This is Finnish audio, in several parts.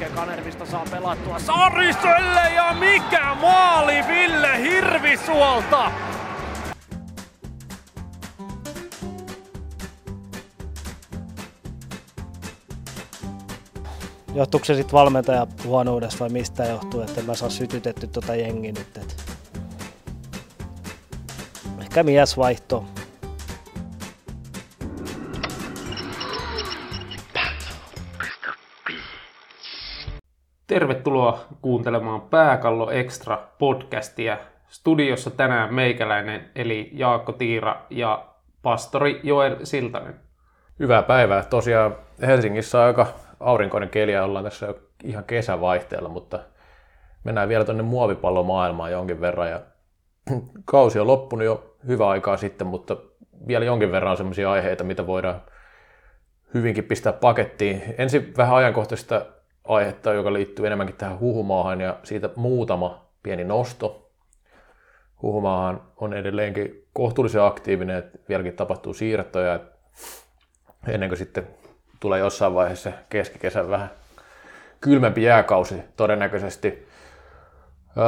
hetken Kanervista saa pelattua Sariselle ja mikä maali Ville Hirvisuolta! Johtuuko se sitten valmentaja huonoudesta vai mistä johtuu, että mä saa sytytetty tota jengi nyt? Et... Ehkä mies vaihto. Tervetuloa kuuntelemaan Pääkallo Extra podcastia. Studiossa tänään meikäläinen eli Jaakko Tiira ja pastori Joel Siltanen. Hyvää päivää. Tosiaan Helsingissä on aika aurinkoinen keli ja ollaan tässä jo ihan kesävaihteella, mutta mennään vielä tuonne muovipallomaailmaan jonkin verran. Ja kausi on loppunut jo hyvä aikaa sitten, mutta vielä jonkin verran on sellaisia aiheita, mitä voidaan hyvinkin pistää pakettiin. Ensin vähän ajankohtaista aihetta, joka liittyy enemmänkin tähän huhumaahan ja siitä muutama pieni nosto. Huhumaahan on edelleenkin kohtuullisen aktiivinen, että vieläkin tapahtuu siirtoja, ennen kuin sitten tulee jossain vaiheessa keskikesän vähän kylmempi jääkausi todennäköisesti.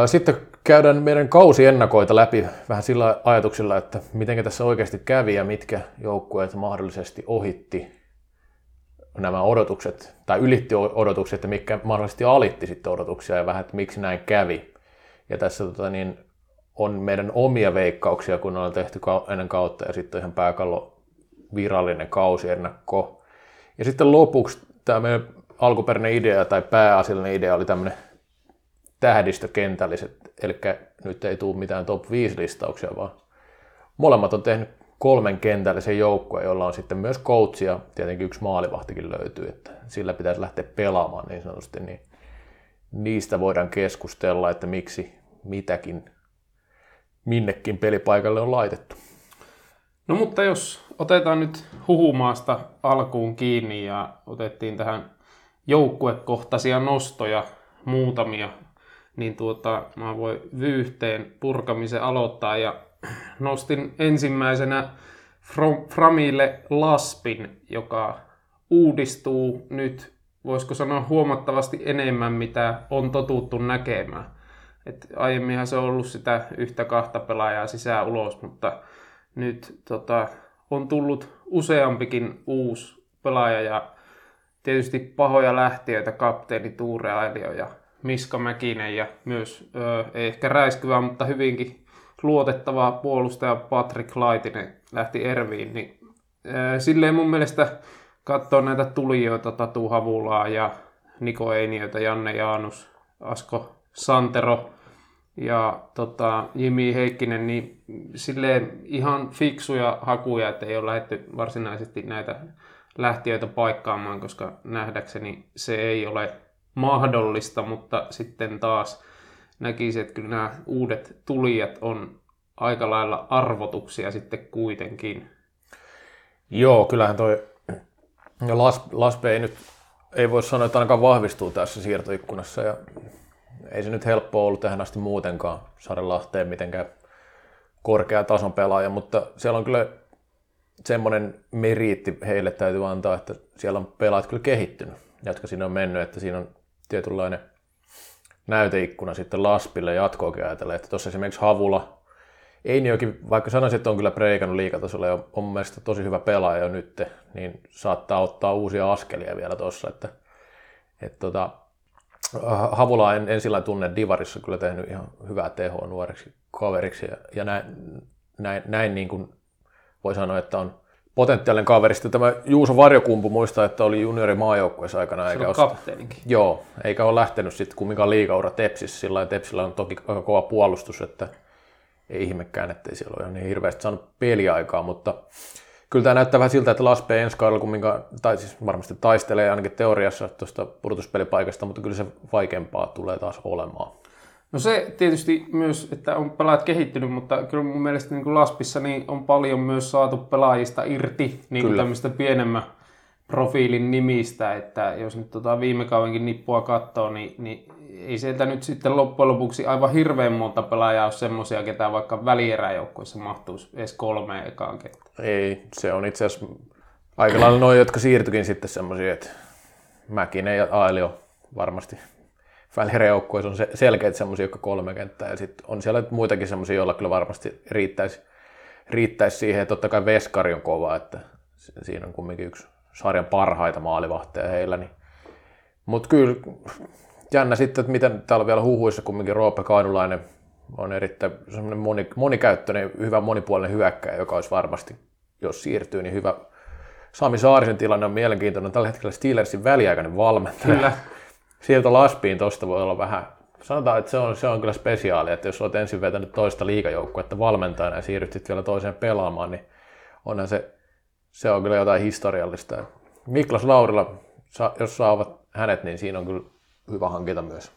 Sitten käydään meidän kausiennakoita läpi vähän sillä ajatuksella, että miten tässä oikeasti kävi ja mitkä joukkueet mahdollisesti ohitti nämä odotukset, tai ylitti odotukset ja mikä mahdollisesti alitti sitten odotuksia ja vähän, että miksi näin kävi. Ja tässä tota, niin, on meidän omia veikkauksia, kun on tehty ennen kautta ja sitten ihan pääkallo virallinen kausiennakko ja sitten lopuksi tämä meidän alkuperäinen idea tai pääasiallinen idea oli tämmöinen tähdistökentälliset, eli nyt ei tule mitään top 5 listauksia, vaan molemmat on tehnyt kolmen kentällisen joukkueen, jolla on sitten myös coach ja tietenkin yksi maalivahtikin löytyy, että sillä pitäisi lähteä pelaamaan niin sanotusti, niin niistä voidaan keskustella, että miksi mitäkin minnekin pelipaikalle on laitettu. No mutta jos otetaan nyt huhumaasta alkuun kiinni ja otettiin tähän joukkuekohtaisia nostoja muutamia, niin tuota, mä voin vyyhteen purkamisen aloittaa ja nostin ensimmäisenä Framille Laspin, joka uudistuu nyt, voisiko sanoa huomattavasti enemmän, mitä on totuttu näkemään. Et aiemminhan se on ollut sitä yhtä kahta pelaajaa sisään ulos, mutta nyt tota, on tullut useampikin uusi pelaaja ja tietysti pahoja lähtiöitä, kapteeni Tuure Ailio ja Miska Mäkinen ja myös ö, ei ehkä räiskyvä, mutta hyvinkin luotettava puolustaja Patrick Laitinen lähti Erviin, niin silleen mun mielestä katsoa näitä tulijoita, Tatu Havulaa ja Niko Einiötä, Janne Jaanus, Asko Santero, ja tota, Jimi Heikkinen, niin silleen ihan fiksuja hakuja, että ei ole lähdetty varsinaisesti näitä lähtiöitä paikkaamaan, koska nähdäkseni se ei ole mahdollista, mutta sitten taas näkisin, että kyllä nämä uudet tulijat on aika lailla arvotuksia sitten kuitenkin. Joo, kyllähän toi Las, Laspe ei nyt, ei voi sanoa, että ainakaan vahvistuu tässä siirtoikkunassa ja ei se nyt helppoa ollut tähän asti muutenkaan saada Lahteen mitenkään korkea tason pelaaja, mutta siellä on kyllä semmoinen meriitti heille täytyy antaa, että siellä on pelaajat kyllä kehittynyt, jotka siinä on mennyt, että siinä on tietynlainen näyteikkuna sitten Laspille jatkoakin ajatella, että tuossa esimerkiksi Havula, Einiokin, vaikka sanoisin, että on kyllä preikannut liikatasolla ja on mun mielestä tosi hyvä pelaaja nyt, niin saattaa ottaa uusia askelia vielä tuossa, että, että tota, Havula en, en sillä tunne Divarissa kyllä tehnyt ihan hyvää tehoa nuoreksi kaveriksi ja, ja näin, näin, näin niin kuin voi sanoa, että on potentiaalinen kaveri. Sitten tämä Juuso Varjokumpu muistaa, että oli juniori maajoukkueessa aikana. Eikä ole, Joo, eikä ole lähtenyt sitten kumminkaan liikaura Tepsissä. Sillä Tepsillä on toki aika kova puolustus, että ei ihmekään, ettei siellä ole ihan niin hirveästi saanut peliaikaa, mutta kyllä tämä näyttää vähän siltä, että Laspe ensi kaudella kumminkaan, tai siis varmasti taistelee ainakin teoriassa tuosta pudotuspelipaikasta, mutta kyllä se vaikeampaa tulee taas olemaan. No se tietysti myös, että on pelaajat kehittynyt, mutta kyllä mun mielestä niin kuin Laspissa niin on paljon myös saatu pelaajista irti niin kuin tämmöistä pienemmän profiilin nimistä, että jos nyt tota viime kaudenkin nippua katsoo, niin, niin ei sieltä nyt sitten loppujen lopuksi aivan hirveän monta pelaajaa ole semmoisia, ketä vaikka välieräjoukkoissa mahtuisi edes kolmeen ekaan kenttään. Ei, se on itse asiassa aika lailla noin, jotka siirtyikin sitten semmoisia, että Mäkinen ja Ailio varmasti välieräjoukkueessa on se, selkeät semmoisia, jotka kolme kenttää, ja sitten on siellä muitakin semmoisia, joilla kyllä varmasti riittäisi, riittäisi siihen, että totta kai Veskari on kova, että siinä on kumminkin yksi sarjan parhaita maalivahteja heillä, niin mutta kyllä jännä sitten, että miten täällä on vielä huhuissa kumminkin Roope Kainulainen on erittäin semmoinen moni, monikäyttöinen, hyvä monipuolinen hyökkäjä, joka olisi varmasti, jos siirtyy, niin hyvä. Sami Saarisen tilanne on mielenkiintoinen. Tällä hetkellä Steelersin väliaikainen valmentaja. Kyllä. Sieltä Laspiin tuosta voi olla vähän, sanotaan, että se on, se on kyllä spesiaali, että jos olet ensin vetänyt toista liigajoukkuetta valmentajana ja siirryt vielä toiseen pelaamaan, niin onhan se, se on kyllä jotain historiallista. Miklas Laurila, jos saavat hänet, niin siinä on kyllä hyvä hankinta myös.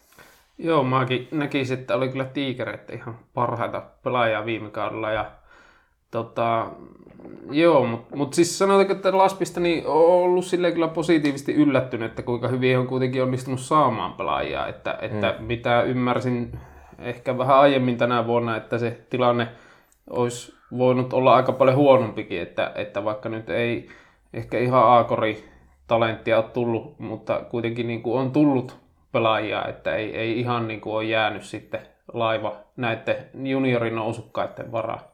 Joo, mäkin näkisin, että oli kyllä tiikereitä ihan parhaita pelaajia viime kaudella. Ja, tota, joo, mutta mut siis sanotaanko, että Laspista niin on ollut silleen kyllä positiivisesti yllättynyt, että kuinka hyvin on kuitenkin onnistunut saamaan pelaajia. Että, että mm. mitä ymmärsin ehkä vähän aiemmin tänä vuonna, että se tilanne olisi voinut olla aika paljon huonompikin, että, että vaikka nyt ei ehkä ihan aakori talenttia ole tullut, mutta kuitenkin niin kuin on tullut pelaajia, että ei, ei ihan niin kuin ole jäänyt sitten laiva näiden juniorin nousukkaiden varaa.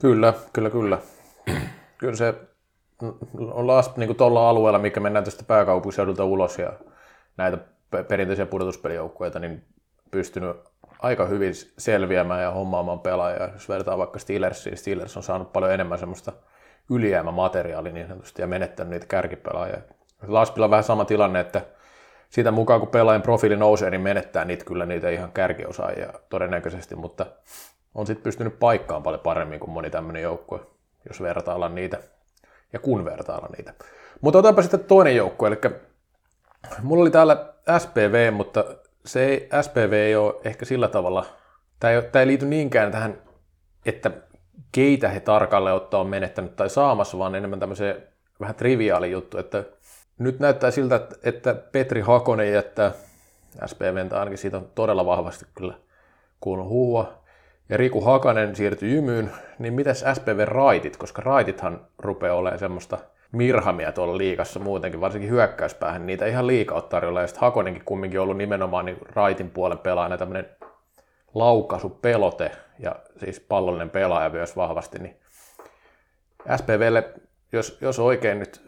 Kyllä, kyllä, kyllä. Kyllä se on last, niin tuolla alueella, mikä mennään tästä pääkaupunkiseudulta ulos ja näitä perinteisiä pudotuspelijoukkueita, niin pystynyt aika hyvin selviämään ja hommaamaan pelaajia. Jos vertaa vaikka Steelersiin, Steelers on saanut paljon enemmän semmoista ylijäämämateriaalia niin sanotusti ja menettänyt niitä kärkipelaajia. Laspilla on vähän sama tilanne, että siitä mukaan kun pelaajan profiili nousee, niin menettää niitä kyllä niitä ihan kärkiosaajia todennäköisesti, mutta on sitten pystynyt paikkaan paljon paremmin kuin moni tämmöinen joukkue, jos vertaillaan niitä ja kun vertaillaan niitä. Mutta otetaanpa sitten toinen joukkue, eli mulla oli täällä SPV, mutta se ei, SPV ei ole ehkä sillä tavalla, tämä ei, tämä ei liity niinkään tähän, että keitä he tarkalleen ottaa on menettänyt tai saamassa, vaan enemmän tämmöiseen vähän triviaali juttu, että nyt näyttää siltä, että Petri Hakonen jättää SPVn, tai ainakin siitä on todella vahvasti kyllä kuullut huua. Ja Riku Hakanen siirtyi jymyyn, niin mitäs SPV raitit, koska raitithan rupeaa olemaan semmoista mirhamia tuolla liikassa muutenkin, varsinkin hyökkäyspäähän, niitä ihan liikaa on tarjolla, ja sitten Hakonenkin kumminkin ollut nimenomaan niin raitin puolen pelaajana tämmöinen pelote ja siis pallollinen pelaaja myös vahvasti, niin SPVlle, jos, jos oikein nyt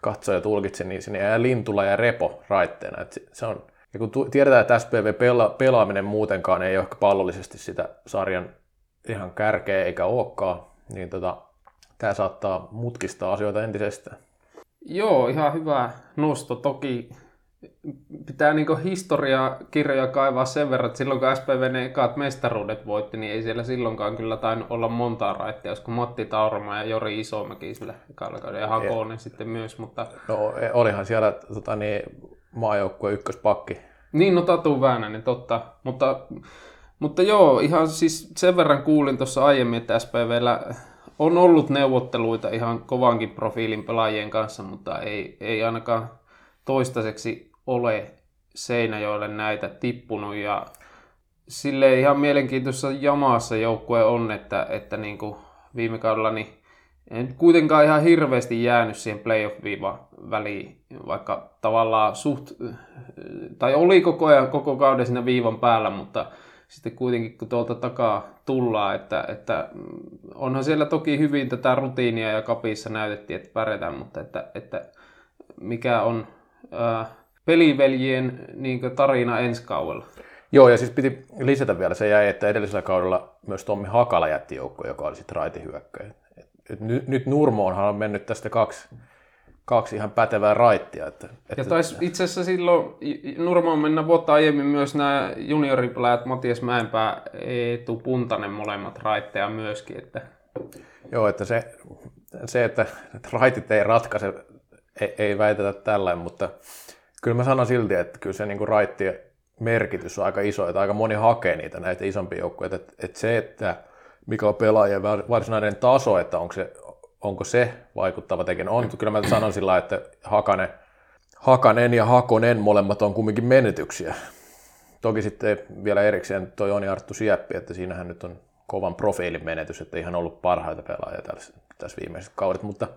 katsoja ja tulkitsen, niin sinne jää Lintula ja Repo raitteena. Et se on, ja kun tiedetään, että SPV pela, pelaaminen muutenkaan ei ole ehkä pallollisesti sitä sarjan ihan kärkeä eikä olekaan, niin tota, tämä saattaa mutkistaa asioita entisestään. Joo, ihan hyvä nosto. Toki pitää niinku historiakirjoja kaivaa sen verran, että silloin kun SPV ne ekat mestaruudet voitti, niin ei siellä silloinkaan kyllä tainnut olla montaa raittia, koska Matti Tauroma ja Jori Isomäki sillä ekalla ja Hakonen sitten myös, mutta... No e, olihan siellä tota, niin, maajoukkue ykköspakki. Niin, no Tatu Väänänen, totta. Mutta, mutta joo, ihan siis sen verran kuulin tuossa aiemmin, että SPVllä on ollut neuvotteluita ihan kovankin profiilin pelaajien kanssa, mutta ei, ei ainakaan toistaiseksi ole Seinäjoelle näitä tippunut ja sille ihan mielenkiintoisessa jamassa joukkue on, että, että niin kuin viime kaudella niin en kuitenkaan ihan hirveästi jäänyt siihen playoff-viivan väliin, vaikka tavallaan suht, tai oli koko ajan koko kauden siinä viivan päällä, mutta sitten kuitenkin kun tuolta takaa tullaan, että, että onhan siellä toki hyvin tätä rutiinia ja kapissa näytettiin, että pärjätään, mutta että, että mikä on ää, peliveljien niin tarina ensi kaudella. Joo, ja siis piti lisätä vielä, se jäi, että edellisellä kaudella myös Tommi Hakala jätti joukko, joka oli sitten raitihyökkäjä. Nyt, nyt Nurmoonhan on mennyt tästä kaksi, kaksi ihan pätevää raittia. Että, että... Ja taisi itse asiassa silloin Nurmoon mennä vuotta aiemmin myös nämä junioripelaajat Matias Mäenpää, Eetu Puntanen molemmat raitteja myöskin. Että... Joo, että se, se että, että raitit ei ratkaise, ei, ei väitetä tällainen, mutta kyllä mä sanon silti, että kyllä se niin raittien merkitys on aika iso, että aika moni hakee niitä näitä isompia joukkoja. Että, että se, että mikä on pelaajien varsinainen taso, että onko se, onko se vaikuttava tekijä. On, kyllä mä sanon sillä että Hakanen, Hakanen ja Hakonen molemmat on kumminkin menetyksiä. Toki sitten vielä erikseen toi Joni Arttu Sieppi, että siinähän nyt on kovan profiilin menetys, että ihan ollut parhaita pelaajia tässä, tässä viimeiset kaudet, mutta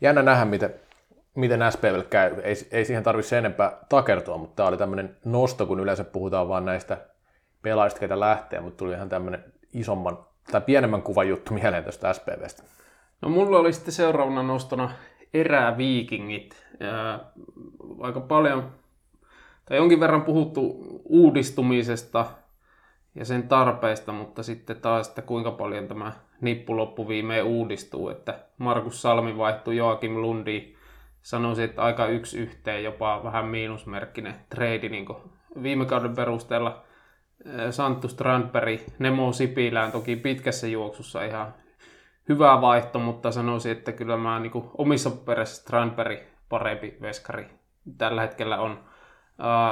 jännä nähdä, miten, miten SPVlle käy. Ei, ei siihen tarvitse enempää takertua, mutta tämä oli tämmöinen nosto, kun yleensä puhutaan vain näistä pelaajista, ketä lähtee, mutta tuli ihan tämmöinen isomman tai pienemmän kuvan juttu mieleen tästä SPVstä. No mulla oli sitten seuraavana nostona eräviikingit. Ja aika paljon, tai jonkin verran puhuttu uudistumisesta ja sen tarpeista, mutta sitten taas, että kuinka paljon tämä nippuloppu viimein uudistuu, että Markus Salmi vaihtui Joakim Lundi, sanoisin, että aika yksi yhteen, jopa vähän miinusmerkkinen trade niin viime kauden perusteella. Santtu Strandberg, Nemo Sipilään toki pitkässä juoksussa ihan hyvä vaihto, mutta sanoisin, että kyllä mä niin kuin, omissa perässä Strandberg parempi veskari tällä hetkellä on.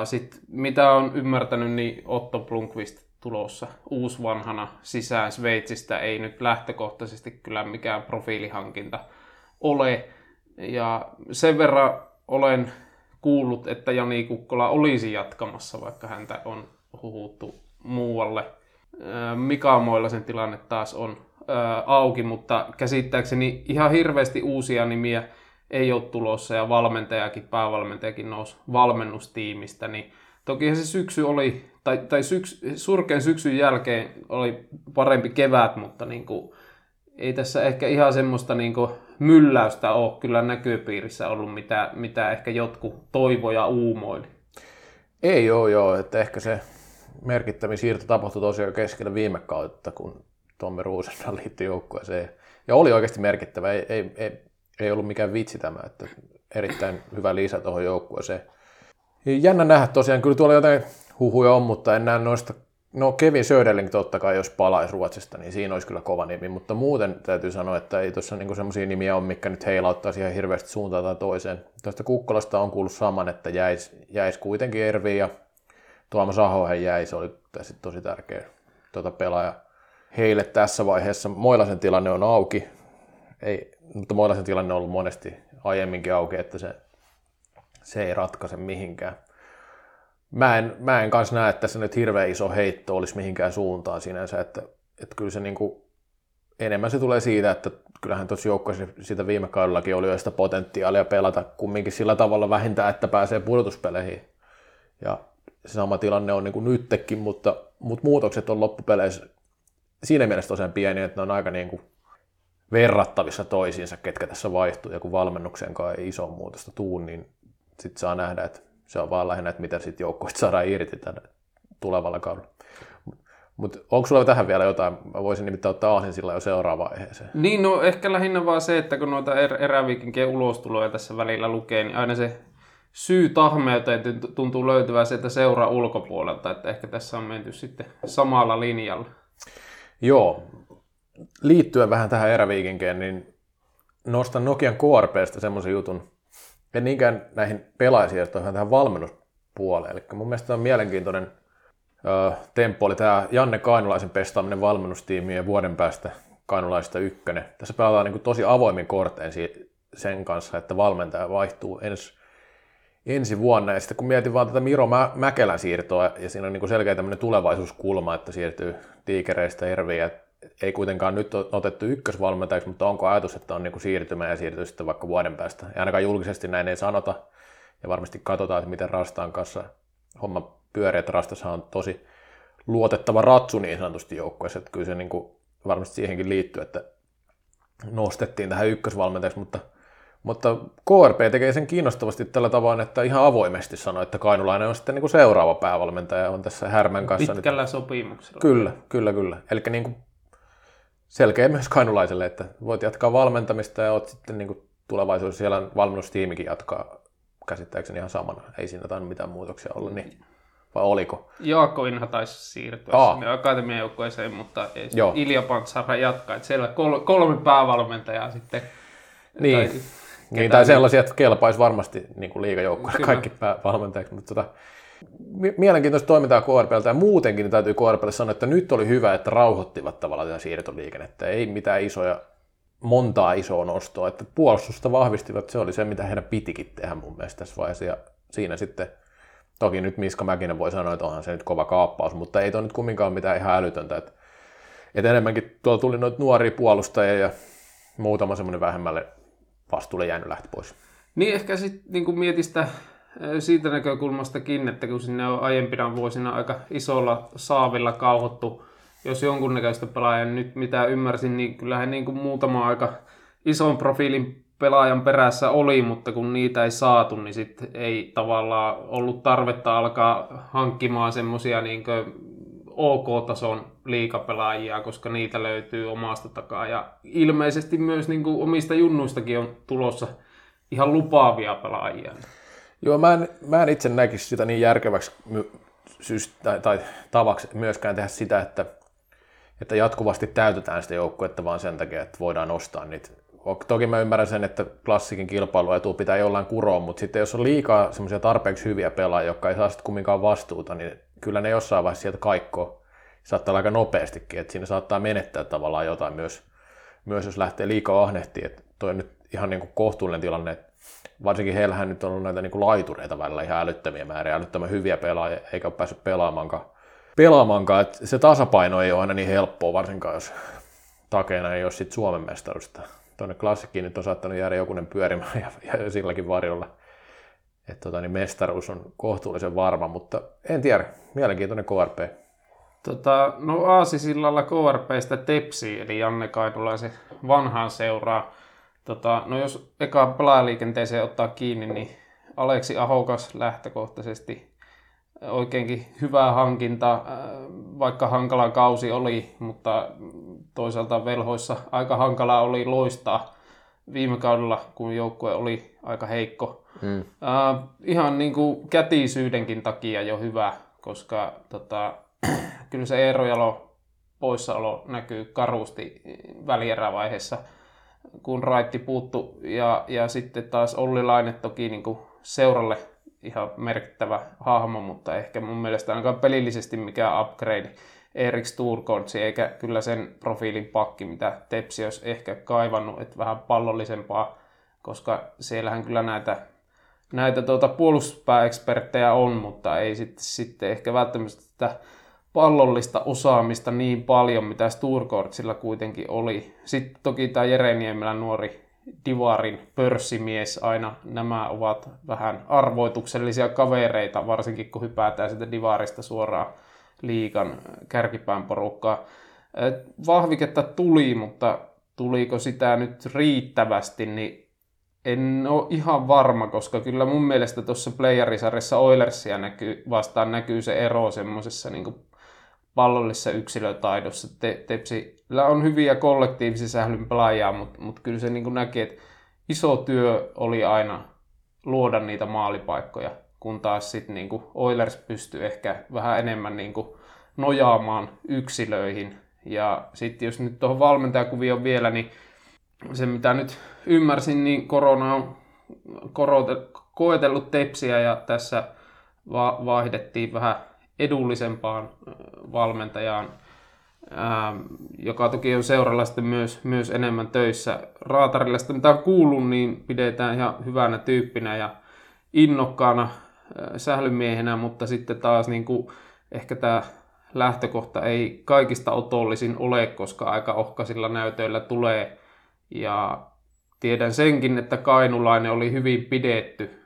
Sitten mitä on ymmärtänyt, niin Otto Blunkvist tulossa uusvanhana sisään Sveitsistä ei nyt lähtökohtaisesti kyllä mikään profiilihankinta ole. Ja sen verran olen kuullut, että Jani Kukkola olisi jatkamassa, vaikka häntä on huhuttu muualle. Mika sen tilanne taas on auki, mutta käsittääkseni ihan hirveästi uusia nimiä ei ole tulossa ja valmentajakin, päävalmentajakin nousi valmennustiimistä, niin toki se syksy oli, tai, tai syks, surkean syksyn jälkeen oli parempi kevät, mutta niin kuin, ei tässä ehkä ihan semmoista niin kuin, mylläystä ole kyllä näköpiirissä ollut, mitä, mitä ehkä jotkut toivoja uumoili. Ei ole joo, että ehkä se merkittävin siirto tapahtui tosiaan keskellä viime kautta, kun Tommi Ruusenna liittyi joukkueeseen. Ja oli oikeasti merkittävä, ei, ei, ei, ei ollut mikään vitsi tämä, että erittäin hyvä lisä tuohon joukkueeseen. Jännä nähdä tosiaan, kyllä tuolla jotain huhuja on, mutta en näe noista No Kevin Söderling totta kai, jos palaisi Ruotsista, niin siinä olisi kyllä kova nimi, mutta muuten täytyy sanoa, että ei tuossa niinku sellaisia nimiä ole, mikä nyt heilauttaisi ihan hirveästi suuntaan tai toiseen. Tuosta Kukkolasta on kuullut saman, että jäisi jäis kuitenkin Ervi ja Tuomas Ahohen jäi, se oli tosi tärkeä tuota pelaaja heille tässä vaiheessa. Moilasen tilanne on auki, ei, mutta Moilasen tilanne on ollut monesti aiemminkin auki, että se, se ei ratkaise mihinkään mä en, mä en kanssa näe, että se nyt hirveän iso heitto olisi mihinkään suuntaan sinänsä, että, että kyllä se niin kuin, enemmän se tulee siitä, että kyllähän tuossa joukkueessa sitä viime kaudellakin oli jo sitä potentiaalia pelata kumminkin sillä tavalla vähintään, että pääsee pudotuspeleihin. Ja se sama tilanne on niin kuin nytkin, mutta, mutta muutokset on loppupeleissä siinä mielessä tosiaan pieni, että ne on aika niin kuin verrattavissa toisiinsa, ketkä tässä vaihtuu, ja kun valmennuksen ei iso muutosta tuu, niin sitten saa nähdä, että se on vaan lähinnä, että miten sitten joukkueet saadaan irti tänne tulevalla kaudella. Mutta onko sulla tähän vielä jotain? Mä voisin nimittäin ottaa Aasin sillä jo seuraavaan aiheeseen. Niin, no ehkä lähinnä vaan se, että kun noita er- eräviikinkien ulostuloja tässä välillä lukee, niin aina se syy tahmeuteen tuntuu löytyvän sieltä seuraa ulkopuolelta, että ehkä tässä on menty sitten samalla linjalla. Joo, liittyen vähän tähän eräviikinkeen, niin nostan Nokian KRPstä semmoisen jutun, en niinkään näihin pelaajasiirtoihin, tähän valmennuspuoleen. Eli mun mielestä on mielenkiintoinen ö, temppu oli tämä Janne Kainulaisen pestaaminen valmennustiimiin vuoden päästä Kainulaista ykkönen. Tässä pelataan niin tosi avoimin kortein sen kanssa, että valmentaja vaihtuu ensi, ensi vuonna. Ja sitten kun mietin vaan tätä Miro Mä- Mäkelän siirtoa, ja siinä on niin selkeä tämmöinen tulevaisuuskulma, että siirtyy tiikereistä Erviin ei kuitenkaan nyt ole otettu ykkösvalmentajaksi, mutta onko ajatus, että on niin siirtymä ja siirtyy sitten vaikka vuoden päästä. Ja ainakaan julkisesti näin ei sanota, ja varmasti katsotaan, että miten Rastaan kanssa homma pyörii, että Rastassa on tosi luotettava ratsu niin sanotusti joukkueessa, että kyllä se niin kuin varmasti siihenkin liittyy, että nostettiin tähän ykkösvalmentajaksi, mutta, mutta KRP tekee sen kiinnostavasti tällä tavalla, että ihan avoimesti sanoi, että Kainulainen on sitten niin kuin seuraava päävalmentaja, on tässä Härmän kanssa. Pitkällä nyt. sopimuksella. Kyllä, kyllä, kyllä. Eli niin kuin selkeä myös kainulaiselle, että voit jatkaa valmentamista ja oot sitten niin kuin tulevaisuudessa siellä valmennustiimikin jatkaa käsittääkseni ihan samana. Ei siinä tainnut mitään muutoksia olla, niin vai oliko? Jaakko Inha taisi siirtyä Aa. sinne akatemian joukkueeseen, mutta. Ilja Pantsara jatkaa. Että siellä kol- kolme päävalmentajaa sitten. Niin, tai, niin tai sellaisia, että kelpaisi varmasti niin kuin liigajoukkueelle kaikki päävalmentajat. Mutta tota, mielenkiintoista toimintaa KRPltä ja muutenkin niin täytyy KRPlle sanoa, että nyt oli hyvä, että rauhoittivat tavallaan tätä siirtoliikennettä. Ei mitään isoja, montaa isoa nostoa, että puolustusta vahvistivat, se oli se, mitä heidän pitikin tehdä mun mielestä tässä vaiheessa. Ja siinä sitten, toki nyt Miska Mäkinen voi sanoa, että onhan se nyt kova kaappaus, mutta ei toi nyt kumminkaan mitään ihan älytöntä. Että, että enemmänkin tuolla tuli noita nuoria puolustajia ja muutama semmoinen vähemmälle vastuulle jäänyt lähti pois. Niin ehkä sitten niin mietin sitä siitä näkökulmastakin, että kun sinne on aiempina vuosina aika isolla saavilla kauhottu, jos jonkunnäköistä pelaajaa, nyt mitä ymmärsin, niin kyllähän niin kuin muutama aika ison profiilin pelaajan perässä oli, mutta kun niitä ei saatu, niin sitten ei tavallaan ollut tarvetta alkaa hankkimaan semmoisia niin OK-tason liikapelaajia, koska niitä löytyy omasta takaa. Ja ilmeisesti myös niin kuin omista junnuistakin on tulossa ihan lupaavia pelaajia. Joo, mä en, mä en itse näkisi sitä niin järkeväksi my, tai, tai tavaksi myöskään tehdä sitä, että, että jatkuvasti täytetään sitä joukkuetta vaan sen takia, että voidaan nostaa niitä. Toki mä ymmärrän sen, että klassikin kilpailuetu pitää jollain kuroa, mutta sitten jos on liikaa semmoisia tarpeeksi hyviä pelaajia, jotka ei saa sitten kumminkaan vastuuta, niin kyllä ne jossain vaiheessa sieltä kaikko saattaa olla aika nopeastikin, että siinä saattaa menettää tavallaan jotain myös, myös jos lähtee liikaa ahnehtiin, että toi on nyt ihan niin kuin kohtuullinen tilanne, että varsinkin heillähän nyt on ollut näitä niin kuin laitureita välillä ihan älyttömiä määriä, älyttömän hyviä pelaajia, eikä ole päässyt pelaamaankaan. pelaamaankaan. että se tasapaino ei ole aina niin helppoa, varsinkaan jos takeena ei ole sit Suomen mestaruudesta. Tuonne klassikkiin nyt on saattanut jäädä jokunen pyörimään ja, ja silläkin varjolla. Että tota, niin mestaruus on kohtuullisen varma, mutta en tiedä, mielenkiintoinen KRP. Tota, no Aasisillalla KRPstä Tepsi, eli Janne Kaidulaisen vanhaan seuraa. Tota, no jos eka pelaajaliikenteeseen ottaa kiinni, niin Aleksi Ahokas lähtökohtaisesti oikeinkin hyvä hankinta, äh, vaikka hankala kausi oli, mutta toisaalta velhoissa aika hankala oli loistaa viime kaudella, kun joukkue oli aika heikko. Hmm. Uh, ihan niin kuin kätisyydenkin takia jo hyvä, koska tota, kyllä se Eero Jalo poissaolo näkyy karusti välierävaiheessa vaiheessa kun Raitti puuttu ja, ja sitten taas Olli Laine toki niin kuin seuralle ihan merkittävä hahmo, mutta ehkä mun mielestä ainakaan pelillisesti mikään upgrade Erik Sturkortsi, eikä kyllä sen profiilin pakki, mitä Tepsi olisi ehkä kaivannut, että vähän pallollisempaa, koska siellähän kyllä näitä, näitä tuota puolustuspääeksperttejä on, mutta ei sitten, sitten ehkä välttämättä sitä pallollista osaamista niin paljon, mitä Sturkortsilla kuitenkin oli. Sitten toki tämä Jere Niemelä nuori Divarin pörssimies, aina nämä ovat vähän arvoituksellisia kavereita, varsinkin kun hypätään sitä Divarista suoraan liikan kärkipään porukkaa. Vahviketta tuli, mutta tuliko sitä nyt riittävästi, niin en ole ihan varma, koska kyllä mun mielestä tuossa playerisarjassa Oilersia näkyy, vastaan näkyy se ero semmoisessa niin pallollisessa yksilötaidossa. Te, Tepsillä on hyviä kollektiivisia sählyn pelaajia, mutta, mutta kyllä se niin näki, että iso työ oli aina luoda niitä maalipaikkoja, kun taas sitten niin kuin Oilers pystyi ehkä vähän enemmän niin kuin nojaamaan yksilöihin. Ja sitten jos nyt tuohon valmentajakuvioon vielä, niin se mitä nyt ymmärsin, niin korona on koetellut tepsiä ja tässä va- vaihdettiin vähän edullisempaan valmentajaan, joka toki on seuralla sitten myös, myös enemmän töissä. Raatarilla sitten mitä on kuullut, niin pidetään ihan hyvänä tyyppinä ja innokkaana sählymiehenä, mutta sitten taas niin kuin, ehkä tämä lähtökohta ei kaikista otollisin ole, koska aika ohkaisilla näytöillä tulee. Ja tiedän senkin, että Kainulainen oli hyvin pidetty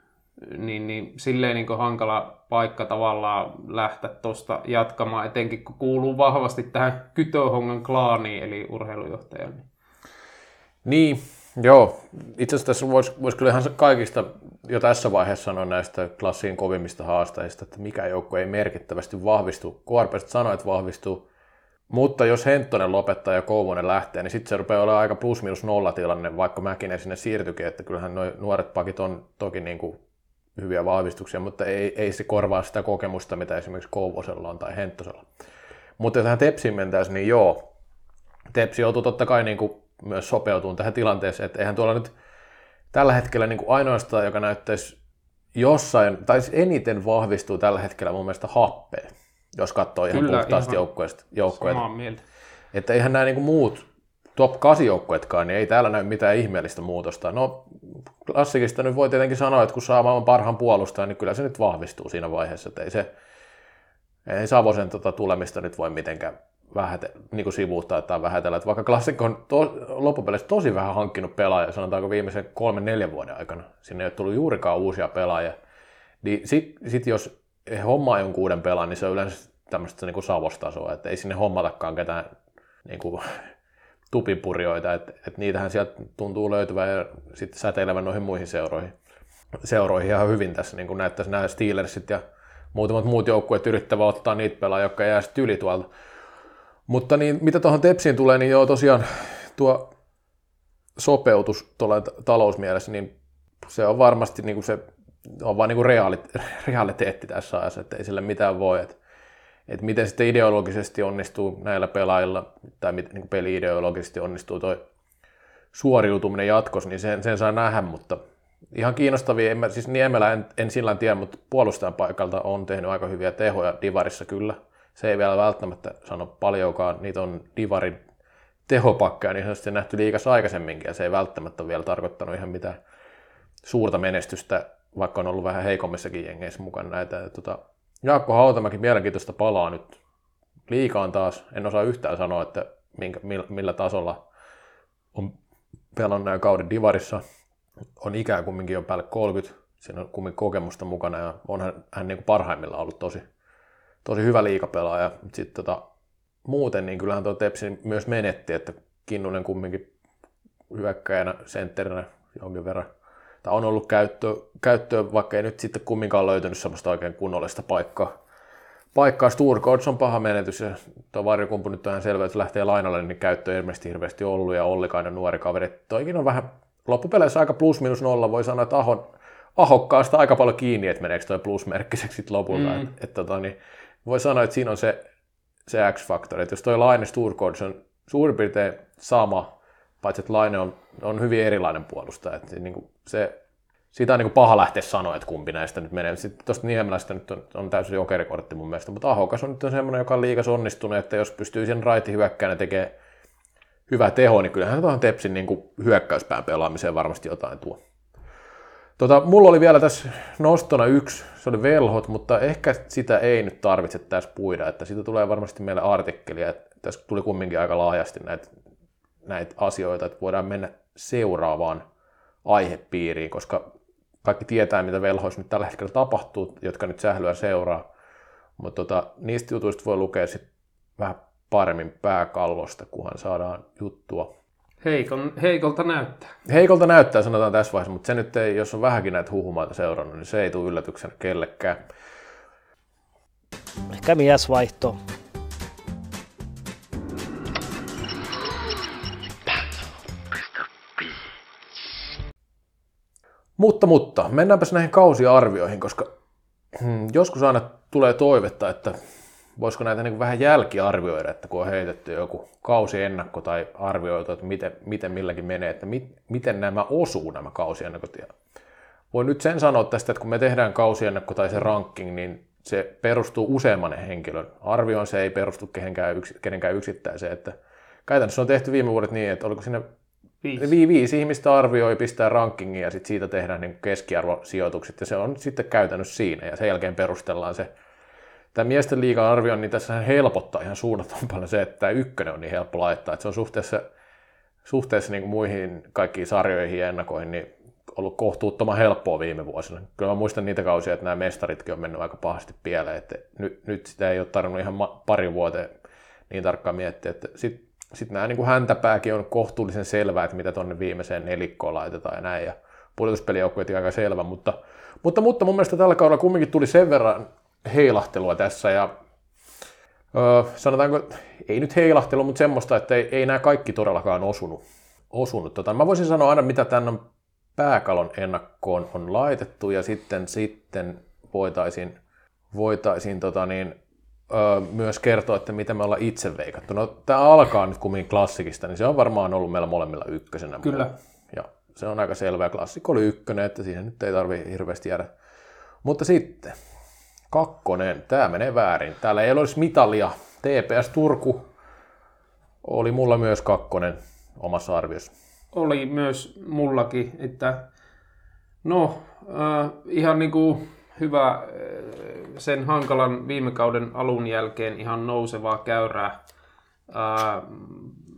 niin, niin silleen niin hankala paikka tavallaan lähteä tuosta jatkamaan, etenkin kun kuuluu vahvasti tähän Kytöhongan klaaniin, eli urheilujohtajan. Niin, joo. Itse asiassa tässä voisi vois kyllä ihan kaikista jo tässä vaiheessa sanoa näistä klassiin kovimmista haasteista, että mikä joukko ei merkittävästi vahvistu. KRPstä sanoi, että vahvistuu, mutta jos Henttonen lopettaa ja Kouvonen lähtee, niin sitten se rupeaa olemaan aika plus-minus nolla tilanne, vaikka Mäkinen sinne siirtyykin, että kyllähän nuo nuoret pakit on toki niin kuin hyviä vahvistuksia, mutta ei, ei se korvaa sitä kokemusta, mitä esimerkiksi Kouvosella on tai Henttosella. Mutta tähän Tepsiin mentäisiin, niin joo, Tepsi joutuu totta kai niin kuin myös sopeutumaan tähän tilanteeseen, että eihän tuolla nyt tällä hetkellä niin kuin ainoastaan, joka näyttäisi jossain, tai siis eniten vahvistuu tällä hetkellä mun mielestä happea, jos katsoo ihan Kyllä, puhtaasti joukkueesta. Samaa mieltä. Että eihän nämä niin kuin muut top 8 joukkuetkaan, niin ei täällä näy mitään ihmeellistä muutosta. No klassikista nyt voi tietenkin sanoa, että kun saa maailman parhaan puolustajan, niin kyllä se nyt vahvistuu siinä vaiheessa, että ei se ei Savosen tota tulemista nyt voi mitenkään vähäte, niin kuin sivuuttaa tai vähätellä. Että vaikka klassikko on to, loppupeleissä tosi vähän hankkinut pelaajia, sanotaanko viimeisen kolmen, neljän vuoden aikana. Sinne ei ole tullut juurikaan uusia pelaajia. Niin sitten sit jos he hommaa jonkun uuden pelaajan, niin se on yleensä tämmöistä niin kuin savostasoa, että ei sinne hommatakaan ketään niin kuin, tupipurjoita, että, että niitähän sieltä tuntuu löytyvän ja sitten säteilevän noihin muihin seuroihin, seuroihin ihan hyvin tässä, niin kuin näyttäisi nämä Steelersit ja muutamat muut joukkueet yrittävät ottaa niitä pelaajia, jotka jää sitten yli tuolta. Mutta niin, mitä tuohon Tepsiin tulee, niin joo tosiaan tuo sopeutus tuolla talousmielessä, niin se on varmasti niin kuin se on vaan niin kuin realit, realiteetti tässä ajassa, että ei sille mitään voi. Että, että miten sitten ideologisesti onnistuu näillä pelaajilla, tai miten niin peli-ideologisesti onnistuu tuo suoriutuminen jatkossa, niin sen, sen saa nähdä, mutta ihan kiinnostavia, en mä, siis Niemelä en, en sillä tiedä, mutta puolustajan paikalta on tehnyt aika hyviä tehoja Divarissa kyllä. Se ei vielä välttämättä sano paljonkaan, niitä on Divarin tehopakkeja, niin on nähty liikas aikaisemminkin, ja se ei välttämättä ole vielä tarkoittanut ihan mitään suurta menestystä, vaikka on ollut vähän heikommissakin jengeissä mukana näitä. Tota, Jaakko Hautamäki mielenkiintoista palaa nyt liikaan taas. En osaa yhtään sanoa, että minkä, millä tasolla on pelannut nämä kauden divarissa on ikää kumminkin jo päälle 30, siinä on kumminkin kokemusta mukana ja on hän, hän niin kuin parhaimmillaan ollut tosi, tosi hyvä liikapelaaja. Sitten tota, muuten niin kyllähän tuo Tepsi myös menetti, että Kinnunen kumminkin hyökkäjänä, sentterinä jonkin verran, tai on ollut käyttö, käyttöä, vaikka ei nyt sitten kumminkaan löytynyt semmoista oikein kunnollista paikkaa. Paikkaa Sturkods on paha menetys ja tuo varjokumpu nyt on ihan selvä, että lähtee lainalle, niin käyttö ei ilmeisesti hirveästi ollut ja Ollikainen nuori kaveri. Toikin on vähän loppupeleissä aika plus minus nolla, voi sanoa, että Ahon, Ahokkaasta aika paljon kiinni, että meneekö toi plusmerkkiseksi sitten lopulta. Mm. Et, et, tota, niin voi sanoa, että siinä on se, se X-faktori, että jos toi Laine Sturkods on suurin piirtein sama, paitsi että Laine on, on hyvin erilainen puolustaja. Että niin kuin se, siitä on niin kuin paha lähteä sanoa, että kumpi näistä nyt menee. Sitten tuosta Niemelästä nyt on, on täysin jokerikortti mun mielestä, mutta Ahokas on nyt semmoinen, joka on liikas onnistunut, että jos pystyy sen raiti hyökkään tekemään hyvä teho, niin kyllähän tuohon Tepsin niin kuin hyökkäyspään pelaamiseen varmasti jotain tuo. Tota, mulla oli vielä tässä nostona yksi, se oli velhot, mutta ehkä sitä ei nyt tarvitse tässä puida, että siitä tulee varmasti meille artikkelia, että tässä tuli kumminkin aika laajasti näitä, näitä asioita, että voidaan mennä seuraavaan aihepiiriin, koska kaikki tietää, mitä velhoissa nyt tällä hetkellä tapahtuu, jotka nyt sählyä seuraa, mutta tota, niistä jutuista voi lukea sitten vähän paremmin pääkalvosta, kunhan saadaan juttua. Heikon, heikolta näyttää. Heikolta näyttää, sanotaan tässä vaiheessa, mutta se nyt ei, jos on vähänkin näitä huhumaita seurannut, niin se ei tule yllätyksenä kellekään. Ehkä miesvaihto. Mutta, mutta, mennäänpäs näihin kausiarvioihin, koska hmm, joskus aina tulee toivetta, että voisiko näitä niin vähän jälkiarvioida, että kun on heitetty joku kausiennakko tai arvioitu, että miten, miten milläkin menee, että mit, miten nämä osuu nämä kausiennakot. Ja voin nyt sen sanoa tästä, että kun me tehdään kausiennakko tai se ranking, niin se perustuu useamman henkilön arvioon, se ei perustu kenenkään, yks, kenenkään yksittäiseen. Että käytännössä on tehty viime vuodet niin, että oliko sinne viisi, viisi ihmistä arvioi, pistää rankingia ja sitten siitä tehdään niin keskiarvosijoitukset ja se on sitten käytännössä siinä ja sen jälkeen perustellaan se tämä miesten liigan arvio, niin tässä helpottaa ihan suunnattoman paljon se, että tämä ykkönen on niin helppo laittaa, että se on suhteessa, suhteessa niin kuin muihin kaikkiin sarjoihin ja ennakoihin, niin ollut kohtuuttoman helppoa viime vuosina. Kyllä mä muistan niitä kausia, että nämä mestaritkin on mennyt aika pahasti pieleen, että nyt, nyt sitä ei ole tarvinnut ihan pari vuoteen niin tarkkaan miettiä, että sitten sit nämä niin kuin häntäpääkin on kohtuullisen selvää, että mitä tuonne viimeiseen nelikkoon laitetaan ja näin, ja pudotuspelijoukkueet aika selvä, mutta, mutta, mutta mun mielestä tällä kaudella kumminkin tuli sen verran heilahtelua tässä ja öö, sanotaanko, ei nyt heilahtelu, mutta semmoista, että ei, ei nämä kaikki todellakaan osunut. osunut. Tota, mä voisin sanoa aina, mitä tänne on pääkalon ennakkoon on laitettu ja sitten, sitten voitaisiin, voitaisiin tota niin, öö, myös kertoa, että mitä me ollaan itse veikattu. No tämä alkaa nyt kumminkin klassikista, niin se on varmaan ollut meillä molemmilla ykkösenä. Kyllä. Ja se on aika selvä. Klassikko oli ykkönen, että siihen nyt ei tarvi hirveästi jäädä. Mutta sitten, Kakkonen, tämä menee väärin. Täällä ei olisi mitalia. TPS Turku oli mulla myös kakkonen omassa arviossa. Oli myös mullakin, että no äh, ihan niin kuin hyvä äh, sen hankalan viime kauden alun jälkeen ihan nousevaa käyrää Ää,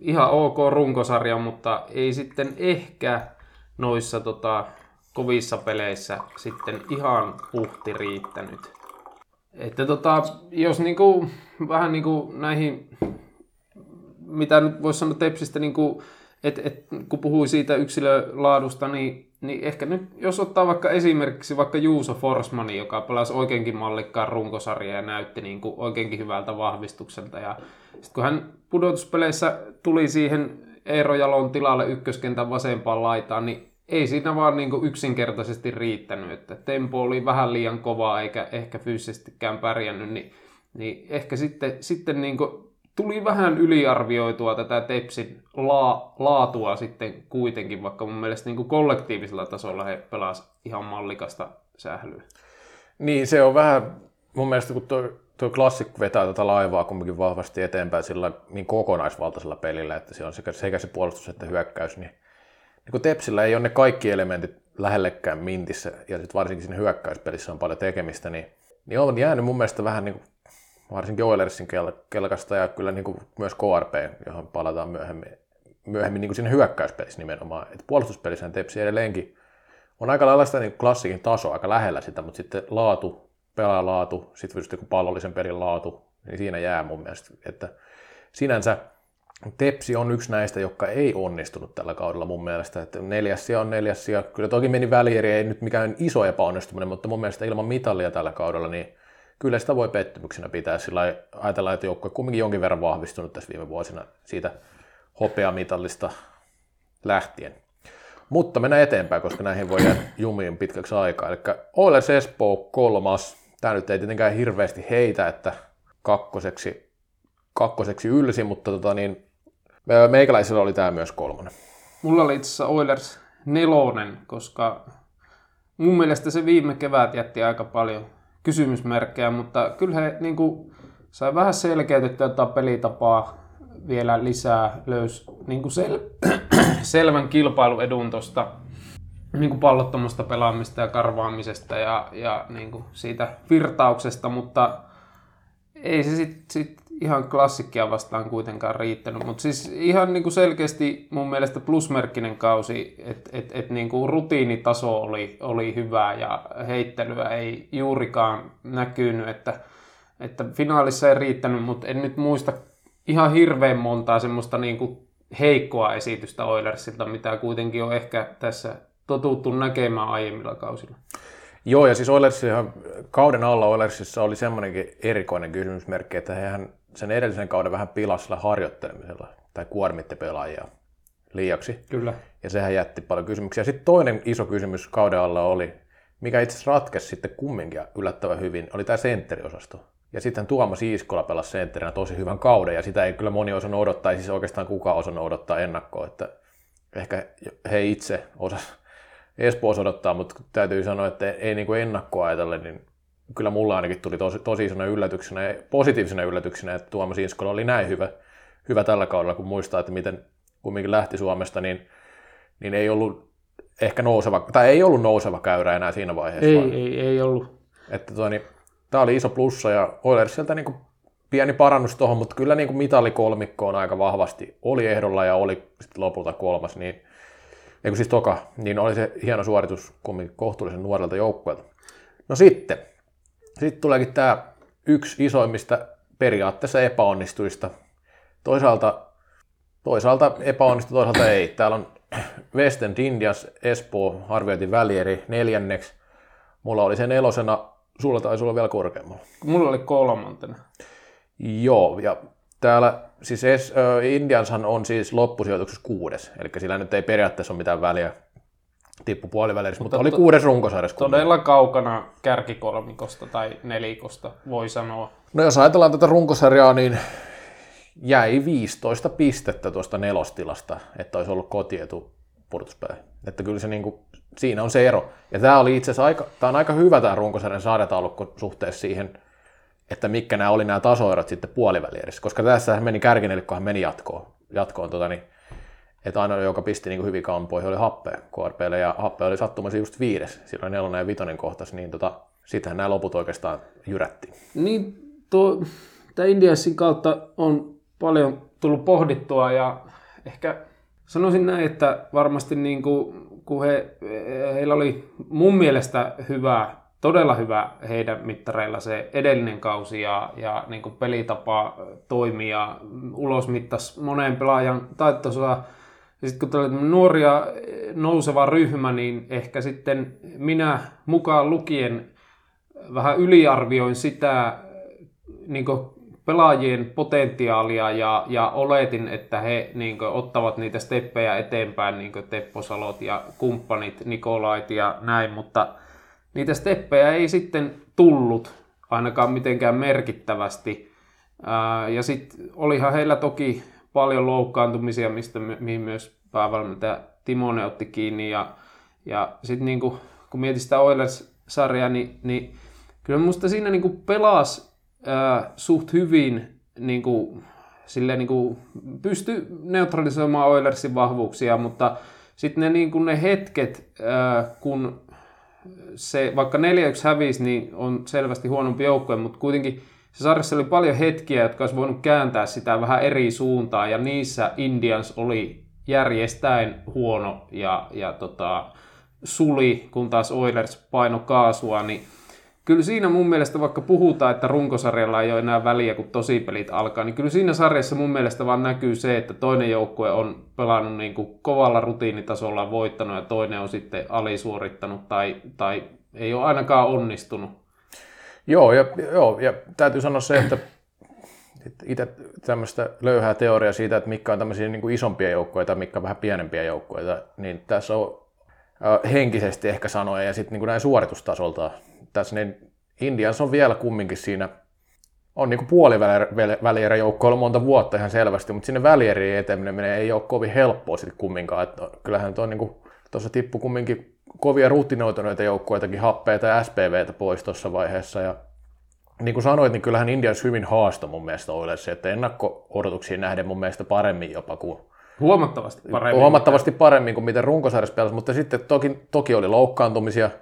ihan ok runkosarja, mutta ei sitten ehkä noissa tota, kovissa peleissä sitten ihan puhti riittänyt. Että tota, jos niinku, vähän niinku näihin, mitä nyt voisi sanoa Tepsistä, niinku, et, et, kun puhui siitä yksilölaadusta, niin, niin ehkä nyt, jos ottaa vaikka esimerkiksi vaikka Juuso Forsmani, joka pelasi oikeinkin mallikkaan runkosarjaa ja näytti niin kuin oikeinkin hyvältä vahvistukselta. Ja sitten kun hän pudotuspeleissä tuli siihen Eero Jalon tilalle ykköskentän vasempaan laitaan, niin ei siinä vaan niin kuin yksinkertaisesti riittänyt, että tempo oli vähän liian kovaa eikä ehkä fyysisestikään pärjännyt, niin, niin ehkä sitten, sitten niin kuin tuli vähän yliarvioitua tätä Tepsin la, laatua sitten kuitenkin, vaikka mun mielestä niin kuin kollektiivisella tasolla he pelasivat ihan mallikasta sählyä. Niin, se on vähän, mun mielestä kun tuo, tuo klassikko vetää tätä laivaa kumminkin vahvasti eteenpäin sillä niin kokonaisvaltaisella pelillä, että se on sekä, sekä se puolustus että hyökkäys, niin, niin kun Tepsillä ei ole ne kaikki elementit lähellekään mintissä, ja sitten varsinkin siinä hyökkäyspelissä on paljon tekemistä, niin, niin on jäänyt mun mielestä vähän niin kuin varsinkin Oilersin kel- kelkasta ja kyllä niin kuin myös KRP, johon palataan myöhemmin, myöhemmin niin kuin siinä hyökkäyspelissä nimenomaan. Et puolustuspelissä Tepsi edelleenkin on aika lailla sitä niin klassikin taso aika lähellä sitä, mutta sitten laatu, pelaalaatu, sitten kun pallollisen pelin laatu, niin siinä jää mun mielestä, että sinänsä Tepsi on yksi näistä, jotka ei onnistunut tällä kaudella mun mielestä. Että neljäs on neljäs Kyllä toki meni välieri, ei nyt mikään iso epäonnistuminen, mutta mun mielestä ilman mitalia tällä kaudella, niin kyllä sitä voi pettymyksenä pitää. Sillä ajatellaan, että joukkue kumminkin jonkin verran vahvistunut tässä viime vuosina siitä hopeamitallista lähtien. Mutta mennään eteenpäin, koska näihin voi jäädä jumiin pitkäksi aikaa. Eli Oilers Espoo kolmas. Tämä nyt ei tietenkään hirveästi heitä, että kakkoseksi, kakkoseksi ylsi, mutta tota niin, meikäläisellä oli tämä myös kolmonen. Mulla oli itse asiassa Oilers nelonen, koska mun mielestä se viime kevät jätti aika paljon kysymysmerkkejä, mutta kyllä he niin kuin, sai vähän selkeytettyä tätä pelitapaa vielä lisää, löysi niin kuin sel- selvän kilpailuedun tuosta niin pallottomasta pelaamista ja karvaamisesta ja, ja niin kuin siitä virtauksesta, mutta ei se sitten sit ihan klassikkia vastaan kuitenkaan riittänyt, mutta siis ihan niin kuin selkeästi mun mielestä plusmerkkinen kausi, että et, et niin kuin rutiinitaso oli, oli hyvä ja heittelyä ei juurikaan näkynyt, että, että finaalissa ei riittänyt, mutta en nyt muista ihan hirveän montaa semmoista niin kuin heikkoa esitystä Oilersilta, mitä kuitenkin on ehkä tässä totuttu näkemään aiemmilla kausilla. Joo, ja siis Oilersihan, kauden alla Oilersissa oli semmoinenkin erikoinen kysymysmerkki, että hehän sen edellisen kauden vähän pilasilla harjoittelemisella tai kuormitti pelaajia liiaksi. Kyllä. Ja sehän jätti paljon kysymyksiä. Sitten toinen iso kysymys kauden alla oli, mikä itse asiassa ratkesi sitten kumminkin yllättävän hyvin, oli tämä sentteriosasto. Ja sitten Tuomas Iiskola pelasi sentterinä tosi hyvän kauden, ja sitä ei kyllä moni osannut odottaa, ei siis oikeastaan kukaan osannut odottaa ennakkoa, että ehkä he itse osas Espoossa odottaa, mutta täytyy sanoa, että ei niin kuin ennakkoa ajatellen, niin kyllä mulla ainakin tuli tosi, tosi isona yllätyksenä, positiivisena yllätyksenä, että Tuomas Inskola oli näin hyvä, hyvä tällä kaudella, kun muistaa, että miten kumminkin lähti Suomesta, niin, niin ei ollut ehkä nouseva, tai ei ollut nouseva käyrä enää siinä vaiheessa. Ei, vaan, ei, ei ollut. Että toi, niin, tämä oli iso plussa ja Oilersilta niin kuin pieni parannus tuohon, mutta kyllä niin kuin mitalikolmikko on aika vahvasti oli ehdolla ja oli sitten lopulta kolmas, niin, eikö siis toka, niin oli se hieno suoritus kumminkin kohtuullisen nuorelta joukkueelta. No sitten, sitten tuleekin tämä yksi isoimmista periaatteessa epäonnistuista. Toisaalta, toisaalta epäonnistu, toisaalta ei. Täällä on West End Indians, Espoo, arvioitin välieri neljänneksi. Mulla oli sen nelosena, sulla taisi olla vielä korkeammalla. Mulla oli kolmantena. Joo, ja täällä siis es, Indianshan on siis loppusijoituksessa kuudes, eli sillä nyt ei periaatteessa ole mitään väliä, tippu puolivälissä, mutta, mutta oli kuudes runkosarjassa. Todella kaukana kärkikolmikosta tai nelikosta, voi sanoa. No jos ajatellaan tätä runkosarjaa, niin jäi 15 pistettä tuosta nelostilasta, että olisi ollut kotietu purtuspäin. Että kyllä se niin kuin, siinä on se ero. Ja tämä oli itse asiassa aika, tämä on aika hyvä tämä runkosarjan saadetaulukko suhteessa siihen, että mitkä nämä oli nämä tasoerot sitten puolivälierissä, koska tässä meni kärkinelikkohan meni jatkoon, jatkoon tota, niin että ainoa, joka pisti niin hyvin kampoihin, oli Happe KRPlle, ja Happe oli sattumassa just viides, silloin nelonen ja vitonen kohtas, niin tota, sittenhän nämä loput oikeastaan jyrätti. Niin, tuo, tämä Indiansin kautta on paljon tullut pohdittua ja ehkä sanoisin näin, että varmasti niin kuin, kun he, heillä oli mun mielestä hyvä, todella hyvä heidän mittareilla se edellinen kausi ja, ja niin kuin pelitapa toimia ulos mittas moneen pelaajan taitoa. Ja sitten kun tulee nuoria nouseva ryhmä, niin ehkä sitten minä mukaan lukien vähän yliarvioin sitä niin pelaajien potentiaalia ja, ja oletin, että he niin ottavat niitä steppejä eteenpäin, niin kuin Teppo Salot ja kumppanit, Nikolait ja näin, mutta niitä steppejä ei sitten tullut ainakaan mitenkään merkittävästi. Ja sitten olihan heillä toki paljon loukkaantumisia, mistä mihin myös päävalmentaja Timone otti kiinni. Ja, ja sitten niin kun mietin sitä Oilers-sarjaa, niin, niin kyllä minusta siinä niin pelasi äh, suht hyvin niin kuin, silleen, niin kuin, pysty neutralisoimaan Oilersin vahvuuksia, mutta sitten ne, niin kuin ne hetket, äh, kun se vaikka 4-1 hävisi, niin on selvästi huonompi joukkue, mutta kuitenkin se sarjassa oli paljon hetkiä, jotka olisi voinut kääntää sitä vähän eri suuntaan, ja niissä Indians oli järjestäen huono ja, ja tota, suli, kun taas Oilers paino kaasua, niin kyllä siinä mun mielestä, vaikka puhutaan, että runkosarjalla ei ole enää väliä, kun tosipelit alkaa, niin kyllä siinä sarjassa mun mielestä vaan näkyy se, että toinen joukkue on pelannut niin kuin kovalla rutiinitasolla voittanut ja toinen on sitten alisuorittanut tai, tai ei ole ainakaan onnistunut. Joo, ja, joo, ja täytyy sanoa se, että itse tämmöistä löyhää teoriaa siitä, että mikä on tämmöisiä niin kuin isompia joukkoja tai mikä on vähän pienempiä joukkoja, niin tässä on henkisesti ehkä sanoja ja sitten niin näin suoritustasolta tässä, niin Indians on vielä kumminkin siinä, on niin puolivälierä joukko ollut monta vuotta ihan selvästi, mutta sinne välieriin eteneminen ei ole kovin helppoa sitten kumminkaan. Että kyllähän tuo niin tuossa tippu kumminkin kovia rutinoituneita joukkueitakin happeita ja SPVtä pois tuossa vaiheessa. Ja niin kuin sanoit, niin kyllähän Indians hyvin haastoi mun mielestä Oilersi, että ennakko-odotuksiin nähden mun mielestä paremmin jopa kuin Huomattavasti paremmin. Huomattavasti paremmin kuin miten runkosarjassa pelasi, mutta sitten toki, toki oli loukkaantumisia –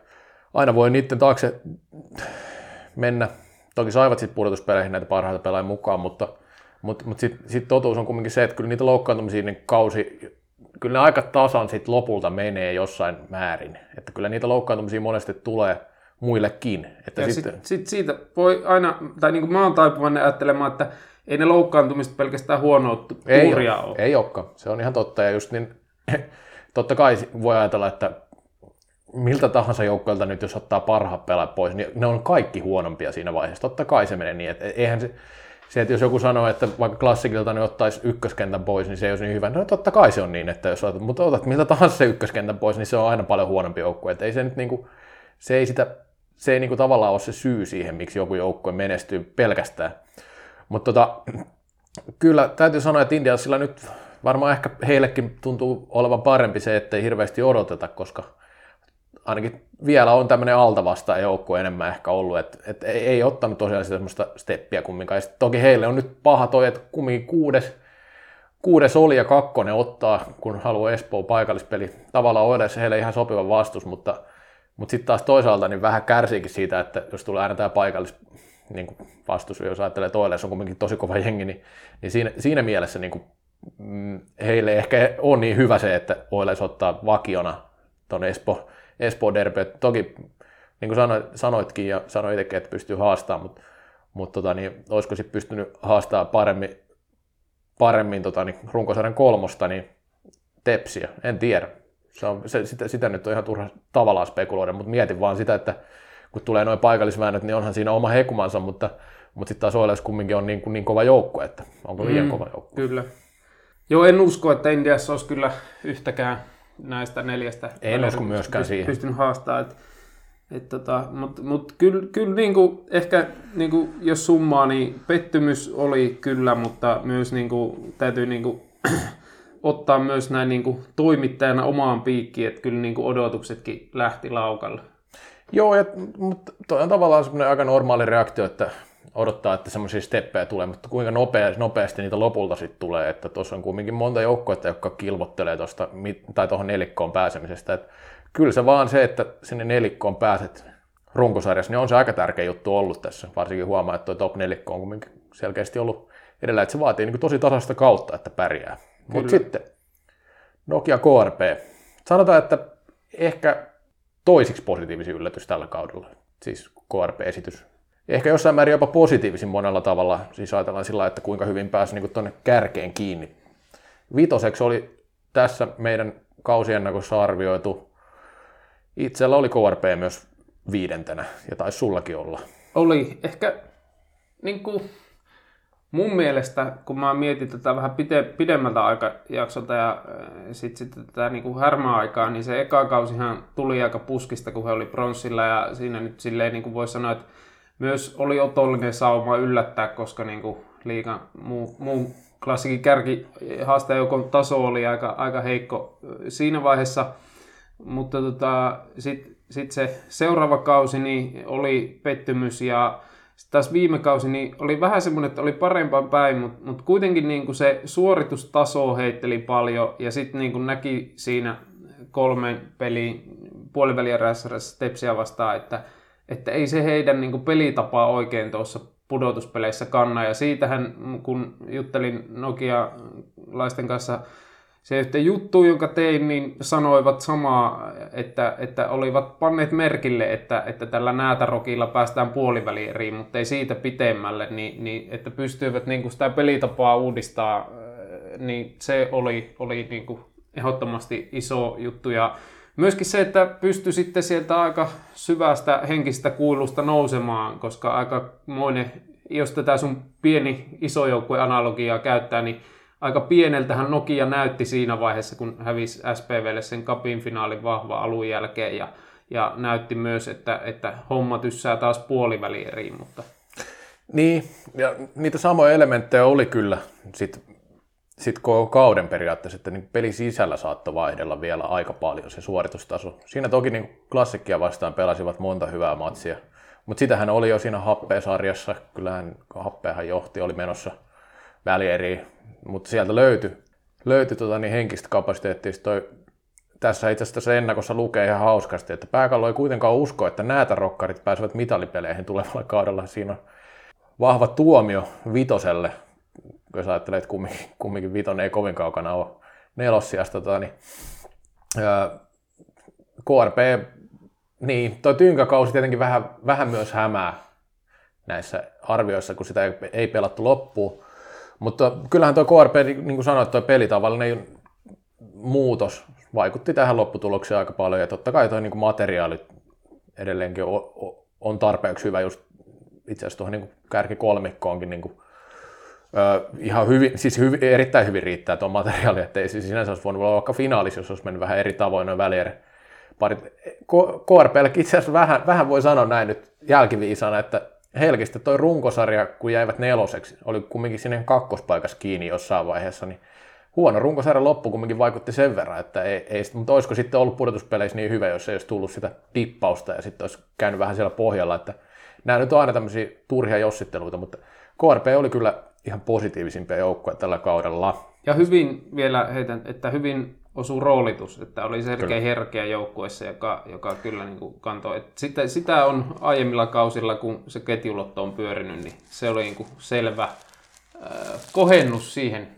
aina voi niiden taakse mennä. Toki saivat sitten pudotuspeleihin näitä parhaita pelaajia mukaan, mutta, mutta, mutta sitten sit totuus on kuitenkin se, että kyllä niitä loukkaantumisia niin kausi, kyllä ne aika tasan sitten lopulta menee jossain määrin. Että kyllä niitä loukkaantumisia monesti tulee muillekin. Että ja sitten... sit, sit siitä voi aina, tai niin kuin mä oon taipuvainen ajattelemaan, että ei ne loukkaantumista pelkästään huonoa tuuria ole. Ei olekaan, se on ihan totta. Ja just niin, totta kai voi ajatella, että miltä tahansa joukkueelta nyt, jos ottaa parhaat pelaajat pois, niin ne on kaikki huonompia siinä vaiheessa. Totta kai se menee niin, että eihän se, se, että jos joku sanoo, että vaikka klassikilta niin ottaisi ykköskentän pois, niin se ei olisi niin hyvä. No totta kai se on niin, että jos otat, mutta otat miltä tahansa se ykköskentän pois, niin se on aina paljon huonompi joukkue. Että ei se nyt niinku, se ei sitä, se ei niinku tavallaan ole se syy siihen, miksi joku joukkue menestyy pelkästään. Mutta tota, kyllä täytyy sanoa, että Indiansilla nyt varmaan ehkä heillekin tuntuu olevan parempi se, että ei hirveästi odoteta, koska ainakin vielä on tämmöinen altavasta joukko enemmän ehkä ollut, että et ei, ei ottanut tosiaan semmoista steppiä kumminkaan. Ja toki heille on nyt paha toi, että kumminkin kuudes, kuudes oli ja kakkonen ottaa, kun haluaa Espoo paikallispeli. Tavallaan on edes heille ihan sopiva vastus, mutta, mutta sitten taas toisaalta niin vähän kärsiikin siitä, että jos tulee aina tämä paikallis niin vastus, jos ajattelee, että Oilers on kuitenkin tosi kova jengi, niin, niin siinä, siinä mielessä niin kuin, mm, heille ehkä on niin hyvä se, että Oilers ottaa vakiona tuon Espoo Espoo Derby. Toki, niin kuin sanoit, sanoitkin ja sanoit itsekin, että pystyy haastamaan, mutta, mutta tota, niin, olisiko sitten pystynyt haastamaan paremmin, paremmin tota, niin, runkosarjan kolmosta, niin tepsiä, en tiedä. Se on, se, sitä, sitä, nyt on ihan turha tavallaan spekuloida, mutta mietin vaan sitä, että kun tulee noin paikallisväännöt, niin onhan siinä oma hekumansa, mutta, mutta sitten taas Oilers kumminkin on niin, niin kova joukko, että onko liian mm, kova joukko. Kyllä. Joo, en usko, että Indiassa olisi kyllä yhtäkään näistä neljästä. En usko myöskään siihen. Pystynyt haastamaan. Et, et tota, Mutta mut kyllä, kyllä niinku, ehkä niinku, jos summaa, niin pettymys oli kyllä, mutta myös niinku, täytyy niinku, ottaa myös näin niinku, toimittajana omaan piikkiin, että kyllä niinku, odotuksetkin lähti laukalle. Joo, ja, mutta toi on tavallaan semmoinen aika normaali reaktio, että odottaa, että semmoisia steppejä tulee, mutta kuinka nopeasti, nopeasti niitä lopulta sitten tulee, että tuossa on kuitenkin monta joukkoa, jotka kilvottelee tuosta, tai tuohon nelikkoon pääsemisestä. että kyllä se vaan se, että sinne nelikkoon pääset runkosarjassa, niin on se aika tärkeä juttu ollut tässä. Varsinkin huomaa, että tuo top nelikko on kuitenkin selkeästi ollut edellä, että se vaatii niin tosi tasaista kautta, että pärjää. Mutta sitten Nokia KRP. Sanotaan, että ehkä toisiksi positiivisin yllätys tällä kaudella, siis KRP-esitys. Ehkä jossain määrin jopa positiivisin monella tavalla, siis ajatellaan sillä että kuinka hyvin pääsi niin tuonne kärkeen kiinni. Vitoseksi oli tässä meidän kausiennakossa arvioitu. Itsellä oli KRP myös viidentenä, ja taisi sullakin olla. Oli. Ehkä niin kuin, mun mielestä, kun mä mietin tätä vähän pite, pidemmältä aikajaksolta ja äh, sitten sit tätä niin kuin härmäaikaa, niin se eka kausihan tuli aika puskista, kun he oli pronssilla ja siinä nyt silleen niin kuin voisi sanoa, että myös oli otollinen sauma yllättää, koska niin kuin liikan muu, muu klassikin kärki haastajoukon taso oli aika, aika heikko siinä vaiheessa, mutta tota, sitten sit se seuraava kausi niin oli pettymys ja taas viime kausi niin oli vähän semmoinen, että oli parempaan päin, mutta, mutta kuitenkin niin kuin se suoritustaso heitteli paljon ja sitten niin näki siinä kolmen peli puolivälierässä Stepsia vastaan, että, että ei se heidän niin pelitapaa oikein tuossa pudotuspeleissä kanna. Ja siitähän, kun juttelin Nokia-laisten kanssa se yhteen juttu, jonka tein, niin sanoivat samaa, että, että olivat panneet merkille, että, että tällä näätärokilla päästään puolivälieriin, mutta ei siitä pitemmälle, niin, niin että pystyivät niin sitä pelitapaa uudistaa, niin se oli, oli niin ehdottomasti iso juttu. Ja myöskin se, että pystyi sitten sieltä aika syvästä henkistä kuilusta nousemaan, koska aika moinen, jos tätä sun pieni iso analogiaa käyttää, niin aika pieneltähän Nokia näytti siinä vaiheessa, kun hävisi SPVlle sen kapin finaalin vahva alun jälkeen. Ja, ja näytti myös, että, että homma tyssää taas puolivälieriin, mutta... Niin, ja niitä samoja elementtejä oli kyllä sit, sit koko kauden periaatteessa, että niin pelin sisällä saattoi vaihdella vielä aika paljon se suoritustaso. Siinä toki niin klassikkia vastaan pelasivat monta hyvää matsia, mutta sitähän oli jo siinä Happea-sarjassa, kyllähän Happeahan johti, oli menossa välieriin mutta sieltä löytyi, löytyi tota, niin henkistä kapasiteettia. Toi, tässä itse asiassa tässä ennakossa lukee ihan hauskasti, että pääkallo ei kuitenkaan usko, että näitä rokkarit pääsevät mitalipeleihin tulevalla kaudella. Siinä on vahva tuomio vitoselle, jos ajattelee, että kumminkin, kumminkin viton ei kovin kaukana ole nelossiasta. Tota, niin, ää, KRP, niin toi tynkäkausi tietenkin vähän, vähän myös hämää näissä arvioissa, kun sitä ei, ei pelattu loppuun. Mutta kyllähän tuo KRP, niin kuin sanoit, tuo pelitavallinen muutos vaikutti tähän lopputulokseen aika paljon. Ja totta kai tuo niin materiaali edelleenkin on, on tarpeeksi hyvä just itse asiassa tuohon niin kärkikolmikkoonkin niin kuin, ihan hyvin, siis hyvin, erittäin hyvin riittää tuo materiaali, että ei siis sinänsä olisi voinut olla vaikka finaalissa, jos olisi mennyt vähän eri tavoin noin välier. Parit. KRPlläkin itse asiassa vähän, vähän voi sanoa näin nyt jälkiviisana, että Helkistä toi runkosarja, kun jäivät neloseksi, oli kumminkin sinne kakkospaikassa kiinni jossain vaiheessa, niin huono runkosarja loppu kumminkin vaikutti sen verran, että ei, ei mutta olisiko sitten ollut pudotuspeleissä niin hyvä, jos ei olisi tullut sitä tippausta ja sitten olisi käynyt vähän siellä pohjalla, että nämä nyt on aina tämmöisiä turhia jossitteluita, mutta KRP oli kyllä ihan positiivisimpia joukkoja tällä kaudella. Ja hyvin vielä heitän, että hyvin osuu roolitus, että oli selkeä herkeä joukkueessa, joka, joka kyllä niin kuin kantoi. Et sitä, sitä on aiemmilla kausilla, kun se ketjulotto on pyörinyt, niin se oli niin kuin selvä äh, kohennus siihen.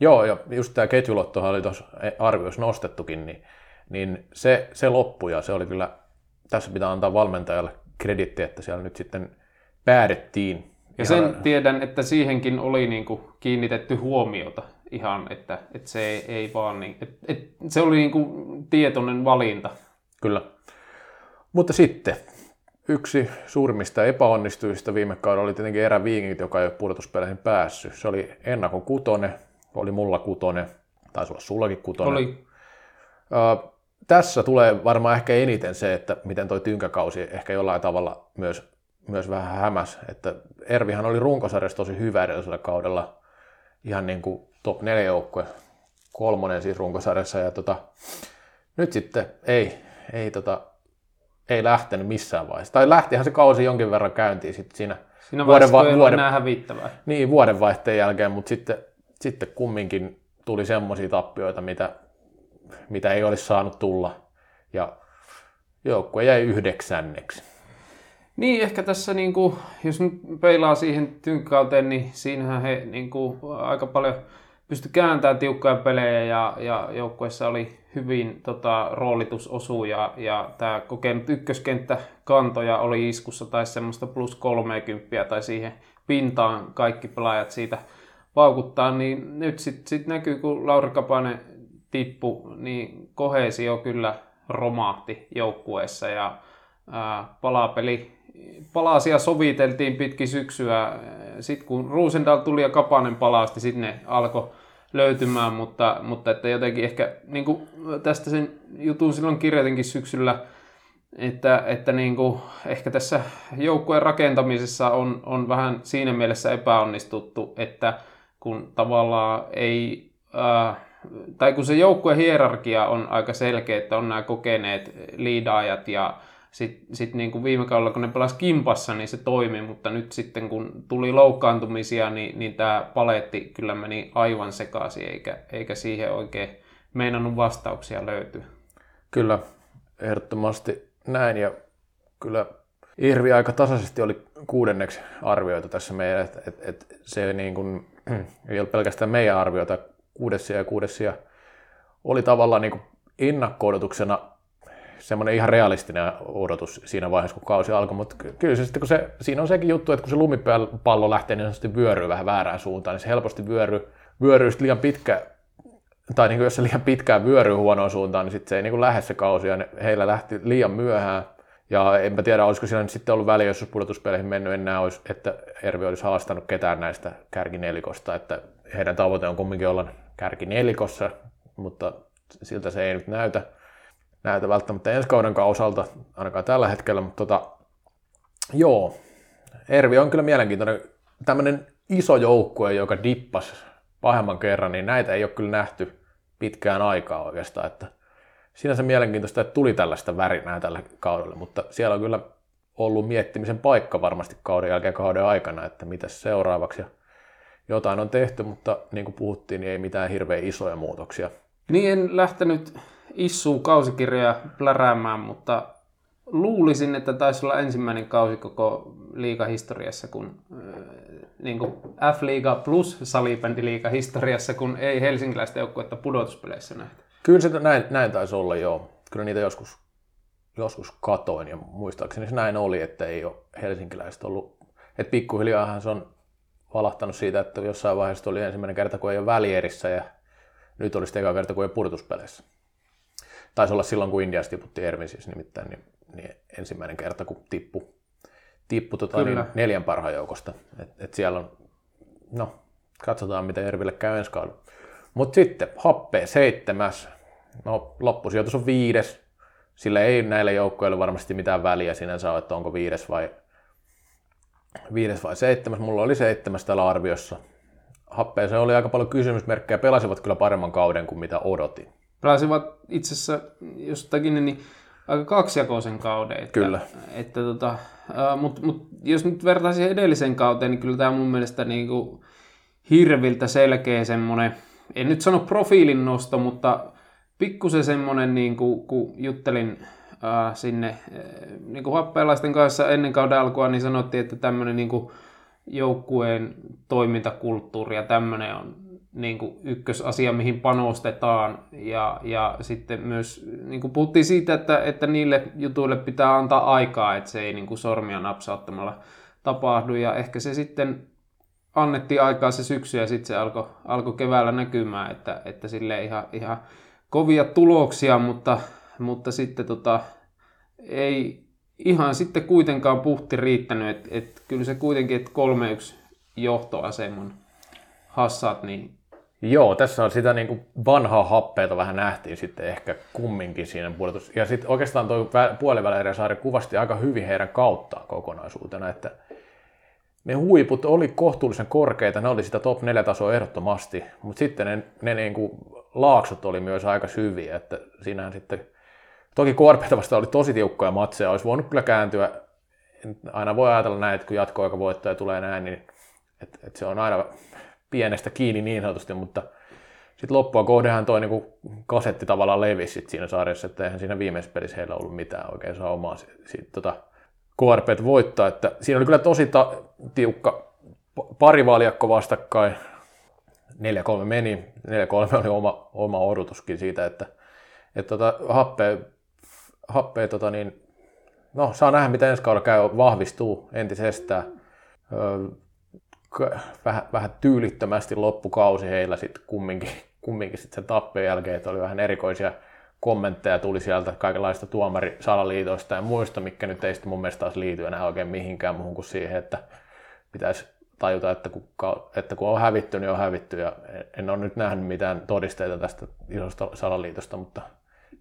Joo, ja just tämä ketjulottohan oli tuossa arvioissa nostettukin, niin, niin se, se loppui ja se oli kyllä, tässä pitää antaa valmentajalle kreditti, että siellä nyt sitten päädettiin. Ja sen tiedän, että siihenkin oli niin kuin kiinnitetty huomiota ihan, että, että se ei, ei vaan niin, että, että se oli niin kuin tietoinen valinta. Kyllä. Mutta sitten yksi suurimmista epäonnistujista viime kaudella oli tietenkin Erä Viingit, joka ei ole pudotuspeleihin päässyt. Se oli ennakon kutone, oli mulla kutone, taisi olla sullakin kutone. Oli. Uh, tässä tulee varmaan ehkä eniten se, että miten toi tynkäkausi ehkä jollain tavalla myös, myös vähän hämäs. Että Ervihan oli runkosarjassa tosi hyvä edellisellä kaudella. Ihan niin kuin top 4 joukkue, kolmonen siis runkosarjassa ja tota, nyt sitten ei, ei, tota, ei lähtenyt missään vaiheessa. Tai lähtihän se kausi jonkin verran käyntiin sitten siinä, siinä vuoden, va- vuoden, hävittävää. Niin, vuodenvaihteen jälkeen, mutta sitten, sitten kumminkin tuli semmoisia tappioita, mitä, mitä ei olisi saanut tulla. Ja joukkue jäi yhdeksänneksi. Niin, ehkä tässä, niin kuin, jos nyt peilaa siihen tynkkauteen, niin siinähän he niin kuin, aika paljon pysty kääntämään tiukkoja pelejä ja, ja joukkueessa oli hyvin tota, roolitus osuu ja, ja tämä kokenut ykköskenttä kantoja oli iskussa tai semmoista plus 30 tai siihen pintaan kaikki pelaajat siitä paukuttaa, niin nyt sitten sit näkyy, kun Lauri Kapanen tippu, niin kohesio kyllä romahti joukkueessa ja ää, palapeli palasia soviteltiin pitkin syksyä. Sitten kun Ruusendal tuli ja Kapanen palasti, sitten ne alkoi löytymään, mutta, mutta että jotenkin ehkä niin kuin tästä sen jutun silloin kirjoitinkin syksyllä, että, että niin kuin, ehkä tässä joukkueen rakentamisessa on, on vähän siinä mielessä epäonnistuttu, että kun tavallaan ei, äh, tai kun se joukkueen hierarkia on aika selkeä, että on nämä kokeneet liidaajat ja sitten sit niin kuin viime kaudella, kun ne pelas kimpassa, niin se toimi, mutta nyt sitten kun tuli loukkaantumisia, niin, niin tämä paletti kyllä meni aivan sekaisin, eikä, eikä siihen oikein meinannut vastauksia löytyä. Kyllä, ehdottomasti näin, ja kyllä Irvi aika tasaisesti oli kuudenneksi arvioita tässä meidän, että et, et se niin kuin, ei ole pelkästään meidän arvioita, kuudessia ja kuudessia oli tavallaan niin ennakko-odotuksena semmoinen ihan realistinen odotus siinä vaiheessa, kun kausi alkoi, mutta kyllä se sitten, kun se, siinä on sekin juttu, että kun se lumipallo lähtee niin sanotusti vyöryy vähän väärään suuntaan, niin se helposti vyöryy, vyöryy liian pitkä, tai niin kuin jos se liian pitkään vyöryy huonoon suuntaan, niin sitten se ei niin kuin lähde se kausi, ja heillä lähti liian myöhään, ja enpä tiedä, olisiko siinä nyt sitten ollut väliä, jos pudotuspeleihin mennyt enää, olisi, että Ervi olisi haastanut ketään näistä kärkinelikosta, että heidän tavoite on kumminkin olla kärkinelikossa, mutta siltä se ei nyt näytä näytä välttämättä ensi kauden osalta, ainakaan tällä hetkellä, mutta tota, joo, Ervi on kyllä mielenkiintoinen. Tämmöinen iso joukkue, joka dippas pahemman kerran, niin näitä ei ole kyllä nähty pitkään aikaa oikeastaan, että sinänsä mielenkiintoista, että tuli tällaista värinää tällä kaudella, mutta siellä on kyllä ollut miettimisen paikka varmasti kauden jälkeen kauden aikana, että mitä seuraavaksi. Ja jotain on tehty, mutta niin kuin puhuttiin, niin ei mitään hirveän isoja muutoksia. Niin en lähtenyt issuu kausikirjoja pläräämään, mutta luulisin, että taisi olla ensimmäinen kausi koko liigahistoriassa, kun äh, niin kuin F-liiga plus salibändiliiga historiassa, kun ei helsinkiläistä joukkuetta pudotuspeleissä nähty. Kyllä se näin, näin taisi olla, joo. Kyllä niitä joskus, joskus katoin ja muistaakseni se näin oli, että ei ole helsinkiläistä ollut. Että pikkuhiljaahan se on valahtanut siitä, että jossain vaiheessa oli ensimmäinen kerta, kun ei ole välierissä ja nyt olisi eka kerta, kun ei ole pudotuspeleissä taisi olla silloin, kun Indiassa tiputti Ervin siis nimittäin, niin, niin ensimmäinen kerta, kun tippu, tippu tota, niin neljän parhaan joukosta. Et, et siellä on, no, katsotaan, mitä Erville käy ensi kaudella. Mutta sitten Happe seitsemäs, no loppusijoitus on viides, sillä ei näille joukkoille varmasti mitään väliä sinänsä ole, että onko viides vai, viides vai seitsemäs. Mulla oli seitsemäs täällä arviossa. Happeeseen oli aika paljon kysymysmerkkejä, pelasivat kyllä paremman kauden kuin mitä odotin pelasivat itse asiassa jostakin niin aika kaksijakoisen kauden. Että, kyllä. Että, tota, Mutta mut, jos nyt vertaisin edellisen kauteen, niin kyllä tämä mun mielestä niin kuin hirviltä selkeä semmoinen, en nyt sano profiilin nosto, mutta pikkusen semmoinen, niin kuin, kun juttelin äh, sinne niin kuin happealaisten kanssa ennen kauden alkua, niin sanottiin, että tämmöinen niin kuin joukkueen toimintakulttuuri ja tämmöinen on niin kuin ykkösasia, mihin panostetaan. Ja, ja sitten myös niin kuin puhuttiin siitä, että, että niille jutuille pitää antaa aikaa, että se ei niin kuin sormia napsauttamalla tapahdu. Ja ehkä se sitten annettiin aikaa se syksy ja sitten se alkoi alko keväällä näkymään, että, että sille ihan, ihan kovia tuloksia, mutta, mutta sitten tota, ei ihan sitten kuitenkaan puhti riittänyt, että et kyllä se kuitenkin, että 3-1 johtoaseman hassat, niin Joo, tässä on sitä niin kuin vanhaa happeita vähän nähtiin sitten ehkä kumminkin siinä pudotus. Ja sitten oikeastaan tuo puolivälierä kuvasti aika hyvin heidän kauttaan kokonaisuutena, että ne huiput oli kohtuullisen korkeita, ne oli sitä top 4 tasoa ehdottomasti, mutta sitten ne, ne niin kuin laaksot oli myös aika syviä, että siinähän sitten, toki Korpeita vasta oli tosi tiukkoja matseja, olisi voinut kyllä kääntyä, aina voi ajatella näin, että kun jatkoaika voittaja tulee näin, niin että, että se on aina pienestä kiinni niin sanotusti, mutta sitten loppua kohdehan toi niin kasetti tavallaan levisi sit siinä sarjassa, että eihän siinä viimeisessä pelissä heillä ollut mitään oikein saa omaa tota, KRP voittaa. Että siinä oli kyllä tosi ta- tiukka pari valjakko vastakkain. 4-3 meni. 4-3 oli oma, oma odotuskin siitä, että, että tota, happea, happea tota niin, no, saa nähdä, mitä ensi kaudella käy, vahvistuu entisestään. Öö, vähän, vähän tyylittömästi loppukausi heillä sitten kumminkin, kumminkin sit sen tappeen jälkeen, että oli vähän erikoisia kommentteja tuli sieltä kaikenlaista tuomarisalaliitoista ja muista, mikä nyt ei sitten mun mielestä taas liity enää oikein mihinkään muuhun kuin siihen, että pitäisi tajuta, että kun, että kun on hävitty, niin on hävitty. Ja en ole nyt nähnyt mitään todisteita tästä isosta salaliitosta, mutta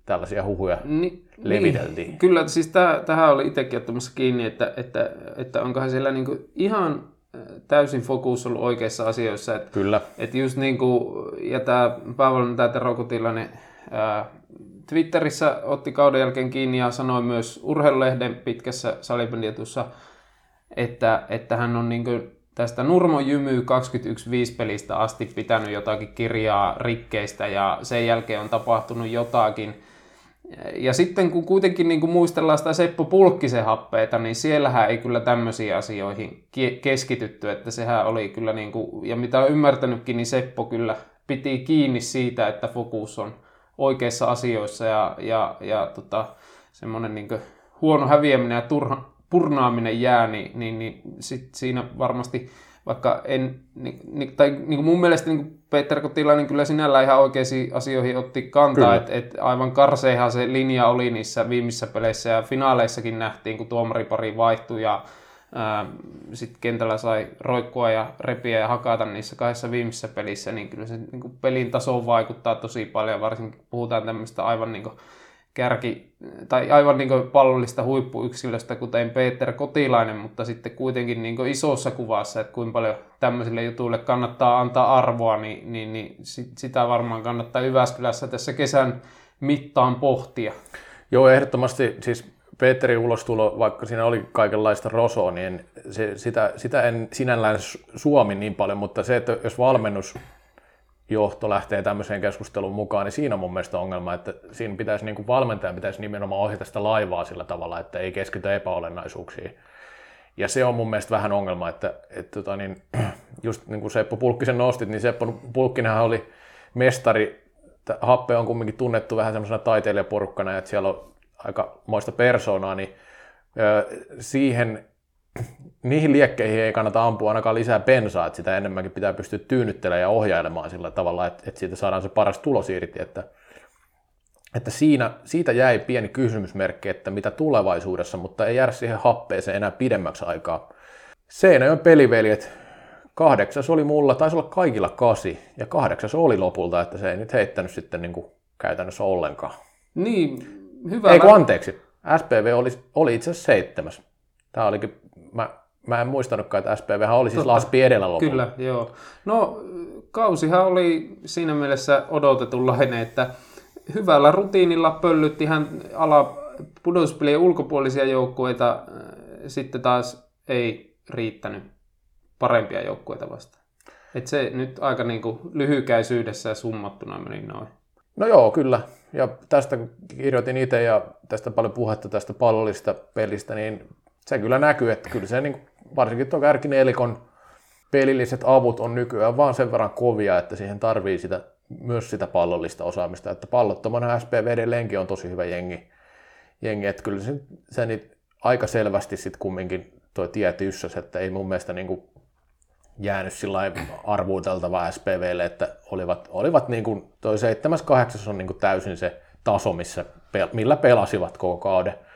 tällaisia huhuja Ni, leviteltiin. Niin, kyllä, siis tähän oli itsekin ottamassa kiinni, että, että, että onkohan siellä niinku ihan täysin fokus ollut oikeissa asioissa. Että, kyllä. Että just niin kuin, ja tämä päävalmentaja Tero Kutilainen ää, Twitterissä otti kauden jälkeen kiinni ja sanoi myös urheilulehden pitkässä salibändietussa, että, että hän on niin kuin tästä Nurmo Jymy 21 pelistä asti pitänyt jotakin kirjaa rikkeistä ja sen jälkeen on tapahtunut jotakin. Ja sitten kun kuitenkin niin kuin muistellaan sitä Seppo Pulkkisen happeita, niin siellähän ei kyllä tämmöisiin asioihin keskitytty, että sehän oli kyllä, niin kuin, ja mitä on ymmärtänytkin, niin Seppo kyllä piti kiinni siitä, että fokus on oikeissa asioissa ja, ja, ja tota, semmoinen niin huono häviäminen ja turha, purnaaminen jää, niin, niin, niin sit siinä varmasti, vaikka en, niin, niin tai niin kuin mun mielestä niin Peter Kotilainen kyllä sinällään ihan oikeisiin asioihin otti kantaa, että et aivan karseihan se linja oli niissä viimeisissä peleissä ja finaaleissakin nähtiin, kun tuomaripari vaihtui ja sitten kentällä sai roikkua ja repiä ja hakata niissä kahdessa viimeisessä pelissä, niin kyllä se niin kuin pelin tasoon vaikuttaa tosi paljon, varsinkin puhutaan tämmöistä aivan niin kuin kärki, tai aivan niin pallollista huippuyksilöstä, kuten Peter Kotilainen, mutta sitten kuitenkin niin isossa kuvassa, että kuinka paljon tämmöisille jutuille kannattaa antaa arvoa, niin, niin, niin sitä varmaan kannattaa Yväskylässä tässä kesän mittaan pohtia. Joo, ehdottomasti siis Peterin ulostulo, vaikka siinä oli kaikenlaista rosoa, niin se, sitä, sitä en sinällään suomi niin paljon, mutta se, että jos valmennusjohto lähtee tämmöiseen keskusteluun mukaan, niin siinä on mun mielestä ongelma, että siinä pitäisi niin kuin valmentaja pitäisi nimenomaan ohjata sitä laivaa sillä tavalla, että ei keskitytä epäolennaisuuksiin. Ja se on mun mielestä vähän ongelma, että, että tota niin, just niin kuin Seppo Pulkkisen nostit, niin Seppo Pulkkinenhan oli mestari, Happe on kumminkin tunnettu vähän semmoisena taiteilijaporukkana, että siellä on aika moista persoonaa, niin siihen, niihin liekkeihin ei kannata ampua ainakaan lisää bensaa, että sitä enemmänkin pitää pystyä tyynnyttelemään ja ohjailemaan sillä tavalla, että, että siitä saadaan se paras tulos irti, että, että siinä, siitä jäi pieni kysymysmerkki, että mitä tulevaisuudessa, mutta ei jää siihen happeeseen enää pidemmäksi aikaa. Seinäjoen peliveljet, kahdeksas oli mulla, taisi olla kaikilla kasi, ja kahdeksas oli lopulta, että se ei nyt heittänyt sitten niin kuin käytännössä ollenkaan. Niin, hyvä. Ei kun anteeksi, SPV oli, oli itse asiassa seitsemäs. Tämä olikin, mä, mä en muistanutkaan, että SPV oli siis Totta. Laspi edellä lopulla. Kyllä, joo. No, kausihan oli siinä mielessä odotetunlainen, että hyvällä rutiinilla pöllytti hän ala pudotuspelien ulkopuolisia joukkueita, sitten taas ei riittänyt parempia joukkueita vastaan. Et se nyt aika niin kuin lyhykäisyydessä ja summattuna meni noin. No joo, kyllä. Ja tästä kirjoitin itse ja tästä paljon puhetta tästä pallollista pelistä, niin se kyllä näkyy, että kyllä se niin, varsinkin tuo kärkinelikon pelilliset avut on nykyään vaan sen verran kovia, että siihen tarvii sitä, myös sitä pallollista osaamista. Että pallottomana SPV edelleenkin on tosi hyvä jengi, jengi että kyllä se, se niin aika selvästi sitten kumminkin tuo tie tyssäs, että ei mun mielestä niin kuin jäänyt sillä arvuuteltava SPVlle, että olivat, olivat niin kuin, toi 7-8 on niin kuin täysin se taso, missä, millä pelasivat koko kauden.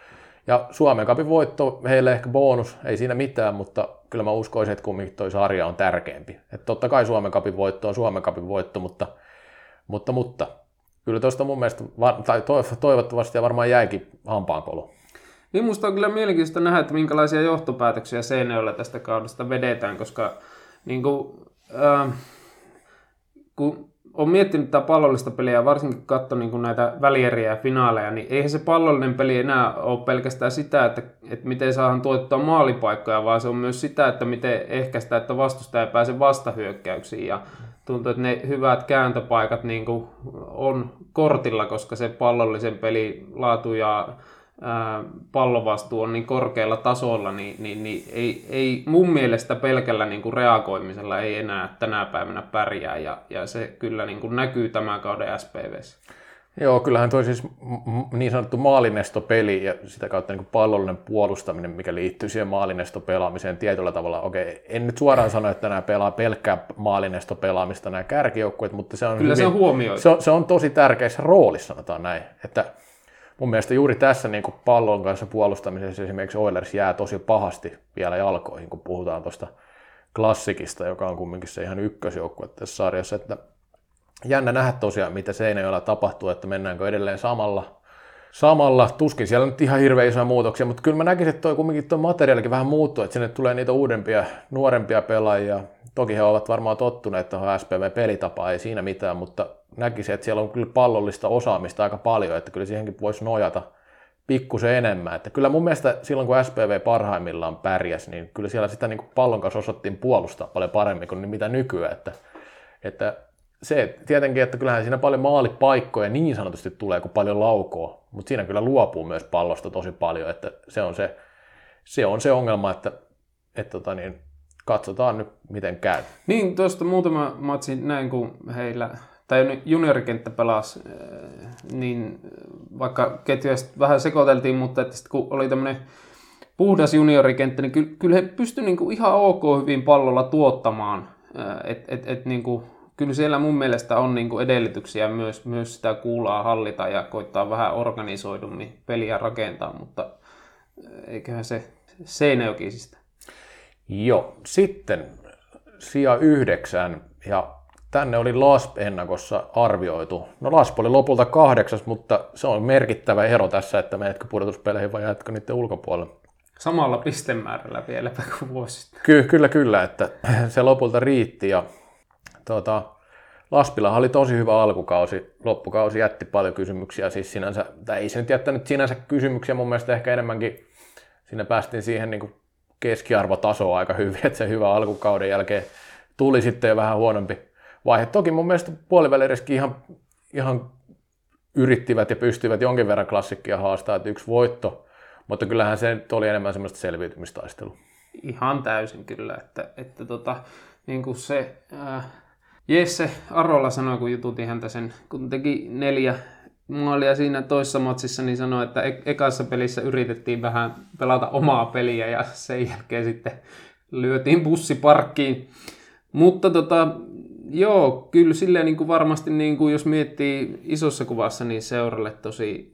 Ja Suomen kapin voitto, heille ehkä bonus, ei siinä mitään, mutta kyllä mä uskoisin, että kumminkin toi sarja on tärkeämpi. Että totta kai Suomen kapin voitto on Suomen kapin voitto, mutta, mutta, mutta kyllä tuosta mun mielestä, tai toivottavasti ja varmaan jäikin hampaankolo. Niin musta on kyllä mielenkiintoista nähdä, että minkälaisia johtopäätöksiä Seinäjoella tästä kaudesta vedetään, koska niin kuin, äh, kun on miettinyt tätä pallollista peliä ja varsinkin katso niin näitä välieriä ja finaaleja, niin eihän se pallollinen peli enää ole pelkästään sitä, että, että miten saadaan tuottaa maalipaikkoja, vaan se on myös sitä, että miten ehkäistä, että vastustaja ei pääse vastahyökkäyksiin. Ja tuntuu, että ne hyvät kääntöpaikat niin on kortilla, koska se pallollisen peli laatu ja pallovastuu on niin korkealla tasolla, niin, niin, niin ei, ei mun mielestä pelkällä niin kuin reagoimisella ei enää tänä päivänä pärjää, ja, ja se kyllä niin kuin näkyy tämän kauden SPVssä. Joo, kyllähän toi siis niin sanottu maalinestopeli ja sitä kautta niin pallollinen puolustaminen, mikä liittyy siihen maalinestopelaamiseen tietyllä tavalla. Okei, en nyt suoraan sano, että nämä pelaa pelkkää maalinestopelaamista nämä kärkijoukkueet, mutta se on, Kyllä hyvin, se on huomioitu. Se on, se on tosi tärkeässä roolissa, sanotaan näin. Että mun mielestä juuri tässä niin kuin pallon kanssa puolustamisessa esimerkiksi Oilers jää tosi pahasti vielä jalkoihin, kun puhutaan tuosta klassikista, joka on kumminkin se ihan ykkösjoukkue tässä sarjassa, että jännä nähdä tosiaan, mitä Seinäjoella tapahtuu, että mennäänkö edelleen samalla, samalla. Tuskin siellä nyt ihan hirveän isoja muutoksia, mutta kyllä mä näkisin, että toi kumminkin tuo materiaalikin vähän muuttuu, että sinne tulee niitä uudempia, nuorempia pelaajia. Toki he ovat varmaan tottuneet tuohon SPV-pelitapaan, ei siinä mitään, mutta näkisin, että siellä on kyllä pallollista osaamista aika paljon, että kyllä siihenkin voisi nojata pikkusen enemmän. Että kyllä mun mielestä silloin, kun SPV parhaimmillaan pärjäs, niin kyllä siellä sitä niin pallon kanssa osattiin puolustaa paljon paremmin kuin mitä nykyään. Että, että se tietenkin, että kyllähän siinä paljon maalipaikkoja niin sanotusti tulee, kuin paljon laukoa, mutta siinä kyllä luopuu myös pallosta tosi paljon, että se on se, se, on se ongelma, että, että tota niin, katsotaan nyt miten käy. Niin, tuosta muutama matsi näin, kun heillä, tai juniorikenttä pelasi, äh, niin vaikka ketjuja vähän sekoiteltiin, mutta että kun oli tämmöinen puhdas juniorikenttä, niin kyllä he pystyivät niin ihan ok hyvin pallolla tuottamaan, että et, et, niin kuin kyllä siellä mun mielestä on niin kuin edellytyksiä myös, myös sitä kuulaa hallita ja koittaa vähän organisoidummin peliä rakentaa, mutta eh, eiköhän se Seinäjokisista. Joo, sitten sija yhdeksän ja tänne oli LASP-ennakossa arvioitu. No LASP oli lopulta kahdeksas, mutta se on merkittävä ero tässä, että menetkö pudotuspeleihin vai jatko niiden ulkopuolella. Samalla pistemäärällä vieläpä kuin vuosi sitten. Ky- kyllä, kyllä, että se lopulta riitti ja Tuota, Laspillahan oli tosi hyvä alkukausi, loppukausi jätti paljon kysymyksiä, siis sinänsä, tai ei se nyt jättänyt sinänsä kysymyksiä, mun mielestä ehkä enemmänkin sinne päästiin siihen niin kuin keskiarvotasoon aika hyvin, että se hyvä alkukauden jälkeen tuli sitten jo vähän huonompi vaihe. Toki mun mielestä puoliväliriskin ihan, ihan yrittivät ja pystyivät jonkin verran klassikkia haastaa, että yksi voitto, mutta kyllähän se oli enemmän semmoista selviytymistaistelua. Ihan täysin kyllä, että, että tota, niin kuin se, äh, Jesse Arolla sanoi, kun jututin häntä sen, kun teki neljä maalia siinä toisessa matsissa, niin sanoi, että e- ekassa pelissä yritettiin vähän pelata omaa peliä ja sen jälkeen sitten lyötiin bussi parkkiin. Mutta tota, joo, kyllä silleen niin kuin varmasti, niin kuin jos miettii isossa kuvassa, niin seuralle tosi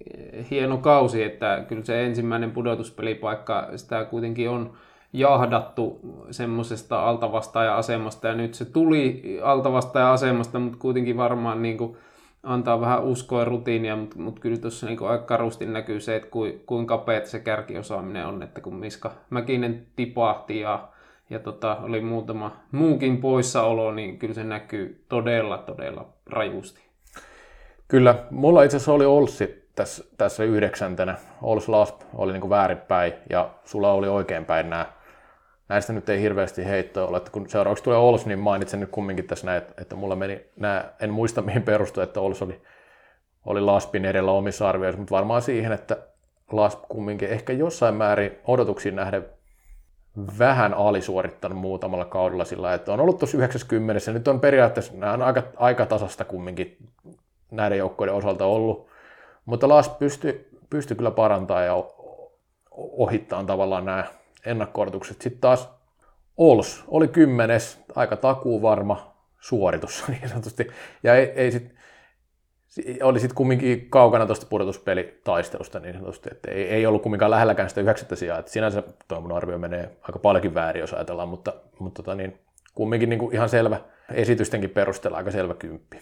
hieno kausi, että kyllä se ensimmäinen pudotuspelipaikka, sitä kuitenkin on jahdattu semmoisesta altavastaaja-asemasta ja nyt se tuli altavastaaja-asemasta, mutta kuitenkin varmaan niin kuin antaa vähän uskoa ja rutiinia, mutta, mutta kyllä tuossa niin aika karusti näkyy se, että kuinka kapeat se kärkiosaaminen on, että kun Miska Mäkinen tipahti ja, ja tota, oli muutama muukin poissaolo, niin kyllä se näkyy todella, todella rajusti. Kyllä, mulla itse asiassa oli Olssi tässä, tässä yhdeksäntenä. Ols Lasp oli niin väärinpäin ja sulla oli oikeinpäin nämä näistä nyt ei hirveästi heittoa ole. Että kun seuraavaksi tulee Ols, niin mainitsen nyt kumminkin tässä näin, että, että mulla meni nämä, en muista mihin perustui, että Ols oli, oli Laspin edellä omissa arvioissa, mutta varmaan siihen, että Lasp kumminkin ehkä jossain määrin odotuksiin nähden vähän alisuorittanut muutamalla kaudella sillä, että on ollut tuossa 90 ja nyt on periaatteessa nämä on aika, aika tasasta kumminkin näiden joukkoiden osalta ollut, mutta Lasp pystyi pysty kyllä parantamaan ja ohittaa tavallaan nämä ennakkoortukset. Sitten taas Ols oli kymmenes, aika takuu varma suoritus niin sanotusti. Ja ei, ei sit, oli sitten kumminkin kaukana tuosta pudotuspelitaistelusta niin sanotusti, että ei, ei ollut kumminkaan lähelläkään sitä yhdeksättä sijaa. Että sinänsä tuo mun arvio menee aika paljonkin väärin, jos ajatellaan, mutta, mutta tota niin, kumminkin niin kuin ihan selvä esitystenkin perusteella aika selvä kymppi.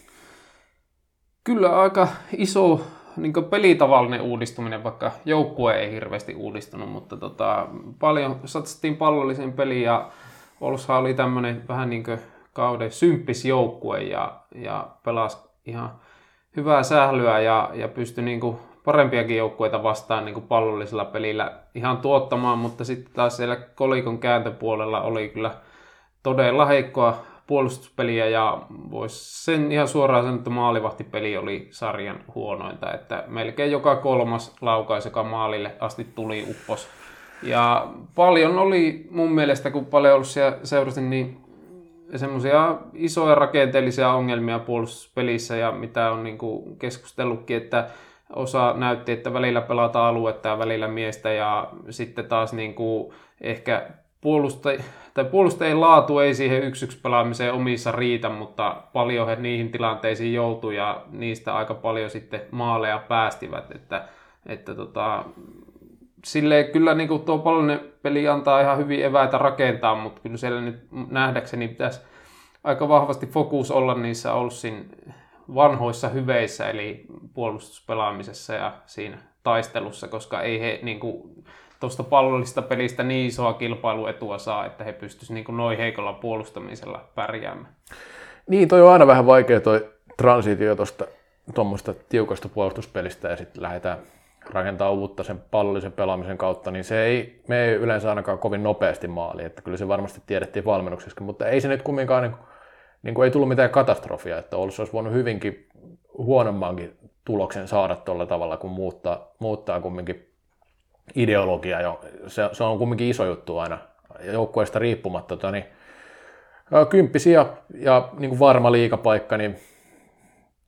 Kyllä aika iso niin pelitavallinen uudistuminen, vaikka joukkue ei hirveästi uudistunut, mutta tota, paljon satsattiin pallolliseen peliin ja Olsha oli tämmöinen vähän niin kuin kauden symppis joukkue ja, ja pelasi ihan hyvää sählyä ja, ja pystyi niin kuin parempiakin joukkueita vastaan niin kuin pallollisella pelillä ihan tuottamaan, mutta sitten taas siellä kolikon kääntöpuolella oli kyllä todella heikkoa puolustuspeliä ja voisi sen ihan suoraan sanoa, että maalivahtipeli oli sarjan huonointa, että melkein joka kolmas laukaus, joka maalille asti tuli uppos. Ja paljon oli mun mielestä, kun paljon ollut siellä seurasin, niin semmoisia isoja rakenteellisia ongelmia puolustuspelissä ja mitä on niin kuin keskustellutkin, että osa näytti, että välillä pelataan aluetta ja välillä miestä ja sitten taas niin kuin ehkä puolustaj- tai puolustajien laatu ei siihen yksi pelaamiseen omissa riitä, mutta paljon he niihin tilanteisiin joutui ja niistä aika paljon sitten maaleja päästivät, että, että tota, silleen kyllä niin kuin tuo pallinen peli antaa ihan hyvin eväitä rakentaa, mutta kyllä siellä nyt nähdäkseni pitäisi aika vahvasti fokus olla niissä Olssin vanhoissa hyveissä, eli puolustuspelaamisessa ja siinä taistelussa, koska ei he niin kuin, tuosta pallollista pelistä niin isoa kilpailuetua saa, että he pystyisivät niin noin heikolla puolustamisella pärjäämään. Niin, toi on aina vähän vaikea toi transitio tuosta tuommoista tiukasta puolustuspelistä ja sitten lähdetään rakentaa uutta sen pallollisen pelaamisen kautta, niin se ei me ei yleensä ainakaan kovin nopeasti maali, että kyllä se varmasti tiedettiin valmennuksessa, mutta ei se nyt kumminkaan niin, niin kuin ei tullut mitään katastrofia, että Oulussa olisi voinut hyvinkin huonommankin tuloksen saada tuolla tavalla, kun muuttaa, muuttaa kumminkin ideologia jo. Se, se on kumminkin iso juttu aina joukkueesta riippumatta. Tota, niin, kymppisiä ja, niin kuin varma liikapaikka, niin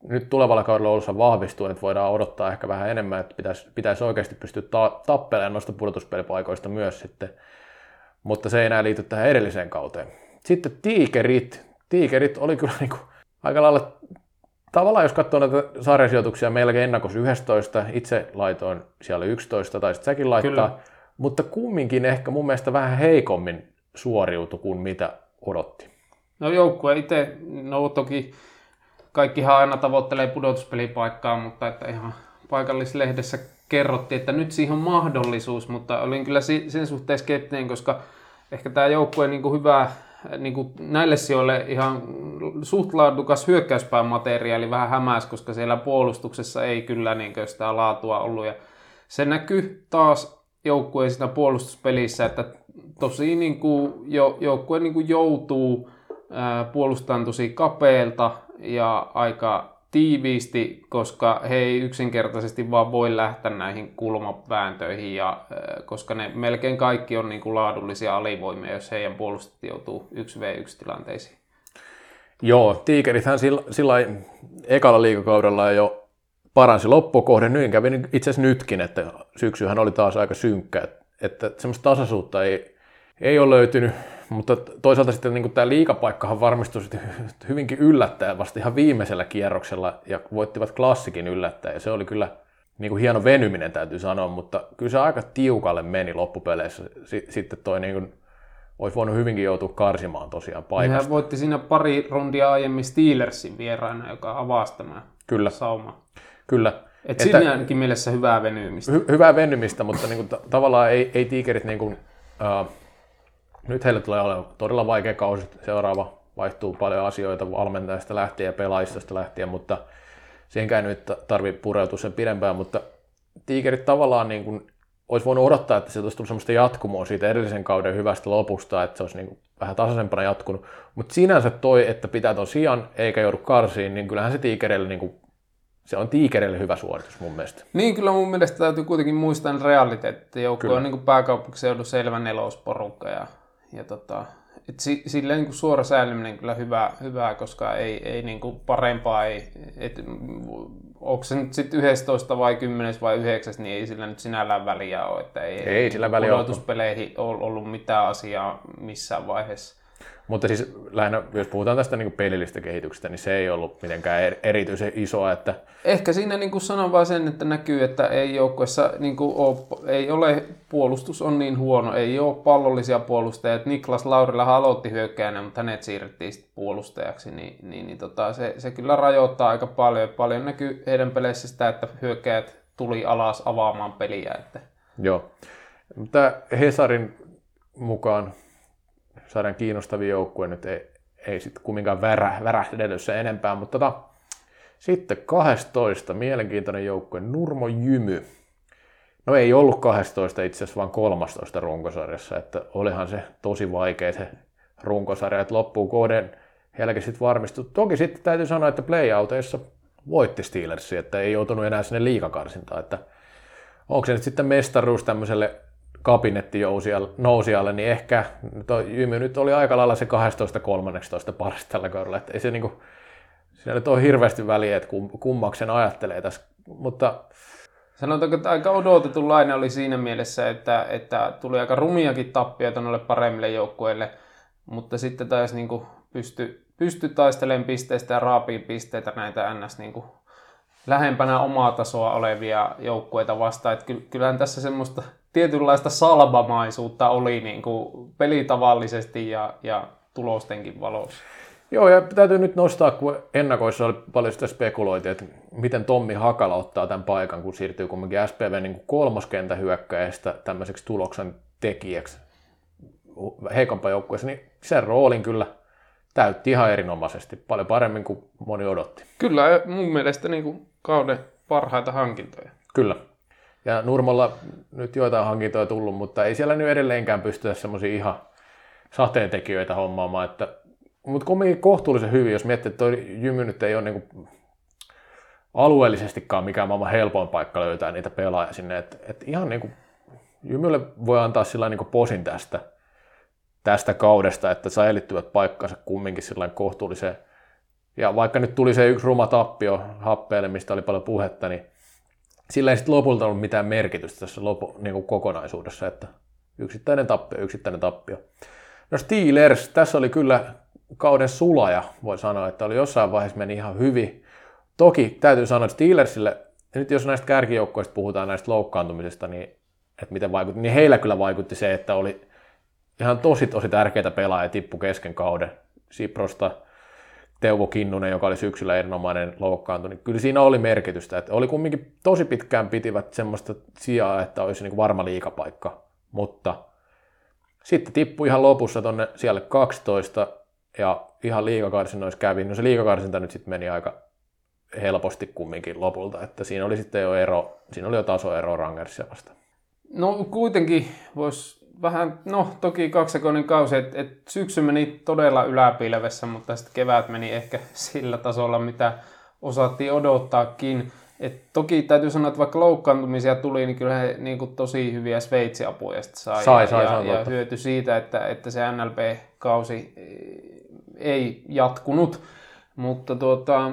nyt tulevalla kaudella Oulussa vahvistuu, että voidaan odottaa ehkä vähän enemmän, että pitäisi, pitäisi oikeasti pystyä ta- tappelemaan noista pudotuspelipaikoista myös sitten, mutta se ei enää liity tähän edelliseen kauteen. Sitten tiikerit. Tiikerit oli kyllä niin kuin aika lailla, tavallaan jos katsoo näitä sarjasijoituksia, meilläkin ennakos 11, itse laitoin siellä 11, tai sitten säkin laittaa, kyllä. mutta kumminkin ehkä mun mielestä vähän heikommin suoriutu kuin mitä odotti. No joukkue itse, no toki kaikkihan aina tavoittelee pudotuspelipaikkaa, mutta että ihan paikallislehdessä kerrottiin, että nyt siihen on mahdollisuus, mutta olin kyllä sen suhteen skeptinen, koska ehkä tämä joukkue niin kuin hyvä niin kuin näille sijoille ihan suht laadukas hyökkäyspään materiaali vähän hämäs, koska siellä puolustuksessa ei kyllä niin sitä laatua ollut. Ja se näkyy taas joukkueen siinä puolustuspelissä, että tosi niin kuin jo, joukkue niin kuin joutuu puolustamaan tosi kapeelta ja aika tiiviisti, koska he ei yksinkertaisesti vaan voi lähteä näihin kulmavääntöihin, ja, koska ne melkein kaikki on niin kuin laadullisia alivoimia, jos heidän puolustajat joutuu 1v1-tilanteisiin. Joo, tiikerithän sillä, sillä ekalla liikakaudella jo paransi loppukohden, niin kävi itse asiassa nytkin, että syksyhän oli taas aika synkkä, että, että semmoista tasaisuutta ei, ei ole löytynyt mutta toisaalta sitten niin tämä liikapaikkahan varmistui sitten hyvinkin yllättäen vasta ihan viimeisellä kierroksella ja voittivat klassikin yllättäen ja se oli kyllä niin kuin hieno venyminen täytyy sanoa, mutta kyllä se aika tiukalle meni loppupeleissä. Sitten toi niin kuin, olisi voinut hyvinkin joutua karsimaan tosiaan paikasta. Hän voitti siinä pari rundia aiemmin Steelersin vieraana, joka avasi tämä Kyllä. sauma. Kyllä. Et että, siinä ainakin mielessä hyvää venymistä. Hy- hyvää venymistä, mutta niin kuin, t- tavallaan ei, ei tiikerit niin kuin, uh, nyt heille tulee olemaan todella vaikea kausi. Seuraava vaihtuu paljon asioita valmentajasta lähtien ja pelaajista lähtien, mutta siihenkään nyt tarvitse pureutua sen pidempään, mutta tiikerit tavallaan niin kuin, olisi voinut odottaa, että se olisi tullut sellaista jatkumoa siitä edellisen kauden hyvästä lopusta, että se olisi niin kuin vähän tasaisempana jatkunut. Mutta sinänsä toi, että pitää ton sijan eikä joudu karsiin, niin kyllähän se tiikereille niin kuin, se on tiikereille hyvä suoritus mun mielestä. Niin, kyllä mun mielestä täytyy kuitenkin muistaa realiteetti. että joukkue on niin pääkaupunkiseudun selvä nelosporukka ja ja tota, et si, silleen niin suora säilyminen kyllä hyvä, hyvää, koska ei, ei niin kuin parempaa, ei, et, onko se nyt sitten 11 vai 10 vai 9, niin ei sillä nyt sinällään väliä ole, että ei, ei sillä väliä ole ollut mitään asiaa missään vaiheessa. Mutta siis lähinnä, jos puhutaan tästä niin pelillistä kehityksestä, niin se ei ollut mitenkään erityisen isoa. Että... Ehkä siinä niin kuin sanon vaan sen, että näkyy, että ei joukkuessa niin kuin ole, ei ole, puolustus on niin huono, ei ole pallollisia puolustajia. Niklas Laurila aloitti hyökkäänä, mutta hänet siirrettiin sitten puolustajaksi, niin, niin, niin tota, se, se, kyllä rajoittaa aika paljon. Paljon näkyy heidän peleissä sitä, että hyökkäät tuli alas avaamaan peliä. Että... Joo. Mutta Hesarin mukaan sarjan kiinnostavia joukkue nyt ei, ei sitten kumminkaan värä, värähdelössä enempää, mutta tota, sitten 12, mielenkiintoinen joukkue, Nurmo Jymy. No ei ollut 12 itse asiassa, vaan 13 runkosarjassa, että olihan se tosi vaikea se runkosarja, että loppuu kohden heilläkin sitten varmistui. Toki sitten täytyy sanoa, että playouteissa voitti Steelersi, että ei joutunut enää sinne liikakarsintaan. Että onko se nyt sitten mestaruus tämmöiselle kabinettijousijalle, niin ehkä Jymy nyt oli aika lailla se 12-13 paras tällä kaudella. Että ei se niinku, siinä nyt ole hirveästi väliä, että kummaksen ajattelee tässä. Mutta Sanotaanko, että aika odotetunlainen oli siinä mielessä, että, että tuli aika rumiakin tappioita noille paremmille joukkueille, mutta sitten taas niin kuin pysty, pysty taistelemaan pisteistä ja raapiin pisteitä näitä NS niin kuin lähempänä omaa tasoa olevia joukkueita vastaan. Että kyllähän tässä semmoista tietynlaista salbamaisuutta oli niin kuin pelitavallisesti ja, ja tulostenkin valossa. Joo, ja täytyy nyt nostaa, kun ennakoissa oli paljon sitä spekuloitiin, että miten Tommi Hakala ottaa tämän paikan, kun siirtyy kumminkin SPV niin kolmoskentä hyökkäjästä tämmöiseksi tuloksen tekijäksi heikompaa joukkueessa, niin sen roolin kyllä täytti ihan erinomaisesti, paljon paremmin kuin moni odotti. Kyllä, mun mielestä niin kuin kauden parhaita hankintoja. Kyllä. Ja Nurmolla nyt joitain hankintoja tullut, mutta ei siellä nyt edelleenkään pystytä semmoisia ihan sateentekijöitä hommaamaan, että mutta kumminkin kohtuullisen hyvin, jos miettii, että toi Jymy nyt ei ole niinku alueellisestikaan mikään maailman helpoin paikka löytää niitä pelaajia sinne. Et, et ihan niinku, Jymylle voi antaa sillä niinku posin tästä, tästä kaudesta, että säilyttyvät paikkansa kumminkin sillä kohtuulliseen. Ja vaikka nyt tuli se yksi ruma tappio happeelle, mistä oli paljon puhetta, niin sillä ei sitten lopulta ollut mitään merkitystä tässä lopu, niin kuin kokonaisuudessa, että yksittäinen tappio, yksittäinen tappio. No Steelers, tässä oli kyllä kauden sulaja, voi sanoa, että oli jossain vaiheessa meni ihan hyvin. Toki täytyy sanoa, että Steelersille, nyt jos näistä kärkijoukkoista puhutaan näistä loukkaantumisesta, niin, että miten vaikutti, niin heillä kyllä vaikutti se, että oli ihan tosi tosi tärkeitä pelaajia tippu kesken kauden. Siprosta, Teuvo Kinnunen, joka oli syksyllä erinomainen loukkaantunut, niin kyllä siinä oli merkitystä. Että oli kumminkin tosi pitkään pitivät semmoista sijaa, että olisi niin varma liikapaikka, mutta sitten tippui ihan lopussa tonne siellä 12 ja ihan liikakarsinnoissa kävi. No se liikakarsinta nyt sitten meni aika helposti kumminkin lopulta, että siinä oli sitten jo ero, siinä oli jo tasoero Rangersia vasta. No kuitenkin voisi vähän, no toki kaksisekoinen kausi, että et syksy meni todella yläpilvessä, mutta sitten kevät meni ehkä sillä tasolla, mitä osattiin odottaakin. Et toki täytyy sanoa, että vaikka loukkaantumisia tuli, niin kyllä he niin kuin, tosi hyviä Sveitsi-apuja sai. Sai, sai, ja, sai, ja, ja hyöty siitä, että, että se NLP-kausi ei jatkunut. Mutta tuota,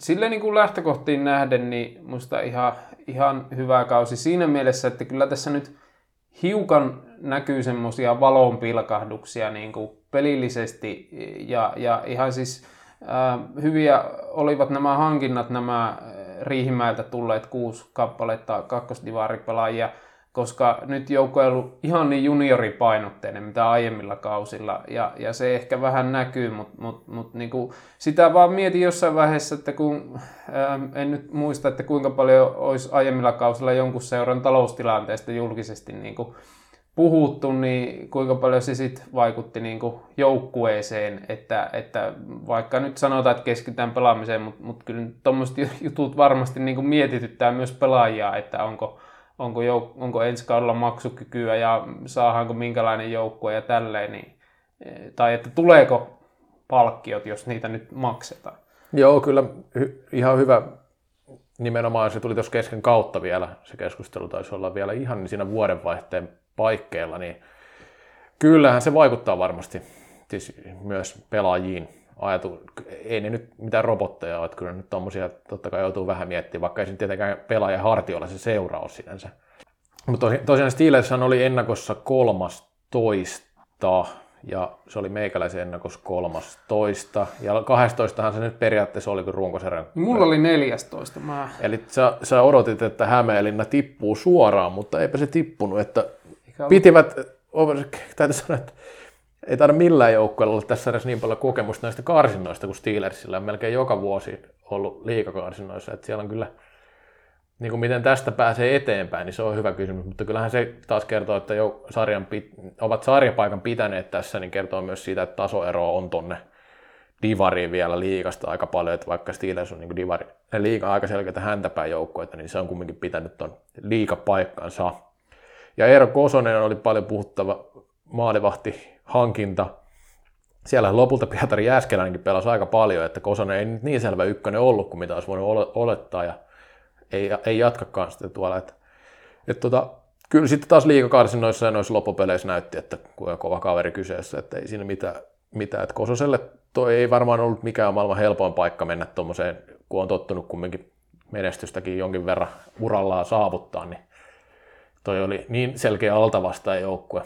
sille niin kuin lähtökohtiin nähden, niin musta ihan, ihan hyvä kausi siinä mielessä, että kyllä tässä nyt hiukan näkyy semmoisia valonpilkahduksia niin kuin pelillisesti ja, ja ihan siis äh, hyviä olivat nämä hankinnat, nämä Riihimäeltä tulleet kuusi kappaletta kakkosdivaripelaajia, koska nyt joukko ei ollut ihan niin junioripainotteinen mitä aiemmilla kausilla, ja, ja se ehkä vähän näkyy, mutta mut, mut niinku, sitä vaan mietin jossain vaiheessa, että kun, ää, en nyt muista, että kuinka paljon olisi aiemmilla kausilla jonkun seuran taloustilanteesta julkisesti niinku, puhuttu, niin kuinka paljon se sitten vaikutti niin kuin joukkueeseen, että, että vaikka nyt sanotaan, että keskitytään pelaamiseen, mutta, mutta kyllä tuommoiset jutut varmasti niin kuin mietityttää myös pelaajia, että onko, onko, jouk- onko ensi kaudella maksukykyä ja saadaanko minkälainen joukkue ja tälleen, niin, tai että tuleeko palkkiot, jos niitä nyt maksetaan. Joo, kyllä hy- ihan hyvä nimenomaan se tuli tuossa kesken kautta vielä, se keskustelu taisi olla vielä ihan siinä vuodenvaihteen paikkeilla, niin kyllähän se vaikuttaa varmasti siis myös pelaajiin. Ajatu, ei ne nyt mitään robotteja ole, että kyllä nyt tommosia totta kai joutuu vähän miettimään, vaikka ei se tietenkään pelaajan hartioilla se seuraus sinänsä. Mutta tosiaan Steelers oli ennakossa kolmas toista, ja se oli meikäläisen ennakos kolmas toista. Ja 12 se nyt periaatteessa oli kuin runkosarjan. Mulla oli 14. Mä... Eli sä, sä odotit, että Hämeenlinna tippuu suoraan, mutta eipä se tippunut, että pitivät, täytyy sanoa, että ei taida millään joukkueella olla tässä edes niin paljon kokemusta näistä karsinnoista kuin Steelersillä on melkein joka vuosi ollut liikakarsinnoissa, että siellä on kyllä, niin kuin miten tästä pääsee eteenpäin, niin se on hyvä kysymys, mutta kyllähän se taas kertoo, että jo sarjan, ovat sarjapaikan pitäneet tässä, niin kertoo myös siitä, että tasoero on tonne divariin vielä liikasta aika paljon, että vaikka Steelers on niin divari, ne liika aika selkeitä häntäpää joukkoita, niin se on kumminkin pitänyt ton liikapaikkansa. Ja Eero Kosonen oli paljon puhuttava maalivahti hankinta. siellä lopulta Pietari Jääskelänenkin pelasi aika paljon, että Kosonen ei nyt niin selvä ykkönen ollut kuin mitä olisi voinut olettaa ja ei, ei jatkakaan sitten tuolla. Että, että tota, kyllä sitten taas liikakarsinnoissa ja noissa loppupeleissä näytti, että kuinka kova kaveri kyseessä, että ei siinä mitään, mitään. Että Kososelle toi ei varmaan ollut mikään maailman helpoin paikka mennä tuommoiseen, kun on tottunut kumminkin menestystäkin jonkin verran urallaan saavuttaa, niin toi oli niin selkeä altavastaan joukkue,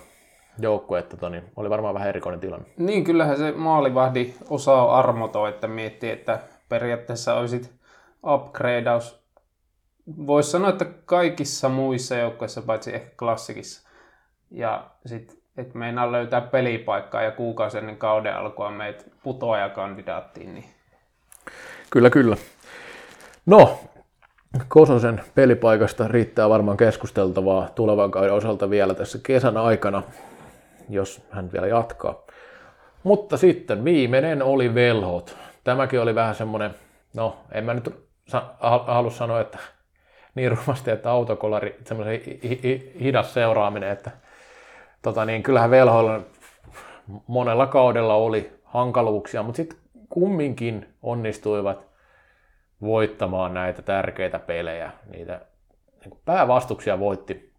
joukkue että toni, oli varmaan vähän erikoinen tilanne. Niin, kyllähän se maalivahdi osaa armoto, että miettii, että periaatteessa olisit upgradeaus. Voisi sanoa, että kaikissa muissa joukkueissa, paitsi ehkä klassikissa. Ja sitten, että meinaa löytää pelipaikkaa ja kuukausi ennen kauden alkua meitä putoajakandidaattiin. Niin... Kyllä, kyllä. No, Kososen pelipaikasta riittää varmaan keskusteltavaa tulevan kauden osalta vielä tässä kesän aikana, jos hän vielä jatkaa. Mutta sitten viimeinen oli velhot. Tämäkin oli vähän semmoinen, no en mä nyt halua sanoa, että niin rumasti, että autokolari, semmoinen hidas seuraaminen, että tota niin, kyllähän velhoilla monella kaudella oli hankaluuksia, mutta sitten kumminkin onnistuivat voittamaan näitä tärkeitä pelejä. Niitä niin päävastuksia voitti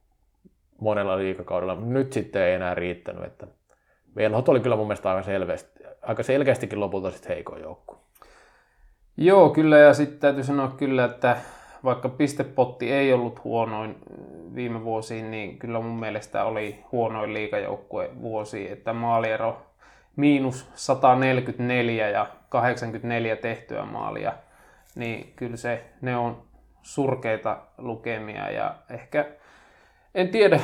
monella liikakaudella, mutta nyt sitten ei enää riittänyt. Että Velhot oli kyllä mun mielestä aika, selvästi, aika selkeästikin lopulta sitten heikoin joukko. Joo, kyllä ja sitten täytyy sanoa kyllä, että vaikka pistepotti ei ollut huonoin viime vuosiin, niin kyllä mun mielestä oli huonoin liikajoukkue vuosi, että maaliero miinus 144 ja 84 tehtyä maalia – niin kyllä se, ne on surkeita lukemia ja ehkä, en tiedä,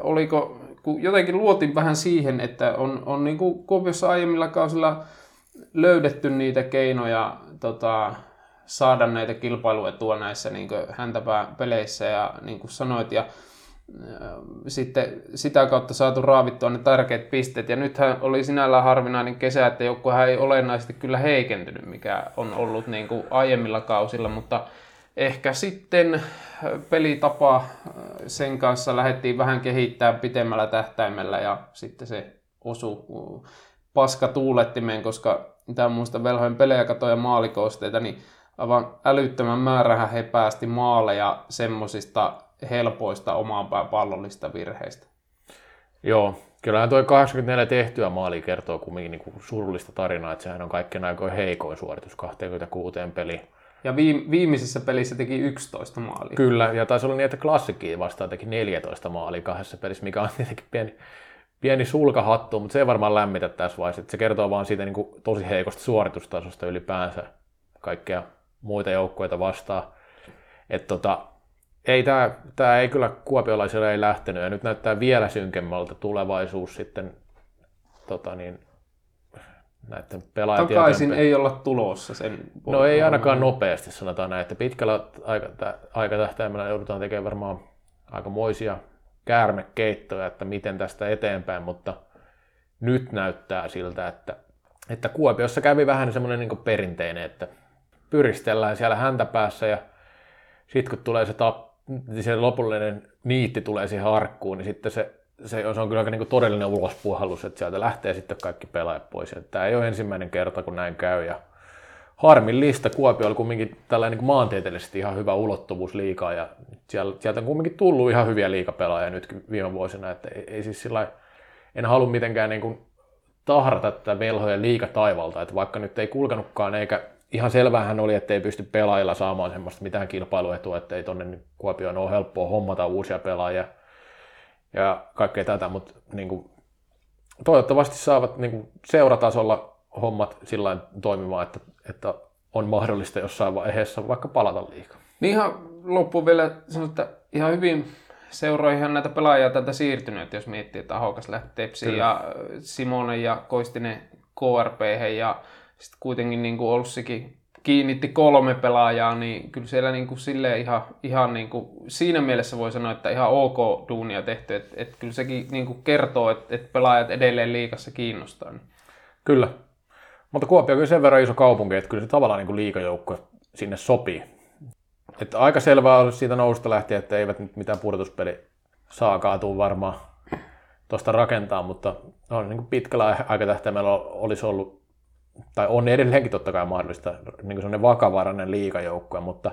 oliko, kun jotenkin luotin vähän siihen, että on, on niin kuin Kuopiossa aiemmilla kausilla löydetty niitä keinoja tota, saada näitä kilpailuetua näissä niin häntäpää-peleissä ja niin kuin sanoit, ja sitten sitä kautta saatu raavittua ne tärkeät pisteet. Ja nythän oli sinällään harvinainen kesä, että joukkuehan ei olennaisesti kyllä heikentynyt, mikä on ollut niin kuin aiemmilla kausilla, mutta ehkä sitten pelitapa sen kanssa lähdettiin vähän kehittää pitemmällä tähtäimellä ja sitten se osu paska tuulettimeen, koska mitä muista velhojen pelejä katoja maalikoosteita, niin aivan älyttömän määrähän he päästi maaleja semmosista helpoista omaan pallollista virheistä. Joo, kyllähän tuo 84 tehtyä maali kertoo kumminkin niin kuin surullista tarinaa, että sehän on kaikkein aikoin heikoin suoritus 26 peliin. Ja viimeisessä pelissä teki 11 maalia. Kyllä, ja taisi olla niin, että klassikki vastaan teki 14 maalia kahdessa pelissä, mikä on tietenkin pieni, pieni sulkahattu, mutta se ei varmaan lämmitä tässä vaiheessa. Se kertoo vaan siitä niin kuin tosi heikosta suoritustasosta ylipäänsä kaikkea muita joukkueita vastaan. Että tota, ei tämä, tämä ei kyllä kuopiolaisille ei lähtenyt ja nyt näyttää vielä synkemmältä tulevaisuus sitten tota niin, näiden pelaajatietojen... Takaisin ei olla tulossa sen No ei ainakaan nopeasti sanotaan näin, että pitkällä aikatahtäimellä joudutaan tekemään varmaan aikamoisia käärmekeittoja, että miten tästä eteenpäin, mutta nyt näyttää siltä, että, että Kuopiossa kävi vähän semmoinen niin perinteinen, että pyristellään siellä häntä päässä ja sitten kun tulee se tap, se lopullinen niitti tulee siihen harkkuun, niin sitten se, se, se on kyllä aika niin todellinen ulospuhallus, että sieltä lähtee sitten kaikki pelaajat pois. Tämä ei ole ensimmäinen kerta, kun näin käy. Ja harmillista. Kuopio oli kumminkin tällainen niin maantieteellisesti ihan hyvä ulottuvuus liikaa ja sieltä on kumminkin tullut ihan hyviä liikapelaajia nyt viime vuosina. Että ei, ei siis sillä en halua mitenkään niin kuin tahrata tätä velhojen liikataivalta, että vaikka nyt ei kulkenutkaan eikä ihan selvähän oli, että ei pysty pelaajilla saamaan semmoista mitään kilpailuetua, että ei tonne Kuopioon ole helppoa hommata uusia pelaajia ja kaikkea tätä, mutta niin kuin, toivottavasti saavat niin kuin, seuratasolla hommat sillä toimimaan, että, että on mahdollista jossain vaiheessa vaikka palata liikaa. Niin ihan loppuun vielä sanoa, että ihan hyvin seuroihin näitä pelaajia tältä siirtynyt, jos miettii, että Ahokas lähti Tepsiin ja Simonen ja Koistinen KRP ja sitten kuitenkin niin kuin Olssikin kiinnitti kolme pelaajaa, niin kyllä siellä niin kuin silleen ihan, ihan niin kuin, siinä mielessä voi sanoa, että ihan ok duunia tehty, että että kyllä sekin niin kuin kertoo, että että pelaajat edelleen liikassa kiinnostaa. Niin. Kyllä, mutta Kuopio on kyllä sen verran iso kaupunki, että kyllä se tavallaan niin kuin liikajoukkue sinne sopii. Että aika selvää on siitä nousta lähtien, että eivät nyt mitään pudotuspeli saa kaatua varmaan tuosta rakentaa, mutta on niin kuin pitkällä aikatähtäimellä olisi ollut, tai on edelleenkin totta kai mahdollista, niin kuin vakavarainen liikajoukkue, mutta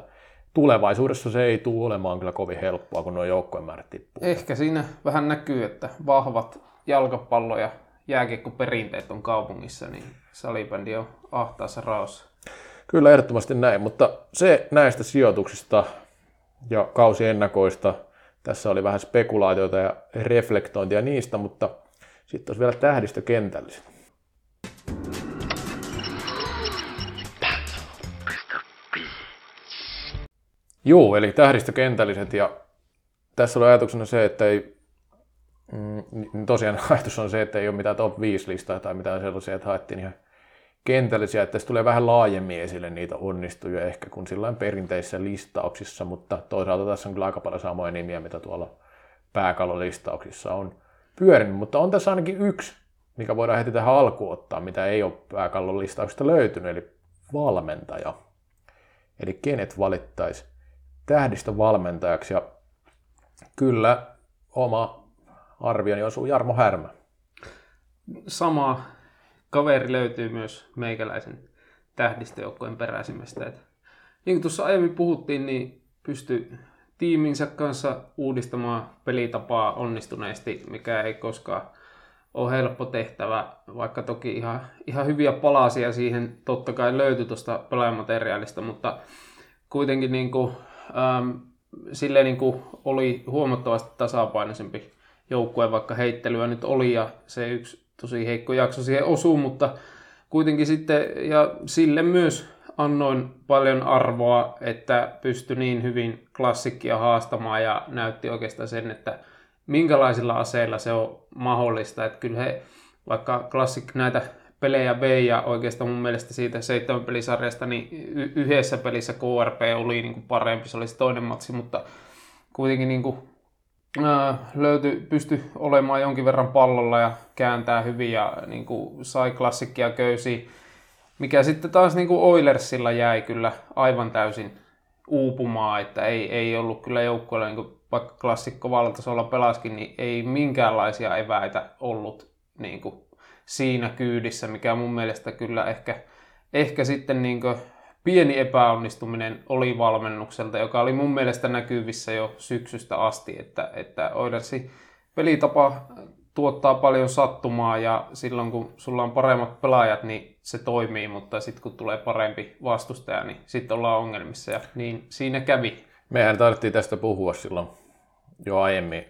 tulevaisuudessa se ei tule olemaan kyllä kovin helppoa, kun nuo joukkojen määrät tippuu. Ehkä siinä vähän näkyy, että vahvat jalkapallo- ja jääkiekkoperinteet on kaupungissa, niin salibändi on ahtaassa raossa. Kyllä, ehdottomasti näin, mutta se näistä sijoituksista ja kausiennakoista, tässä oli vähän spekulaatioita ja reflektointia niistä, mutta sitten olisi vielä tähdistökentälliset. Joo, eli tähdistökentälliset ja tässä oli ajatuksena se, että ei, mm, niin tosiaan ajatus on se, että ei ole mitään top 5 listaa tai mitään sellaisia, että haettiin ihan kentällisiä, että tässä tulee vähän laajemmin esille niitä onnistuja ehkä kuin sillä perinteisissä listauksissa, mutta toisaalta tässä on kyllä aika paljon samoja nimiä, mitä tuolla pääkallolistauksissa on pyörinyt, mutta on tässä ainakin yksi, mikä voidaan heti tähän alkuun ottaa, mitä ei ole pääkallon löytynyt, eli valmentaja. Eli kenet valittaisi tähdistövalmentajaksi, ja kyllä oma arvioni osuu Jarmo Härmä. Sama kaveri löytyy myös meikäläisen tähdistöjoukkojen peräisimmästä. Et, niin kuin tuossa aiemmin puhuttiin, niin pystyy tiiminsä kanssa uudistamaan pelitapaa onnistuneesti, mikä ei koskaan ole helppo tehtävä, vaikka toki ihan, ihan hyviä palasia siihen totta kai löytyi tuosta pelaajamateriaalista, mutta kuitenkin niin kuin, ähm, silleen niin kuin oli huomattavasti tasapainoisempi joukkue, vaikka heittelyä nyt oli ja se yksi tosi heikko jakso siihen osuu, mutta kuitenkin sitten, ja sille myös annoin paljon arvoa, että pystyi niin hyvin klassikkia haastamaan ja näytti oikeastaan sen, että minkälaisilla aseilla se on mahdollista. Että kyllä he, vaikka klassik näitä pelejä vei ja oikeastaan mun mielestä siitä seitsemän pelisarjasta, niin y- yhdessä pelissä KRP oli niin kuin parempi, se oli se toinen matsi, mutta kuitenkin niin kuin löytyi, pysty olemaan jonkin verran pallolla ja kääntää hyvin ja niin kuin sai klassikkia köysiä, mikä sitten taas niin kuin Oilersilla jäi kyllä aivan täysin uupumaan, että ei, ei ollut kyllä joukkueella, niin kuin vaikka klassikko valtasolla pelaskin, niin ei minkäänlaisia eväitä ollut niin kuin siinä kyydissä, mikä mun mielestä kyllä ehkä, ehkä sitten niin pieni epäonnistuminen oli valmennukselta, joka oli mun mielestä näkyvissä jo syksystä asti, että, että Oilersi pelitapa tuottaa paljon sattumaa ja silloin kun sulla on paremmat pelaajat, niin se toimii, mutta sitten kun tulee parempi vastustaja, niin sitten ollaan ongelmissa ja niin siinä kävi. Mehän tarvittiin tästä puhua silloin jo aiemmin,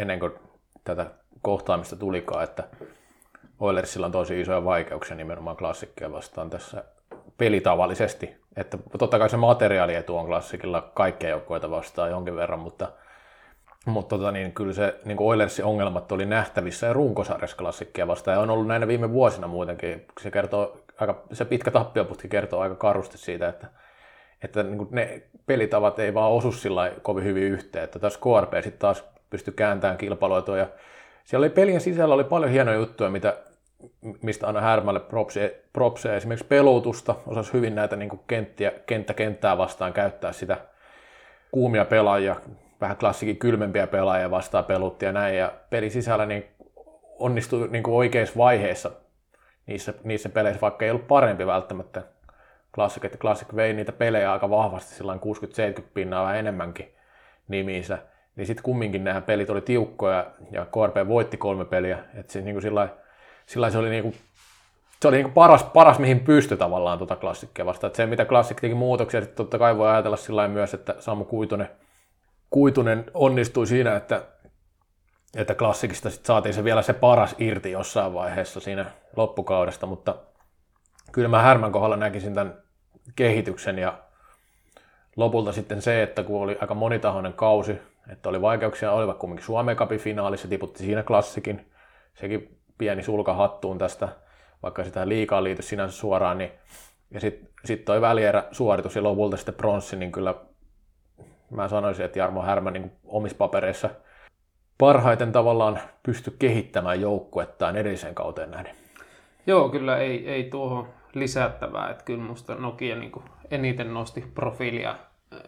ennen kuin tätä kohtaamista tulikaan, että Oilersilla on tosi isoja vaikeuksia nimenomaan klassikkeja vastaan tässä pelitavallisesti. Että totta kai se materiaalietu on klassikilla kaikkia joukkoita vastaan jonkin verran, mutta, mutta tota, niin, kyllä se niin Oilersin ongelmat oli nähtävissä ja runkosarjassa klassikkia vastaan ja on ollut näinä viime vuosina muutenkin. Se, kertoo aika, se pitkä tappioputki kertoo aika karusti siitä, että, että niin ne pelitavat ei vaan osu sillä kovin hyvin yhteen. Että tässä KRP sitten taas pystyi kääntämään kilpailuetua ja siellä oli pelin sisällä oli paljon hienoja juttuja, mitä mistä aina Härmälle propsia, esimerkiksi pelutusta, osasi hyvin näitä niin kenttiä, kenttä kenttää vastaan käyttää sitä kuumia pelaajia, vähän klassikin kylmempiä pelaajia vastaan pelutti ja näin, ja peli sisällä niin onnistui niin kuin oikeissa vaiheissa niissä, niissä peleissä, vaikka ei ollut parempi välttämättä. Classic, että Classic vei niitä pelejä aika vahvasti sillä 60-70 pinnaa vähän enemmänkin nimiinsä, niin sitten kumminkin nämä pelit oli tiukkoja ja KRP voitti kolme peliä, että se niin kuin sillä sillä se oli niinku, se oli niinku paras, paras, mihin pystyi tavallaan tuota klassikkia vastaan. Et se, mitä klassik teki muutoksia, sitten totta kai voi ajatella sillä myös, että Samu Kuitunen, Kuitunen onnistui siinä, että, että klassikista sit saatiin se vielä se paras irti jossain vaiheessa siinä loppukaudesta, mutta kyllä mä Härmän kohdalla näkisin tämän kehityksen ja lopulta sitten se, että kun oli aika monitahoinen kausi, että oli vaikeuksia, olivat kumminkin Suomen Cupin finaalissa, tiputti siinä klassikin, sekin pieni sulka hattuun tästä, vaikka sitä liikaa liity sinänsä suoraan, niin ja sitten sit toi välierä suoritus ja lopulta sitten pronssi, niin kyllä mä sanoisin, että Jarmo Härmä niin omissa papereissa parhaiten tavallaan pysty kehittämään joukkuettaan edelliseen kauteen nähden. Joo, kyllä ei, ei tuohon lisättävää, että kyllä musta Nokia niin eniten nosti profiilia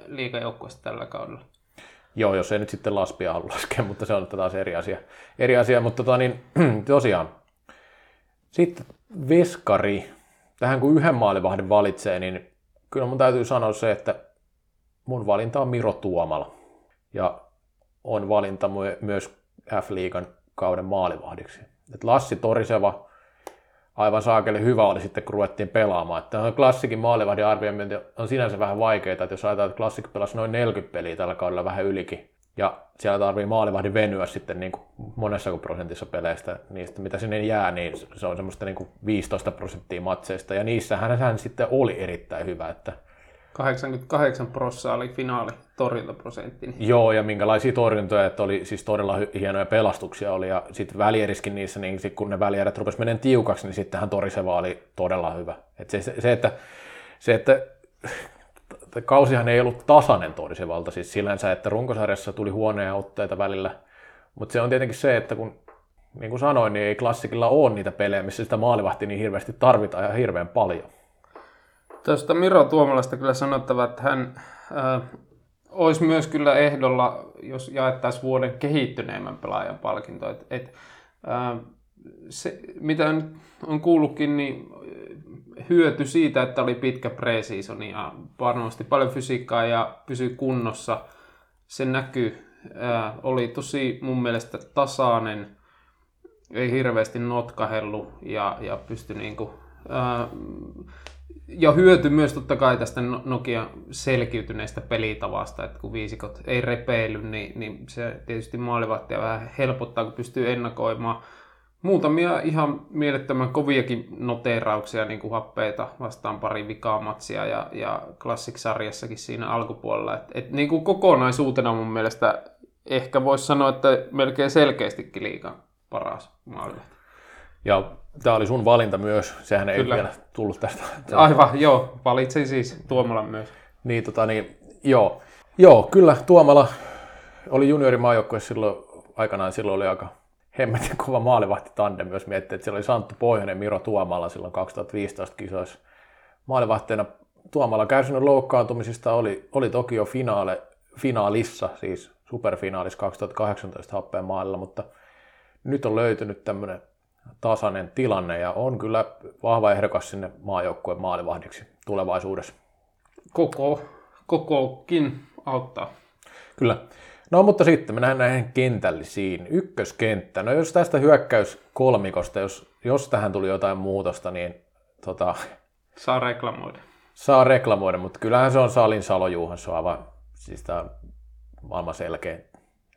liikajoukkueesta tällä kaudella. Joo, jos ei nyt sitten laspia halua laskea, mutta se on taas eri asia. Eri asia mutta tota, niin, tosiaan. Sitten veskari. Tähän kun yhden maalivahdin valitsee, niin kyllä mun täytyy sanoa se, että mun valinta on Miro Tuomala. Ja on valinta myös F-liigan kauden maalivahdiksi. Et Lassi Toriseva, aivan saakeli hyvä oli sitten, kun ruvettiin pelaamaan. Että klassikin maalivahdin arviointi on sinänsä vähän vaikeaa, että jos ajatellaan, että klassikki pelasi noin 40 peliä tällä kaudella vähän ylikin, ja siellä tarvii maalivahdin venyä sitten niin kuin monessa prosentissa peleistä, niistä mitä sinne jää, niin se on semmoista niin kuin 15 prosenttia matseista, ja niissähän hän sitten oli erittäin hyvä, että 88 prosenttia oli finaali torjuntaprosentti. Joo, ja minkälaisia torjuntoja, että oli siis todella hienoja pelastuksia oli, ja sitten välieriskin niissä, niin sit kun ne välierät rupesi menemään tiukaksi, niin sittenhän Toriseva oli todella hyvä. Et se, se, että, se, että kausihan ei ollut tasainen Torisevalta, siis sillänsä, että runkosarjassa tuli huoneja otteita välillä, mutta se on tietenkin se, että kun niin kuin sanoin, niin ei klassikilla ole niitä pelejä, missä sitä maalivahti niin hirveästi tarvitaan ja hirveän paljon. Tuosta Miro Tuomalasta kyllä sanottava, että hän äh, olisi myös kyllä ehdolla, jos jaettaisiin vuoden kehittyneimmän pelaajan palkinto. Et, et, äh, se, mitä on kuullutkin, niin hyöty siitä, että oli pitkä preseason ja panosti paljon fysiikkaa ja pysyi kunnossa. Se näkyy. Äh, oli tosi mun mielestä tasainen, ei hirveästi notkahellu ja, ja pystyi niinku, äh, ja hyöty myös totta kai tästä no- Nokian selkiytyneestä pelitavasta, että kun viisikot ei repeily, niin, niin se tietysti maalivahtia vähän helpottaa, kun pystyy ennakoimaan muutamia ihan mielettömän koviakin noterauksia, niin kuin happeita vastaan pari vikaa matsia ja, ja Classic-sarjassakin siinä alkupuolella. Et, et niin kuin kokonaisuutena mun mielestä ehkä voisi sanoa, että melkein selkeästikin liikan paras maalivahti. Ja tämä oli sun valinta myös, sehän ei Kyllä. vielä tullut tästä. Aivan, joo, valitsin siis Tuomala myös. Niin, tota, niin joo. joo, kyllä Tuomala oli juniorimaajoukkueessa silloin aikanaan, silloin oli aika hemmetin kova maalivahti tandem, jos miettii, että siellä oli Santtu Pohjonen, Miro Tuomala silloin 2015 kisoissa. Maalivahteena Tuomala kärsinyt loukkaantumisista, oli, oli toki jo finaale, finaalissa, siis superfinaalissa 2018 happeen maalilla, mutta nyt on löytynyt tämmöinen tasainen tilanne ja on kyllä vahva ehdokas sinne maajoukkueen maalivahdiksi tulevaisuudessa. Koko, kokokin auttaa. Kyllä. No mutta sitten mennään näihin kentällisiin. Ykköskenttä. No jos tästä hyökkäys kolmikosta, jos, jos tähän tuli jotain muutosta, niin tota, Saa reklamoida. Saa reklamoida, mutta kyllähän se on Salin Salo Juhansson aivan, siis tämä maailman selkeä.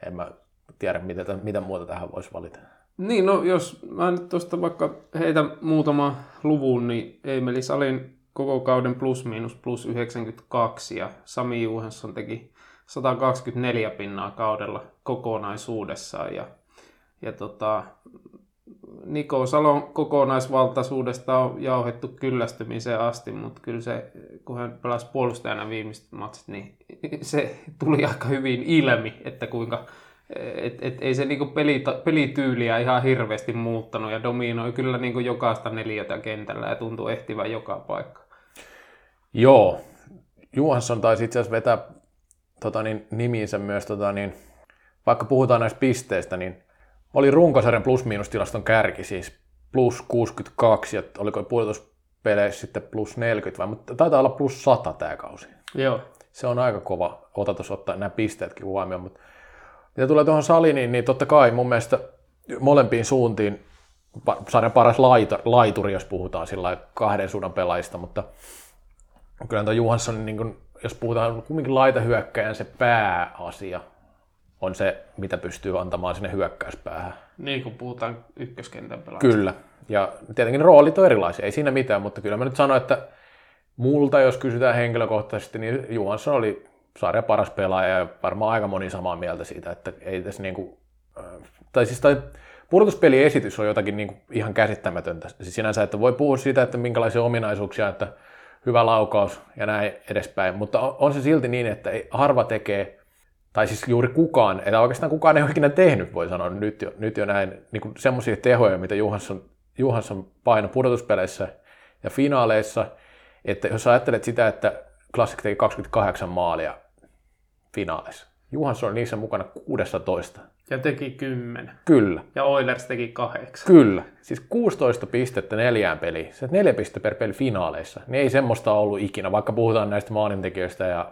En mä tiedä, mitä, mitä muuta tähän voisi valita. Niin, no jos mä nyt tuosta vaikka heitä muutama luvun, niin Emeli Salin koko kauden plus miinus plus 92 ja Sami Juhansson teki 124 pinnaa kaudella kokonaisuudessaan ja, ja tota, Niko Salon kokonaisvaltaisuudesta on jauhettu kyllästymiseen asti, mutta kyllä se, kun hän pelasi puolustajana viimeiset matsit, niin se tuli aika hyvin ilmi, että kuinka et, et, ei se niinku pelita, pelityyliä ihan hirveästi muuttanut ja dominoi kyllä niinku jokaista neljätä kentällä ja tuntuu ehtivän joka paikka. Joo, Juhansson taisi itse asiassa vetää tota niin, nimiinsä myös, tota niin, vaikka puhutaan näistä pisteistä, niin oli runkosarjan plus-miinustilaston kärki, siis plus 62, ja oliko puolituspeleissä sitten plus 40, vai, mutta taitaa olla plus 100 tämä kausi. Joo. Se on aika kova otatus ottaa nämä pisteetkin huomioon, mutta mitä tulee tuohon saliin, niin, totta kai mun mielestä molempiin suuntiin sarjan paras laita, laituri, jos puhutaan sillä kahden suunnan pelaajista, mutta kyllä tuo Johansson, niin kun, jos puhutaan kumminkin laitahyökkäjän, se pääasia on se, mitä pystyy antamaan sinne hyökkäyspäähän. Niin kun puhutaan ykköskentän pelaajista. Kyllä, ja tietenkin roolit on erilaisia, ei siinä mitään, mutta kyllä mä nyt sanon, että multa, jos kysytään henkilökohtaisesti, niin Johansson oli sarja paras pelaaja ja varmaan aika moni samaa mieltä siitä, että ei tässä niinku, äh, tai siis tai pudotuspeliesitys on jotakin niinku ihan käsittämätöntä. Siis sinänsä, että voi puhua siitä, että minkälaisia ominaisuuksia, että hyvä laukaus ja näin edespäin, mutta on se silti niin, että harva tekee, tai siis juuri kukaan, että oikeastaan kukaan ei ole ikinä tehnyt, voi sanoa nyt jo, nyt jo näin, niin semmoisia tehoja, mitä Johansson, Johansson paino pudotuspeleissä ja finaaleissa, että jos ajattelet sitä, että Classic teki 28 maalia finaaleissa. Juhansson oli niissä mukana 16. Ja teki kymmenen. Kyllä, Ja Oilers teki kahdeksan. kyllä. Siis 16 pistettä neljään peliin. Se neljä pistettä per peli finaaleissa. Niin ei semmoista ollut ikinä, vaikka puhutaan näistä maalintekijöistä ja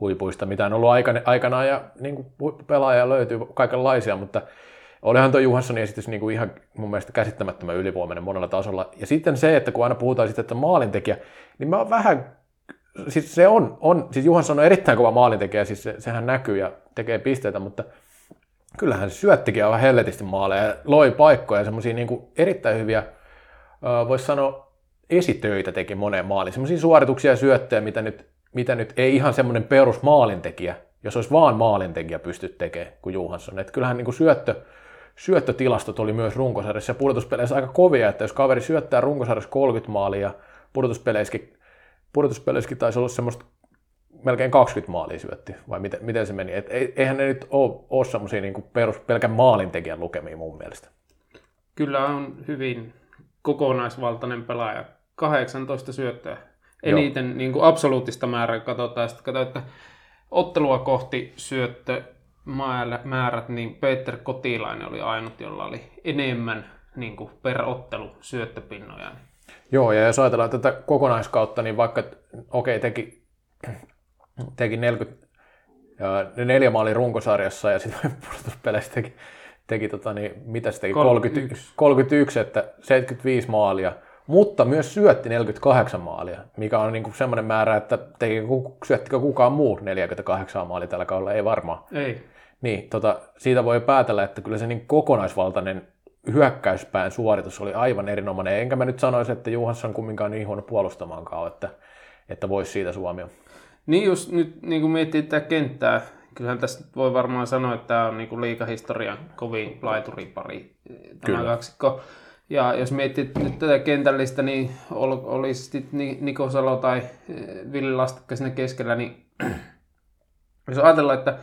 huipuista, mitä on ollut aikana, aikanaan ja niin kuin huippupelaajia löytyy kaikenlaisia, mutta olihan tuo Johanssonin esitys niin kuin ihan mun mielestä käsittämättömän ylivoimainen monella tasolla. Ja sitten se, että kun aina puhutaan sitten, että maalintekijä, niin mä oon vähän, siis se on, on siis Johansson on erittäin kova maalintekijä, siis se, sehän näkyy ja tekee pisteitä, mutta kyllähän se syöttikin aivan helletisti maaleja ja loi paikkoja ja semmoisia niin erittäin hyviä, voisi sanoa, esitöitä teki moneen maaliin. Semmoisia suorituksia ja syöttejä, mitä nyt, mitä nyt ei ihan semmoinen perus maalintekijä, jos olisi vaan maalintekijä pysty tekemään kuin Johansson. Että kyllähän niin kuin syöttö, syöttötilastot oli myös runkosarjassa ja pudotuspeleissä aika kovia, että jos kaveri syöttää runkosarjassa 30 maalia pudotuspeleissäkin, pudotuspeleissäkin taisi olla semmoista melkein 20 maalia syötti, vai miten, miten se meni? Et eihän ne nyt ole, ole semmoisia niin perus pelkän maalintekijän lukemia mun mielestä. Kyllä on hyvin kokonaisvaltainen pelaaja. 18 syöttöä. Eniten niin kuin absoluuttista määrää katsotaan. Sitten katsotaan, että ottelua kohti syöttö määrät, niin Peter Kotilainen oli ainut, jolla oli enemmän niin kuin per ottelu syöttöpinnoja. Joo, ja jos ajatellaan tätä kokonaiskautta, niin vaikka, okei, okay, teki, teki 40, ja neljä maali runkosarjassa ja sitten pudotuspeleissä teki, teki tota, niin, mitä se teki? 31. 31, että 75 maalia, mutta myös syötti 48 maalia, mikä on niin semmoinen määrä, että teki, syöttikö kukaan muu 48 maalia tällä kaudella, ei varmaan. Ei. Niin, tota, siitä voi päätellä, että kyllä se niin kokonaisvaltainen hyökkäyspään suoritus oli aivan erinomainen. Enkä mä nyt sanoisi, että Juhansson kumminkaan niin huono puolustamaankaan, että, että voisi siitä Suomi Niin jos nyt niin kuin miettii tätä kenttää, kyllähän tässä voi varmaan sanoa, että tämä on niin liikahistorian kovin laituripari tämä Kyllä. kaksikko. Ja jos miettii nyt tätä kentällistä, niin olisi sitten Niko Salo tai eh, Ville Lastikka siinä keskellä, niin jos ajatellaan, että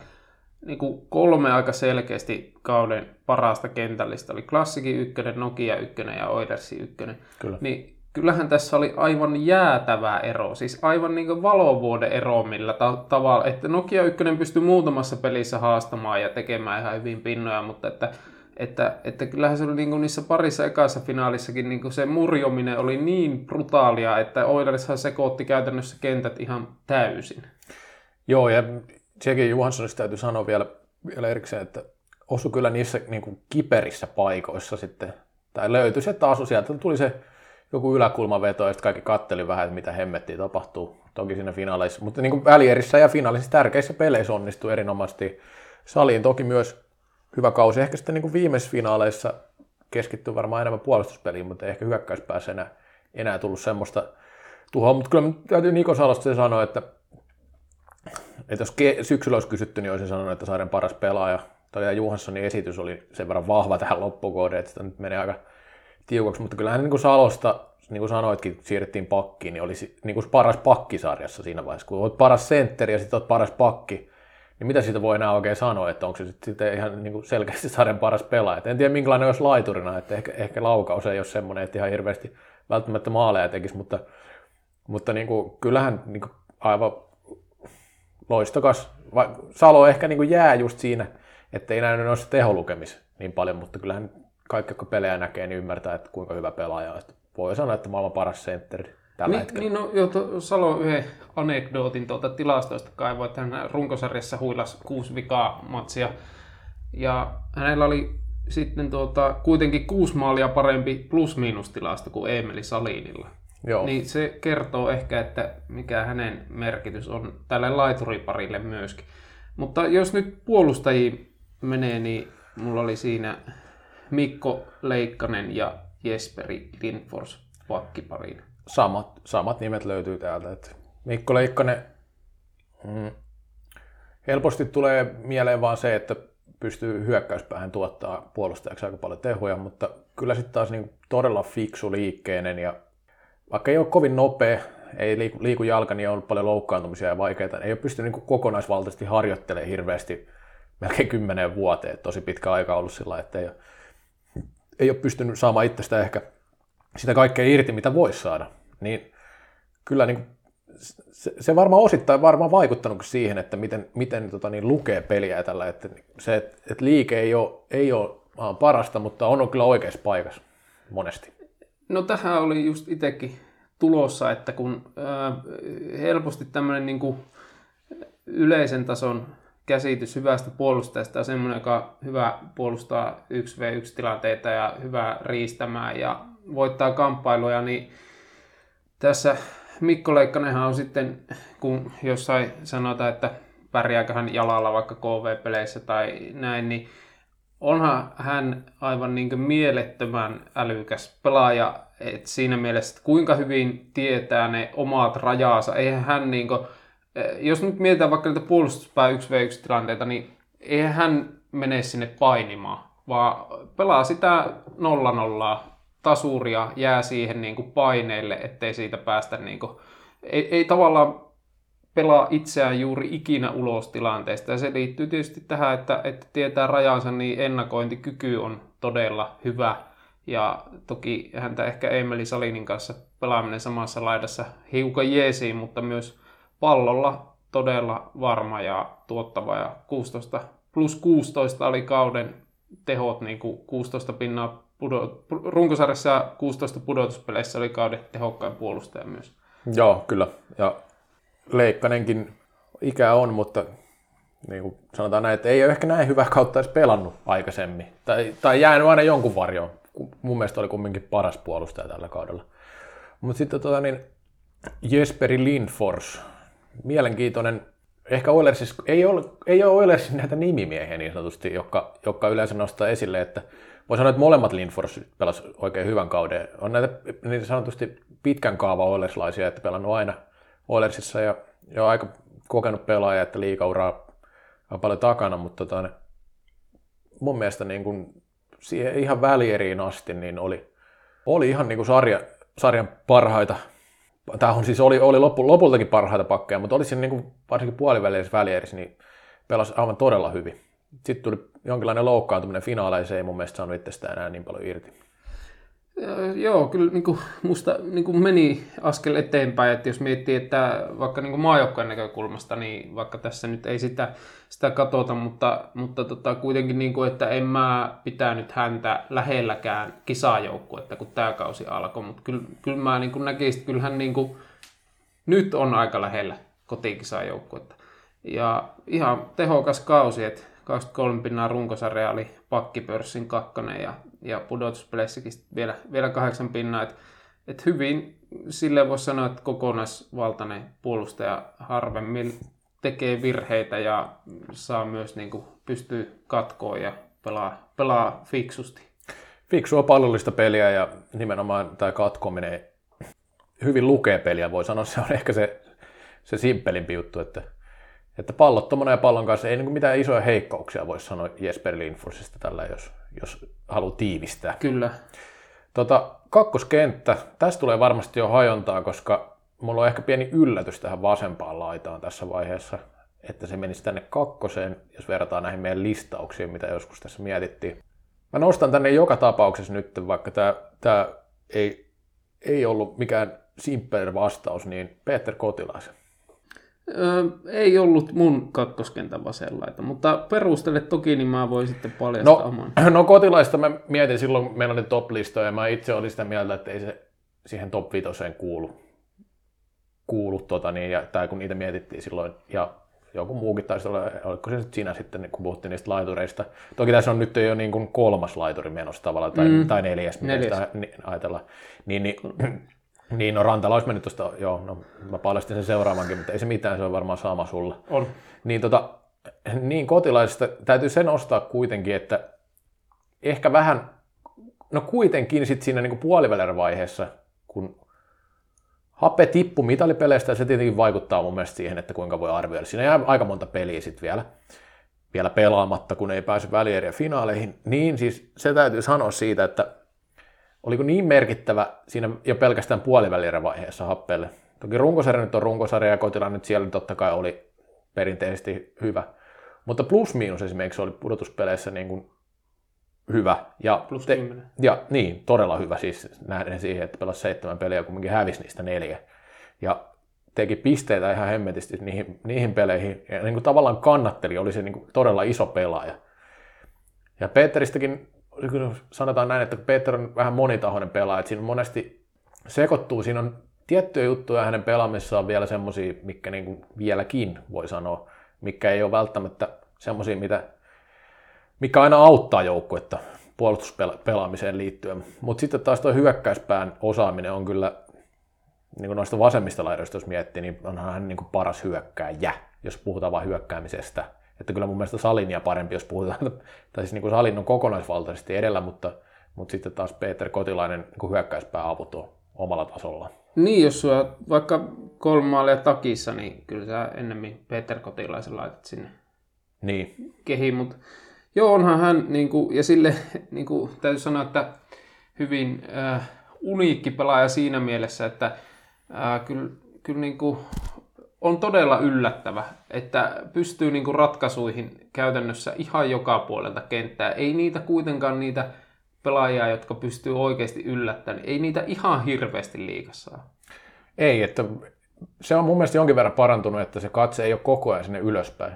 niin kuin kolme aika selkeästi kauden parasta kentällistä oli Klassikin ykkönen, Nokia ykkönen ja Oilersi ykkönen. Kyllä. Niin kyllähän tässä oli aivan jäätävä ero, siis aivan niin valovuoden ero millä ta- tavalla, että Nokia ykkönen pystyi muutamassa pelissä haastamaan ja tekemään ihan hyvin pinnoja, mutta että että, että kyllähän se oli niin kuin niissä parissa ekassa finaalissakin niin se murjominen oli niin brutaalia, että Oilershan sekoitti käytännössä kentät ihan täysin. Joo, ja Tsekin Johanssonista täytyy sanoa vielä, vielä erikseen, että osu kyllä niissä niin kuin kiperissä paikoissa sitten, tai löytyi se taas, sieltä tuli se joku yläkulmaveto, ja sitten kaikki katteli vähän, että mitä hemmettiä tapahtuu. Toki siinä finaaleissa, mutta niin kuin välierissä ja finaalissa tärkeissä peleissä onnistui erinomaisesti. Saliin toki myös hyvä kausi. Ehkä sitten niin kuin viimeisissä finaaleissa keskittyy varmaan enemmän puolustuspeliin, mutta ehkä hyökkäyspäässä enää, enää tullut semmoista tuhoa. Mutta kyllä täytyy Niko Salosta sanoa, että että jos syksyllä olisi kysytty, niin olisin sanonut, että Saaren paras pelaaja. Tai Juhanssonin esitys oli sen verran vahva tähän loppukohdeen, että sitä nyt menee aika tiukaksi, mutta kyllähän niin kuin Salosta, niin kuin sanoitkin, siirrettiin pakkiin, niin olisi niin kuin paras pakkisarjassa siinä vaiheessa. Kun olet paras sentteri ja sitten olet paras pakki, niin mitä siitä voi enää oikein sanoa, että onko se sitten ihan niin kuin selkeästi sarjan paras pelaaja. Et en tiedä minkälainen olisi laiturina, että ehkä, ehkä laukaus ei ole semmoinen, että ihan hirveästi välttämättä maaleja tekisi, mutta, mutta niin kuin, kyllähän niin kuin aivan loistokas. Salo ehkä niin kuin jää just siinä, että ei näy noissa teholukemis niin paljon, mutta kyllähän kaikki, kun pelejä näkee, niin ymmärtää, että kuinka hyvä pelaaja on. Voi sanoa, että maailman paras sentteri tällä niin, hetkellä. Niin, no, jo, to, Salo yhden anekdootin tuolta tilastoista kaivoi, että hän runkosarjassa huilas kuusi vikaa matsia. Ja hänellä oli sitten tuota, kuitenkin kuusi maalia parempi plus-miinus tilasto kuin Emeli Salinilla. Joo. Niin se kertoo ehkä, että mikä hänen merkitys on tälle laituriparille myöskin. Mutta jos nyt puolustajiin menee, niin mulla oli siinä Mikko Leikkanen ja Jesperi Lindfors pakkipariin. Samat, samat nimet löytyy täältä. Että Mikko Leikkanen, mm, helposti tulee mieleen vaan se, että pystyy hyökkäyspäähän tuottaa puolustajaksi aika paljon tehoja, mutta kyllä sitten taas niin todella fiksu liikkeinen ja vaikka ei ole kovin nopea, ei liiku, liiku jalka, niin on ollut paljon loukkaantumisia ja vaikeita. Ei ole pystynyt niin kokonaisvaltaisesti harjoittelemaan hirveästi melkein kymmenen vuoteen. Tosi pitkä aika ollut sillä, että ei ole, ei ole pystynyt saamaan itsestä ehkä sitä kaikkea irti, mitä voisi saada. Niin kyllä niin se, se varmaan osittain varmaan vaikuttanut siihen, että miten, miten tota, niin lukee peliä tällä, että se, että, että liike ei ole, ei ole parasta, mutta on kyllä oikeassa paikassa monesti. No tähän oli just itsekin tulossa, että kun ää, helposti tämmöinen niin kuin yleisen tason käsitys hyvästä puolustajasta ja semmoinen, joka hyvä puolustaa 1v1-tilanteita ja hyvä riistämään ja voittaa kamppailuja, niin tässä Mikko Leikkanenhan on sitten, kun jossain sanotaan, että pärjääkö hän jalalla vaikka KV-peleissä tai näin, niin onhan hän aivan niin mielettömän älykäs pelaaja, että siinä mielessä, että kuinka hyvin tietää ne omat rajansa. Eihän hän niin kuin, eh, jos nyt mietitään vaikka niitä puolustuspää 1v1 tilanteita, niin eihän hän mene sinne painimaan, vaan pelaa sitä 0-0 tasuria, jää siihen niin kuin paineille, ettei siitä päästä niin kuin, ei, ei tavallaan pelaa itseään juuri ikinä ulos tilanteesta. Ja se liittyy tietysti tähän, että, että tietää rajansa, niin ennakointikyky on todella hyvä. Ja toki häntä ehkä Emeli Salinin kanssa pelaaminen samassa laidassa hiukan jeesiin, mutta myös pallolla todella varma ja tuottava. Ja 16 plus 16 oli kauden tehot, niin kuin 16 pinnaa pudot, runkosarjassa 16 pudotuspeleissä oli kauden tehokkain puolustaja myös. Joo, kyllä. Ja Leikkanenkin ikä on, mutta niin kuin sanotaan näin, että ei ole ehkä näin hyvää kautta edes pelannut aikaisemmin. Tai, tai jäänyt aina jonkun varjoon. Mun mielestä oli kumminkin paras puolustaja tällä kaudella. Mutta sitten tota, niin Jesperi Lindfors, mielenkiintoinen, ehkä Oilersissa, ei ole, ei ole Oilersissa näitä nimimiehiä niin sanotusti, jotka, jotka yleensä nostaa esille, että voi sanoa, että molemmat Lindfors pelas oikein hyvän kauden. On näitä niin sanotusti pitkän kaava Oilerslaisia, että pelannut aina – Oilersissa ja, jo aika kokenut pelaaja, että liikauraa on paljon takana, mutta tota, mun mielestä niin kuin siihen ihan välieriin asti niin oli, oli ihan niin kuin sarja, sarjan parhaita. Tämä on siis oli, oli loppu, lopultakin parhaita pakkeja, mutta oli siinä niin kuin, varsinkin puolivälierissä välierissä, niin pelasi aivan todella hyvin. Sitten tuli jonkinlainen loukkaantuminen finaaleissa, ei mun mielestä saanut itsestään enää niin paljon irti. Joo, kyllä niin kuin, musta niin kuin meni askel eteenpäin, että jos miettii, että vaikka niin maajoukkojen näkökulmasta, niin vaikka tässä nyt ei sitä, sitä katsota, mutta, mutta tota, kuitenkin, niin kuin, että en mä pitänyt häntä lähelläkään kisajoukkuetta, kun tämä kausi alkoi, mutta kyllä, kyllä mä niin kuin näkisin, että kyllähän niin kuin, nyt on aika lähellä kotikisajoukkuetta. Ja ihan tehokas kausi, että 23 pinnaa runkosarja oli pakkipörssin kakkonen ja, ja pudotuspeleissäkin vielä, vielä kahdeksan pinnaa. Et, et hyvin sille voisi sanoa, että kokonaisvaltainen puolustaja harvemmin tekee virheitä ja saa myös niin kuin, pystyy katkoon ja pelaa, pelaa fiksusti. Fiksua pallollista peliä ja nimenomaan tämä katkominen hyvin lukee peliä, voi sanoa, se on ehkä se, se simppelimpi juttu, että että pallottomana ja pallon kanssa ei niin mitään isoja heikkouksia voi sanoa Jesper Lindforsista tällä, jos, jos haluaa tiivistää. Kyllä. Tota, kakkoskenttä, tästä tulee varmasti jo hajontaa, koska mulla on ehkä pieni yllätys tähän vasempaan laitaan tässä vaiheessa, että se menisi tänne kakkoseen, jos verrataan näihin meidän listauksiin, mitä joskus tässä mietittiin. Mä nostan tänne joka tapauksessa nyt, vaikka tämä, tämä ei, ei ollut mikään simppeli vastaus, niin Peter Kotilaisen. Öö, ei ollut mun kakkoskentän vasen laita, mutta perustele toki, niin mä voin sitten paljastaa no, oman. No kotilaista mä mietin silloin, meillä oli top-listoja, ja mä itse olin sitä mieltä, että ei se siihen top 5 kuulu, kuulu tota, niin, ja, tai kun niitä mietittiin silloin, ja joku muukin taisi olla, oliko se nyt siinä sitten, kun puhuttiin niistä laitureista. Toki tässä on nyt jo niin kuin kolmas laituri menossa tavallaan, tai, mm. tai neljäs, neljäs. Sitä ajatella. Niin, niin niin, no Rantala olisi mennyt tuosta, joo, no mä paljastin sen seuraavankin, mutta ei se mitään, se on varmaan sama sulla. On. Niin, tota, niin kotilaisista täytyy sen ostaa kuitenkin, että ehkä vähän, no kuitenkin sitten siinä niin puolivälierä kun Happe tippu mitalipeleistä ja se tietenkin vaikuttaa mun mielestä siihen, että kuinka voi arvioida. Siinä jää aika monta peliä sitten vielä, vielä pelaamatta, kun ei pääse välieriä finaaleihin. Niin siis se täytyy sanoa siitä, että oliko niin merkittävä siinä jo pelkästään puolivälierävaiheessa happeelle. Toki runkosarja nyt on runkosarja ja Kotila nyt siellä totta kai oli perinteisesti hyvä. Mutta plus-miinus esimerkiksi oli pudotuspeleissä niin kuin hyvä. Ja, plus te, ja niin, todella hyvä siis nähden siihen, että pelasi seitsemän peliä ja kumminkin hävisi niistä neljä. Ja teki pisteitä ihan hemmetisti niihin, niihin peleihin. Ja niin kuin tavallaan kannatteli, oli se niin kuin todella iso pelaaja. Ja Peteristäkin sanotaan näin, että Peter on vähän monitahoinen pelaaja, että siinä monesti sekoittuu, siinä on tiettyjä juttuja hänen pelaamissaan vielä semmoisia, mikä niin kuin vieläkin voi sanoa, mikä ei ole välttämättä semmoisia, mitä, mikä aina auttaa joukkuetta puolustuspelaamiseen liittyen. Mutta sitten taas tuo hyökkäyspään osaaminen on kyllä, niin kuin noista vasemmista laidoista jos miettii, niin onhan hän niin kuin paras hyökkääjä, jos puhutaan vain hyökkäämisestä. Että kyllä mun mielestä Salinia parempi, jos puhutaan, tai siis niin kuin Salin on kokonaisvaltaisesti edellä, mutta, mutta sitten taas Peter Kotilainen niin hyökkäyspää avut on omalla tasolla. Niin, jos sulla vaikka kolme maalia takissa, niin kyllä sä ennemmin Peter Kotilaisen laitat sinne niin. kehiin, mutta joo, onhan hän, niin kuin, ja sille niin kuin, täytyy sanoa, että hyvin äh, uniikki pelaaja siinä mielessä, että äh, kyllä, kyllä niin kuin, on todella yllättävä, että pystyy niin kuin ratkaisuihin käytännössä ihan joka puolelta kenttää. Ei niitä kuitenkaan niitä pelaajia, jotka pystyy oikeasti yllättämään, ei niitä ihan hirveästi liikassa. Ei, että se on mun mielestä jonkin verran parantunut, että se katse ei ole koko ajan sinne ylöspäin.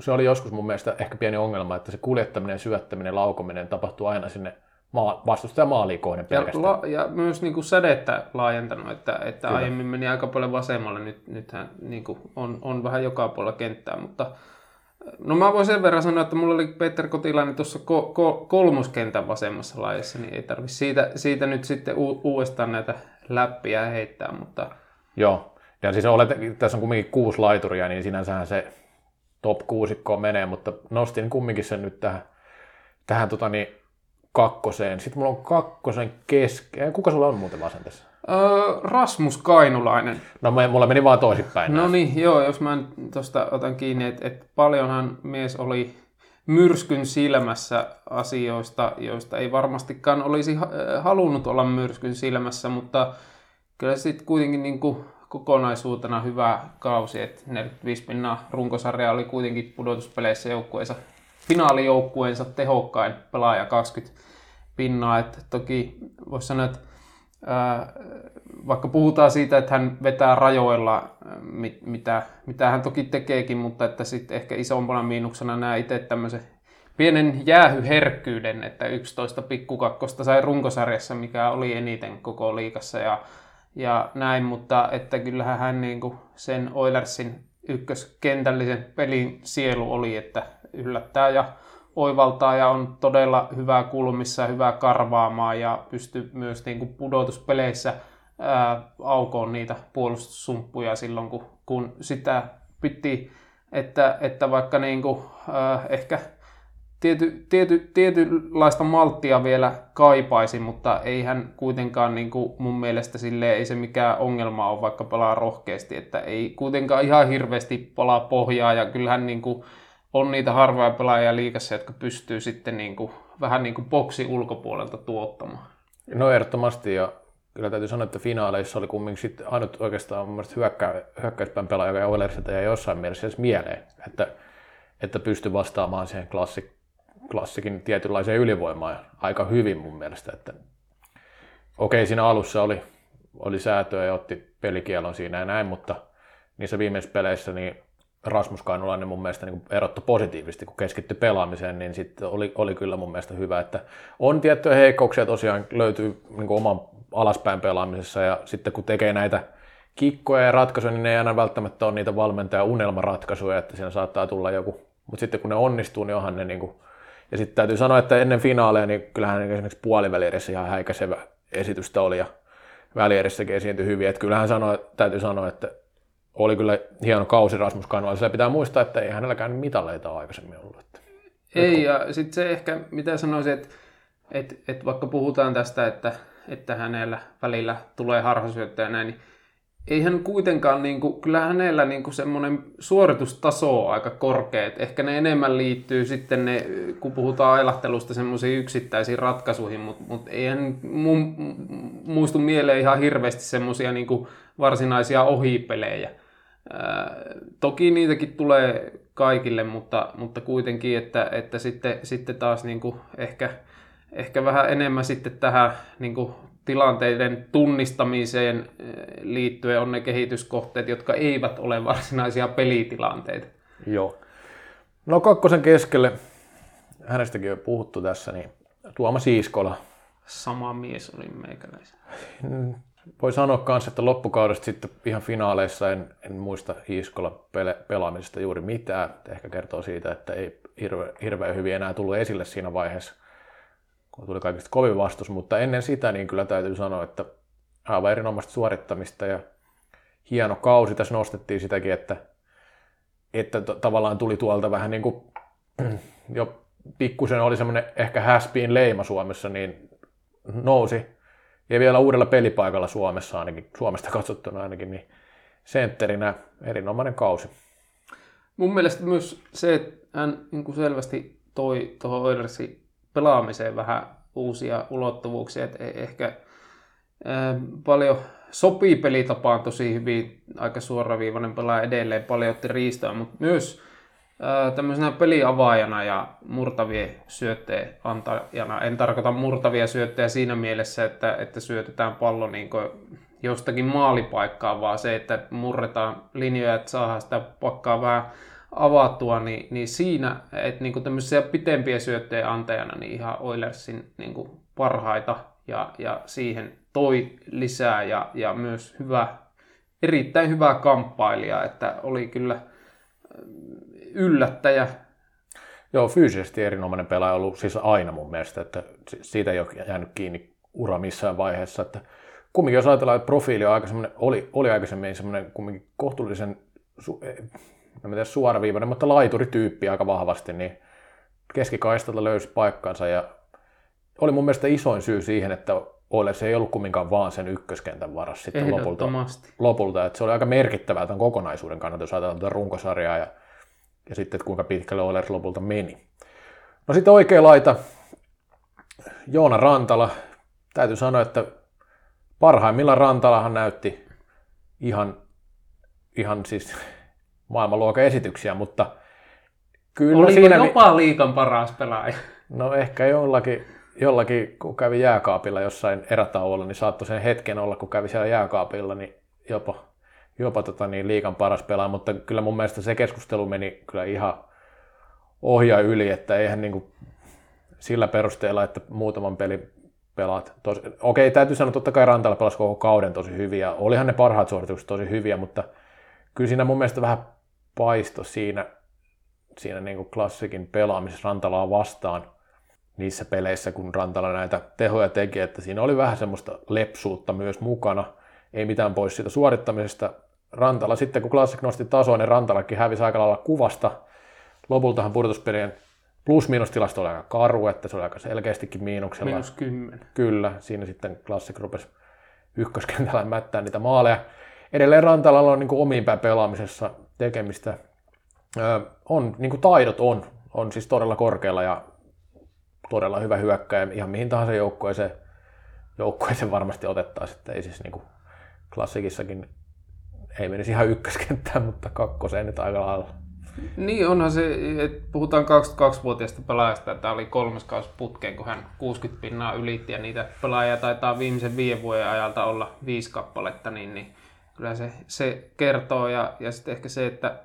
Se oli joskus mun mielestä ehkä pieni ongelma, että se kuljettaminen, syöttäminen, laukominen tapahtuu aina sinne maa, vastustaja maaliin kohden pelkästään. Ja, la, ja myös niin kuin sädettä laajentanut, että, että aiemmin meni aika paljon vasemmalle, nyt, nythän niin kuin on, on vähän joka puolella kenttää, mutta No mä voin sen verran sanoa, että mulla oli Peter Kotilainen tuossa ko- ko- kolmoskentän vasemmassa laajassa, niin ei tarvitse siitä, siitä nyt sitten u- uudestaan näitä läppiä heittää, mutta... Joo, ja siis olet, tässä on kumminkin kuusi laituria, niin sinänsähän se top kuusikkoon menee, mutta nostin kumminkin sen nyt tähän, tähän tota niin, kakkoseen. Sitten mulla on kakkosen kesken. Kuka sulla on muuten vasen tässä? Öö, Rasmus Kainulainen. No mulla meni vaan toisinpäin. No niin, joo, jos mä tuosta otan kiinni, että et paljonhan mies oli myrskyn silmässä asioista, joista ei varmastikaan olisi halunnut olla myrskyn silmässä, mutta kyllä sitten kuitenkin niin kuin kokonaisuutena hyvä kausi, että 45 pinnaa runkosarja oli kuitenkin pudotuspeleissä joukkueensa, finaalijoukkueensa tehokkain pelaaja 20 pinnaa, että toki voisi sanoa, että vaikka puhutaan siitä, että hän vetää rajoilla, mitä, mitä hän toki tekeekin, mutta että sitten ehkä isompana miinuksena nämä itse tämmöisen pienen jäähyherkkyyden, että 11 pikkukakkosta sai runkosarjassa, mikä oli eniten koko liikassa ja, ja näin, mutta että kyllähän hän niin kuin sen Oilersin ykköskentällisen pelin sielu oli, että yllättää ja oivaltaa ja on todella hyvää kulmissa, hyvää karvaamaan ja pystyy myös niin kuin pudotuspeleissä ää, aukoon niitä puolustussumppuja silloin, kun, kun sitä piti, että, että vaikka niin kuin, ää, ehkä tiety, tiety, tietynlaista malttia vielä kaipaisi, mutta ei hän kuitenkaan niin kuin mun mielestä sille ei se mikään ongelma ole, vaikka pelaa rohkeasti, että ei kuitenkaan ihan hirveästi palaa pohjaa ja kyllähän niin kuin, on niitä harvoja pelaajia liikassa, jotka pystyy sitten niin kuin, vähän niin kuin boksi ulkopuolelta tuottamaan. No ehdottomasti ja kyllä täytyy sanoa, että finaaleissa oli kumminkin sitten ainut oikeastaan mun mielestä hyökkä, hyökkäyspään pelaaja, joka Oilersilta jäi jossain mielessä edes mieleen, että, että pystyi vastaamaan siihen klassik, klassikin tietynlaiseen ylivoimaan aika hyvin mun mielestä. Että, okei, siinä alussa oli, oli säätöä ja otti pelikielon siinä ja näin, mutta niissä viimeisissä peleissä niin Rasmus Kainulainen mun mielestä niin erottui positiivisesti, kun keskittyi pelaamiseen, niin sitten oli, oli kyllä mun mielestä hyvä, että on tiettyjä heikkouksia tosiaan löytyy niin oman alaspäin pelaamisessa ja sitten kun tekee näitä kikkoja ja ratkaisuja, niin ne ei aina välttämättä ole niitä valmentaja unelmaratkaisuja, että siinä saattaa tulla joku, mutta sitten kun ne onnistuu, niin onhan ne niin kuin... ja sitten täytyy sanoa, että ennen finaaleja, niin kyllähän esimerkiksi puolivälierissä ihan häikäisevä esitystä oli ja välierissäkin esiintyi hyvin, että kyllähän sanoi, täytyy sanoa, että oli kyllä hieno kausi Rasmus Kanualla. pitää muistaa, että ei hänelläkään mitaleita aikaisemmin ollut. Että ei, kun... ja sitten se ehkä, mitä sanoisin, että, että, että vaikka puhutaan tästä, että, että hänellä välillä tulee harhasyöttöjä näin, niin ei hän kuitenkaan, niin kuin, kyllä hänellä niin kuin semmoinen suoritustaso on aika korkea. Et ehkä ne enemmän liittyy sitten, ne, kun puhutaan ailahtelusta, semmoisiin yksittäisiin ratkaisuihin, mutta mut eihän mun, muistu mieleen ihan hirveästi semmoisia niin varsinaisia ohipelejä. Toki niitäkin tulee kaikille, mutta, mutta kuitenkin, että, että sitten, sitten taas niin kuin ehkä ehkä vähän enemmän sitten tähän niin kuin tilanteiden tunnistamiseen liittyen on ne kehityskohteet, jotka eivät ole varsinaisia pelitilanteita. Joo. No kakkosen keskelle, hänestäkin on puhuttu tässä, niin Tuomas Iiskola. Sama mies oli meikäläisen. Voi sanoa myös, että loppukaudesta sitten ihan finaaleissa en, en muista Iiskola pele, pelaamisesta juuri mitään. Ehkä kertoo siitä, että ei hirve, hirveän hyvin enää tullut esille siinä vaiheessa, kun tuli kaikista kovin vastus. Mutta ennen sitä niin kyllä täytyy sanoa, että aivan erinomaista suorittamista ja hieno kausi. Tässä nostettiin sitäkin, että, että to, tavallaan tuli tuolta vähän niin kuin jo pikkusen oli semmoinen ehkä häspiin leima Suomessa, niin nousi ja vielä uudella pelipaikalla Suomessa ainakin, Suomesta katsottuna ainakin, niin sentterinä erinomainen kausi. Mun mielestä myös se, että hän niin kuin selvästi toi tuohon Oilersin pelaamiseen vähän uusia ulottuvuuksia, että e- ehkä ää, paljon sopii pelitapaan tosi hyvin, aika suoraviivainen pelaa edelleen, paljon otti riistoa, mutta myös tämmöisenä peliavaajana ja murtavien syötteen antajana. En tarkoita murtavia syöttejä siinä mielessä, että, että syötetään pallo niin jostakin maalipaikkaa, vaan se, että murretaan linjoja, että saadaan sitä pakkaa vähän avattua, niin, niin siinä, että niin tämmöisiä pitempiä syötteen antajana, niin ihan Oilersin niin parhaita ja, ja siihen toi lisää ja, ja myös hyvä, erittäin hyvä kamppailija, että oli kyllä yllättäjä. Joo, fyysisesti erinomainen pelaaja ollut siis aina mun mielestä, että siitä ei ole jäänyt kiinni ura missään vaiheessa. Että kumminkin jos ajatellaan, että profiili on aika oli, oli aikaisemmin semmoinen kumminkin kohtuullisen su, en tiedä, suoraviivainen, mutta laiturityyppi aika vahvasti, niin keskikaistalta löysi paikkansa ja oli mun mielestä isoin syy siihen, että se ei ollut kumminkaan vaan sen ykköskentän varassa sitten lopulta, lopulta. Että se oli aika merkittävää tämän kokonaisuuden kannalta, jos ajatellaan tätä runkosarjaa ja ja sitten, että kuinka pitkälle Oilers lopulta meni. No sitten oikea laita, Joona Rantala. Täytyy sanoa, että parhaimmillaan Rantalahan näytti ihan, ihan siis maailmanluokan esityksiä, mutta kyllä Oliko siinä... jopa liikan paras pelaaja? No ehkä jollakin, jollakin, kun kävi jääkaapilla jossain erätauolla, niin saattoi sen hetken olla, kun kävi siellä jääkaapilla, niin jopa jopa tota, niin, liikan paras pelaaja, mutta kyllä mun mielestä se keskustelu meni kyllä ihan ohja yli, että eihän niin kuin sillä perusteella, että muutaman peli pelaat. Tosi, okei, täytyy sanoa, totta kai Rantala pelasi koko kauden tosi hyviä. Olihan ne parhaat suoritukset tosi hyviä, mutta kyllä siinä mun mielestä vähän paisto siinä, siinä niin kuin klassikin pelaamisessa Rantalaa vastaan niissä peleissä, kun Rantala näitä tehoja teki, että siinä oli vähän semmoista lepsuutta myös mukana. Ei mitään pois siitä suorittamisesta, Rantala sitten, kun Classic nosti tasoa, niin Rantalakin hävisi aika lailla kuvasta. Lopultahan pudotuspelien plus-miinustilasto oli aika karu, että se oli aika selkeästikin miinuksella. Miinus 10. Kyllä, siinä sitten Classic rupesi ykköskentällä mättää niitä maaleja. Edelleen Rantalalla on niin kuin omiin päin pelaamisessa tekemistä. Öö, on, niin kuin taidot on, on siis todella korkealla ja todella hyvä hyökkäjä. Ihan mihin tahansa joukkueeseen, joukkueeseen varmasti otettaisiin. Että ei siis niin kuin klassikissakin ei menisi ihan ykköskenttään, mutta kakkoseen nyt aika lailla. Niin onhan se, että puhutaan 22-vuotiaasta pelaajasta, että tämä oli kolmas kausi putkeen, kun hän 60 pinnaa ylitti ja niitä pelaajia taitaa viimeisen viiden vuoden ajalta olla viisi kappaletta, niin, niin kyllä se, se kertoo ja, ja sitten ehkä se, että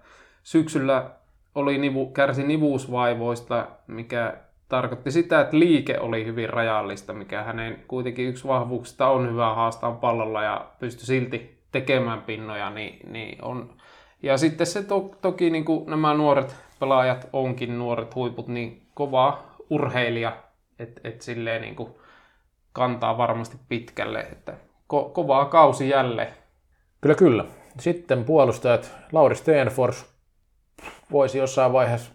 syksyllä oli nivu, kärsi nivuusvaivoista, mikä tarkoitti sitä, että liike oli hyvin rajallista, mikä hänen kuitenkin yksi vahvuuksista on hyvä haastaa pallolla ja pystyi silti tekemään pinnoja, niin, niin on. Ja sitten se to, toki niin kuin nämä nuoret pelaajat onkin, nuoret huiput, niin kova urheilija, että et silleen niin kuin kantaa varmasti pitkälle, että ko, kovaa kausi jälleen. Kyllä, kyllä. Sitten puolustajat, Lauri Stenfors voisi jossain vaiheessa,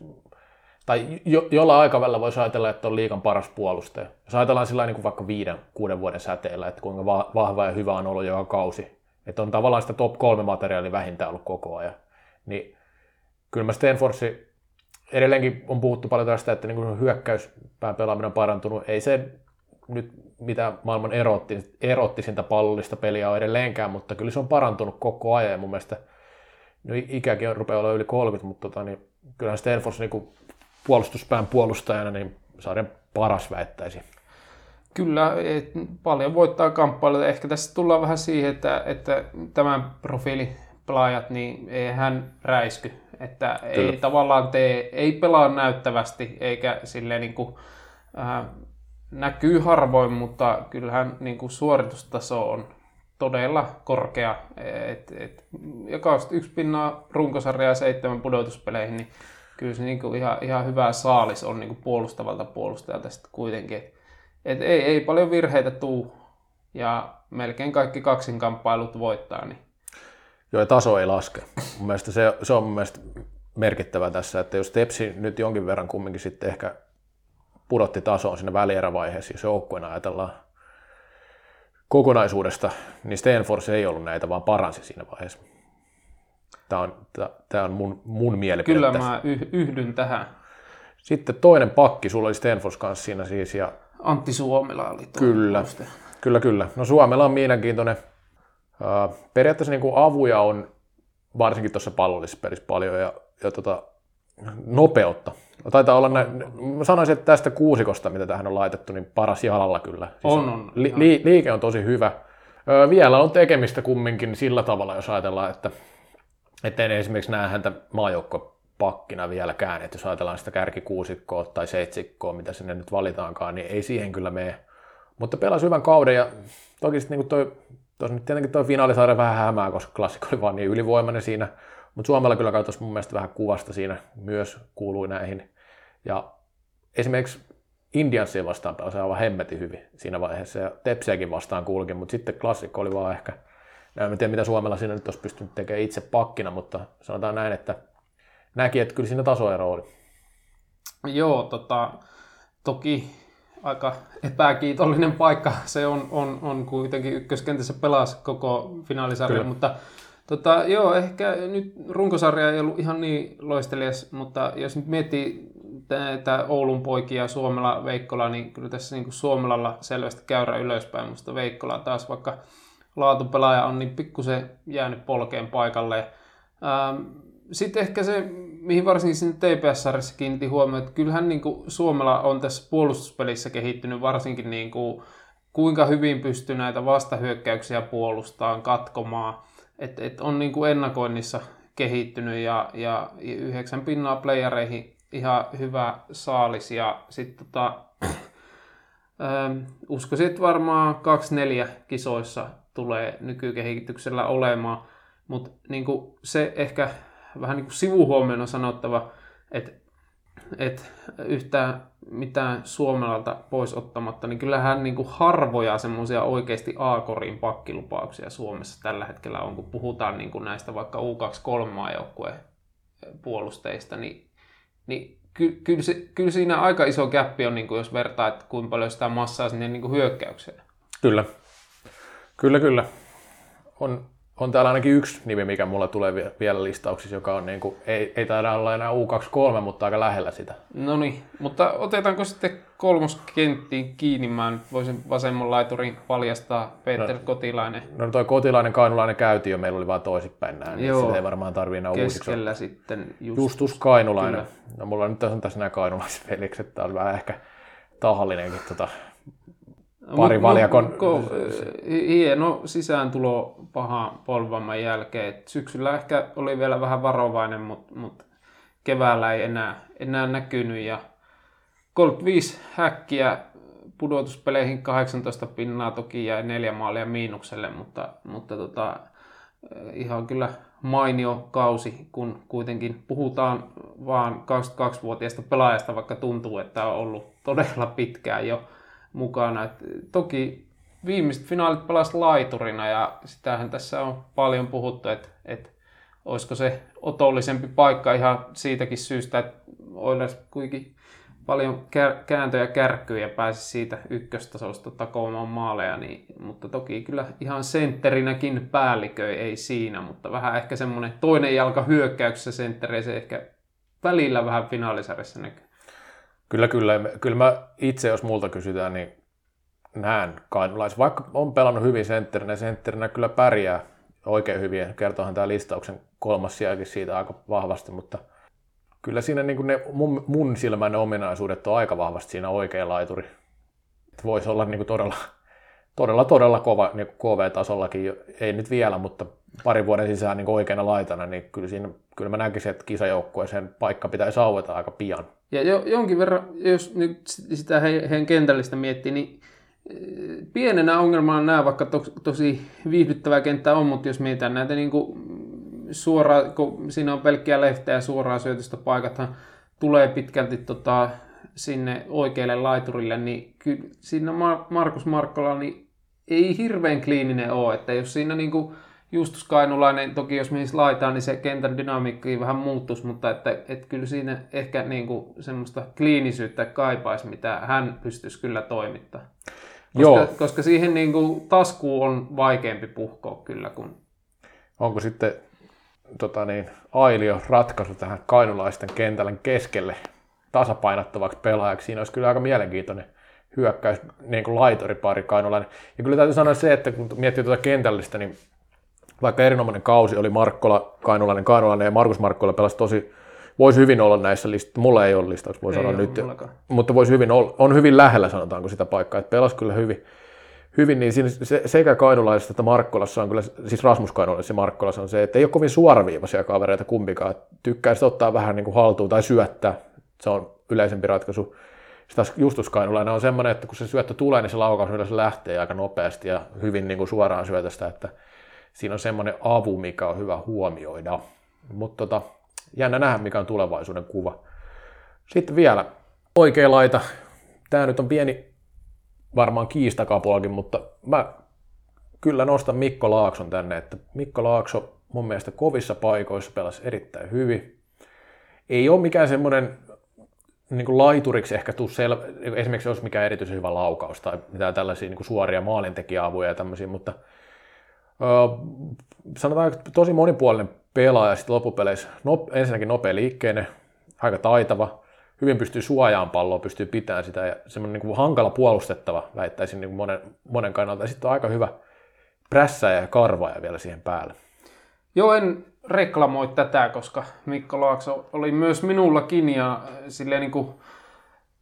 tai jo, jolla aikavälillä voisi ajatella, että on liikan paras puolustaja. Jos ajatellaan sillä niin kuin vaikka viiden, kuuden vuoden säteellä, että kuinka vahva ja hyvä on ollut joka kausi, että on tavallaan sitä top 3 materiaalia vähintään ollut koko ajan. Niin kyllä mä Stanfordsi edelleenkin on puhuttu paljon tästä, että niin hyökkäyspään pelaaminen on parantunut. Ei se nyt mitä maailman erotti, erottisinta pallollista peliä on edelleenkään, mutta kyllä se on parantunut koko ajan ja mun mielestä no ikäkin rupeaa olla yli 30, mutta tota, niin kyllähän Stanford niin puolustuspään puolustajana niin sarjan paras väittäisi. Kyllä, et, paljon voittaa kamppailuja. Ehkä tässä tullaan vähän siihen, että, että tämän profiilipelaajat, niin ei hän räisky. Että Kyllä. ei tavallaan tee, ei pelaa näyttävästi, eikä silleen niin kuin, äh, näkyy harvoin, mutta kyllähän niin kuin suoritustaso on todella korkea. Et, et, ja yksi pinnaa runkosarjaa ja seitsemän pudotuspeleihin, niin kyllä se niin kuin ihan, ihan hyvä saalis on niin kuin puolustavalta puolustajalta sitten kuitenkin. Et, ei, ei paljon virheitä tuu ja melkein kaikki kaksinkamppailut voittaa. Niin. Joo, taso ei laske. Mun mielestä se, se on mun mielestä merkittävä tässä, että jos Tepsi nyt jonkin verran kumminkin sitten ehkä pudotti tasoon siinä välierävaiheessa, jos joukkueena ajatellaan kokonaisuudesta, niin Stanford ei ollut näitä, vaan paransi siinä vaiheessa. Tämä on, tämä on mun, mun mielipide. Kyllä mä yhdyn tähän. Sitten toinen pakki, sulla oli Stanford kanssa siinä siis. Ja... Antti Suomela oli Kyllä, kyllä, kyllä. No Suomela on mielenkiintoinen. Uh, periaatteessa niin kuin avuja on varsinkin tuossa pallollisessa pelissä paljon ja, ja tota, nopeutta. No, taitaa olla näin, mä sanoisin, että tästä kuusikosta, mitä tähän on laitettu, niin paras jalalla kyllä. Siis on, on. Li, li, liike on tosi hyvä. Öö, vielä on tekemistä kumminkin sillä tavalla, jos ajatellaan, että ettei esimerkiksi näe häntä maajoukkopakkina vieläkään, että jos ajatellaan sitä kärkikuusikkoa tai seitsikkoa, mitä sinne nyt valitaankaan, niin ei siihen kyllä mene. Mutta pelasi hyvän kauden ja toki sitten niin toi, tos nyt tietenkin tuo finaalisarja vähän hämää, koska klassikko oli vaan niin ylivoimainen siinä mutta Suomella kyllä katsoisi mun mielestä vähän kuvasta siinä myös kuului näihin. Ja esimerkiksi Indiansia vastaan pääsi aivan hemmetin hyvin siinä vaiheessa ja Tepsiäkin vastaan kulki, mutta sitten klassikko oli vaan ehkä, en tiedä mitä Suomella siinä nyt olisi pystynyt tekemään itse pakkina, mutta sanotaan näin, että näki, että kyllä siinä tasoero oli. Joo, tota, toki aika epäkiitollinen paikka se on, on, on kuitenkin ykköskentässä pelasi koko finaalisarja, mutta Tota, joo, ehkä nyt runkosarja ei ollut ihan niin loistelias, mutta jos nyt miettii näitä Oulun poikia, Suomella, Veikkola, niin kyllä tässä niin kuin Suomelalla selvästi käyrä ylöspäin, mutta Veikkola taas vaikka laatupelaaja on niin pikkusen jäänyt polkeen paikalle. Ähm, sitten ehkä se, mihin varsinkin sinne TPS-sarjassa kiinnitti huomioon, että kyllähän niin kuin Suomella on tässä puolustuspelissä kehittynyt varsinkin niin kuin, kuinka hyvin pystyy näitä vastahyökkäyksiä puolustamaan, katkomaan – et, et on niin kuin ennakoinnissa kehittynyt ja, ja yhdeksän pinnaa playereihin ihan hyvä saalis ja sitten tota, ähm, uskoisin, että varmaan 2-4 kisoissa tulee nykykehityksellä olemaan, mutta niin se ehkä vähän niin sivuhuomioon on sanottava, että että yhtään mitään Suomelalta pois ottamatta, niin kyllähän niin harvoja semmoisia oikeasti A-korin pakkilupauksia Suomessa tällä hetkellä on, kun puhutaan niin näistä vaikka U23-maajoukkueen puolusteista, niin, niin ky, kyllä, se, kyllä siinä aika iso käppi on, niin jos vertaa, että kuinka paljon sitä massaa sinne niin hyökkäykseen. Kyllä, kyllä, kyllä. On, on täällä ainakin yksi nimi, mikä mulla tulee vielä listauksissa, joka on niin kuin, ei, ei taida olla enää U23, mutta aika lähellä sitä. No niin, mutta otetaanko sitten kolmoskenttiin kiinni? Mä nyt voisin vasemman laiturin paljastaa Peter no, Kotilainen. No toi Kotilainen, Kainulainen käytiin jo, meillä oli vaan toisinpäin näin, niin Joo, ei varmaan tarvii enää Keskellä uusiksi. sitten Justus, Justus Kainulainen. Kyllä. No mulla on nyt tässä, tässä nämä Kainulaiset velikset, tää on vähän ehkä tahallinenkin tota, pari valjakon... hieno sisääntulo paha polvamman jälkeen. Et syksyllä ehkä oli vielä vähän varovainen, mutta mut keväällä ei enää, enää näkynyt. Ja 35 häkkiä pudotuspeleihin 18 pinnaa toki jäi neljä maalia miinukselle, mutta, mutta tota, ihan kyllä mainio kausi, kun kuitenkin puhutaan vaan 22-vuotiaasta pelaajasta, vaikka tuntuu, että on ollut todella pitkään jo mukana. Et toki viimeiset finaalit pelasi laiturina ja sitähän tässä on paljon puhuttu, että, että olisiko se otollisempi paikka ihan siitäkin syystä, että Oilers kuitenkin paljon kääntöjä kärkkyjä ja pääsi siitä ykköstasosta takoamaan maaleja, niin, mutta toki kyllä ihan sentterinäkin päälliköi ei siinä, mutta vähän ehkä semmoinen toinen jalka hyökkäyksessä senttereissä ehkä välillä vähän finaalisarjassa näkyy. Kyllä, kyllä. Kyllä mä itse, jos multa kysytään, niin näen kainulais. Vaikka on pelannut hyvin sentterinä, sentterinä kyllä pärjää oikein hyvin. Kertoohan tämä listauksen kolmas sijakin siitä aika vahvasti, mutta kyllä siinä niin ne mun, mun silmän ominaisuudet on aika vahvasti siinä oikea laituri. että voisi olla niin todella, todella, todella kova niin KV-tasollakin, ei nyt vielä, mutta parin vuoden sisään niin oikeana laitana, niin kyllä, siinä, kyllä mä näkisin, että kisajoukkueeseen paikka pitäisi aueta aika pian. Ja jo, jonkin verran, jos nyt sitä heidän kentällistä miettii, niin eh, pienenä ongelmana nämä, vaikka to, tosi viihdyttävä kenttä on, mutta jos mietitään näitä niin kuin suoraan, kun siinä on pelkkiä lehtejä ja suoraan syötöstä paikathan tulee pitkälti tota, sinne oikealle laiturille, niin kyllä siinä Markus Markkola niin ei hirveän kliininen ole, että jos siinä niin kuin Justus Kainulainen, toki jos menisi laitaan, niin se kentän dynamiikki vähän muuttuisi, mutta että, että kyllä siinä ehkä niin kuin semmoista kliinisyyttä kaipaisi, mitä hän pystyisi kyllä toimittamaan. Koska, Joo. koska siihen niin kuin taskuun on vaikeampi puhkoa kyllä. Kun... Onko sitten tota niin, Ailio ratkaisu tähän kainulaisten kentällä keskelle tasapainottavaksi pelaajaksi? Siinä olisi kyllä aika mielenkiintoinen hyökkäys, niin kuin laitoripari kainulainen. Ja kyllä täytyy sanoa se, että kun miettii tuota kentällistä, niin vaikka erinomainen kausi oli Markkola, Kainulainen, Kainulainen ja Markus Markkola pelasi tosi, voisi hyvin olla näissä listoissa, mulla ei ole listauksia, voi sanoa nyt, mullakaan. mutta voisi hyvin olla, on hyvin lähellä sanotaanko sitä paikkaa, että pelasi kyllä hyvin, hyvin niin siinä se, sekä Kainulaisessa että Markkolassa on kyllä, siis Rasmus Kainulaisessa ja Markkolassa on se, että ei ole kovin suoraviivaisia kavereita kumpikaan, tykkää sitä ottaa vähän niin kuin haltuun tai syöttää, se on yleisempi ratkaisu. Sitä Justus Kainulainen on semmoinen, että kun se syöttö tulee, niin se laukaus yleensä lähtee aika nopeasti ja hyvin niin kuin suoraan syötöstä, että siinä on semmoinen avu, mikä on hyvä huomioida. Mutta tota, jännä nähdä, mikä on tulevaisuuden kuva. Sitten vielä oikea laita. Tämä nyt on pieni varmaan kiistakapulakin, mutta mä kyllä nostan Mikko Laakson tänne, että Mikko Laakso mun mielestä kovissa paikoissa pelasi erittäin hyvin. Ei ole mikään semmoinen niin kuin laituriksi ehkä tuu esimerkiksi jos mikään erityisen hyvä laukaus tai mitään tällaisia niin kuin suoria maalintekijäavuja ja tämmöisiä, mutta sanotaan, tosi monipuolinen pelaaja sitten loppupeleissä. No, ensinnäkin nopea liikkeinen, aika taitava, hyvin pystyy suojaamaan palloa, pystyy pitämään sitä ja semmoinen niin hankala puolustettava, väittäisin niin kuin monen, monen kannalta. Ja sitten on aika hyvä prässäjä ja karvaaja vielä siihen päälle. Joo, en reklamoi tätä, koska Mikko Laakso oli myös minullakin ja silleen niin kuin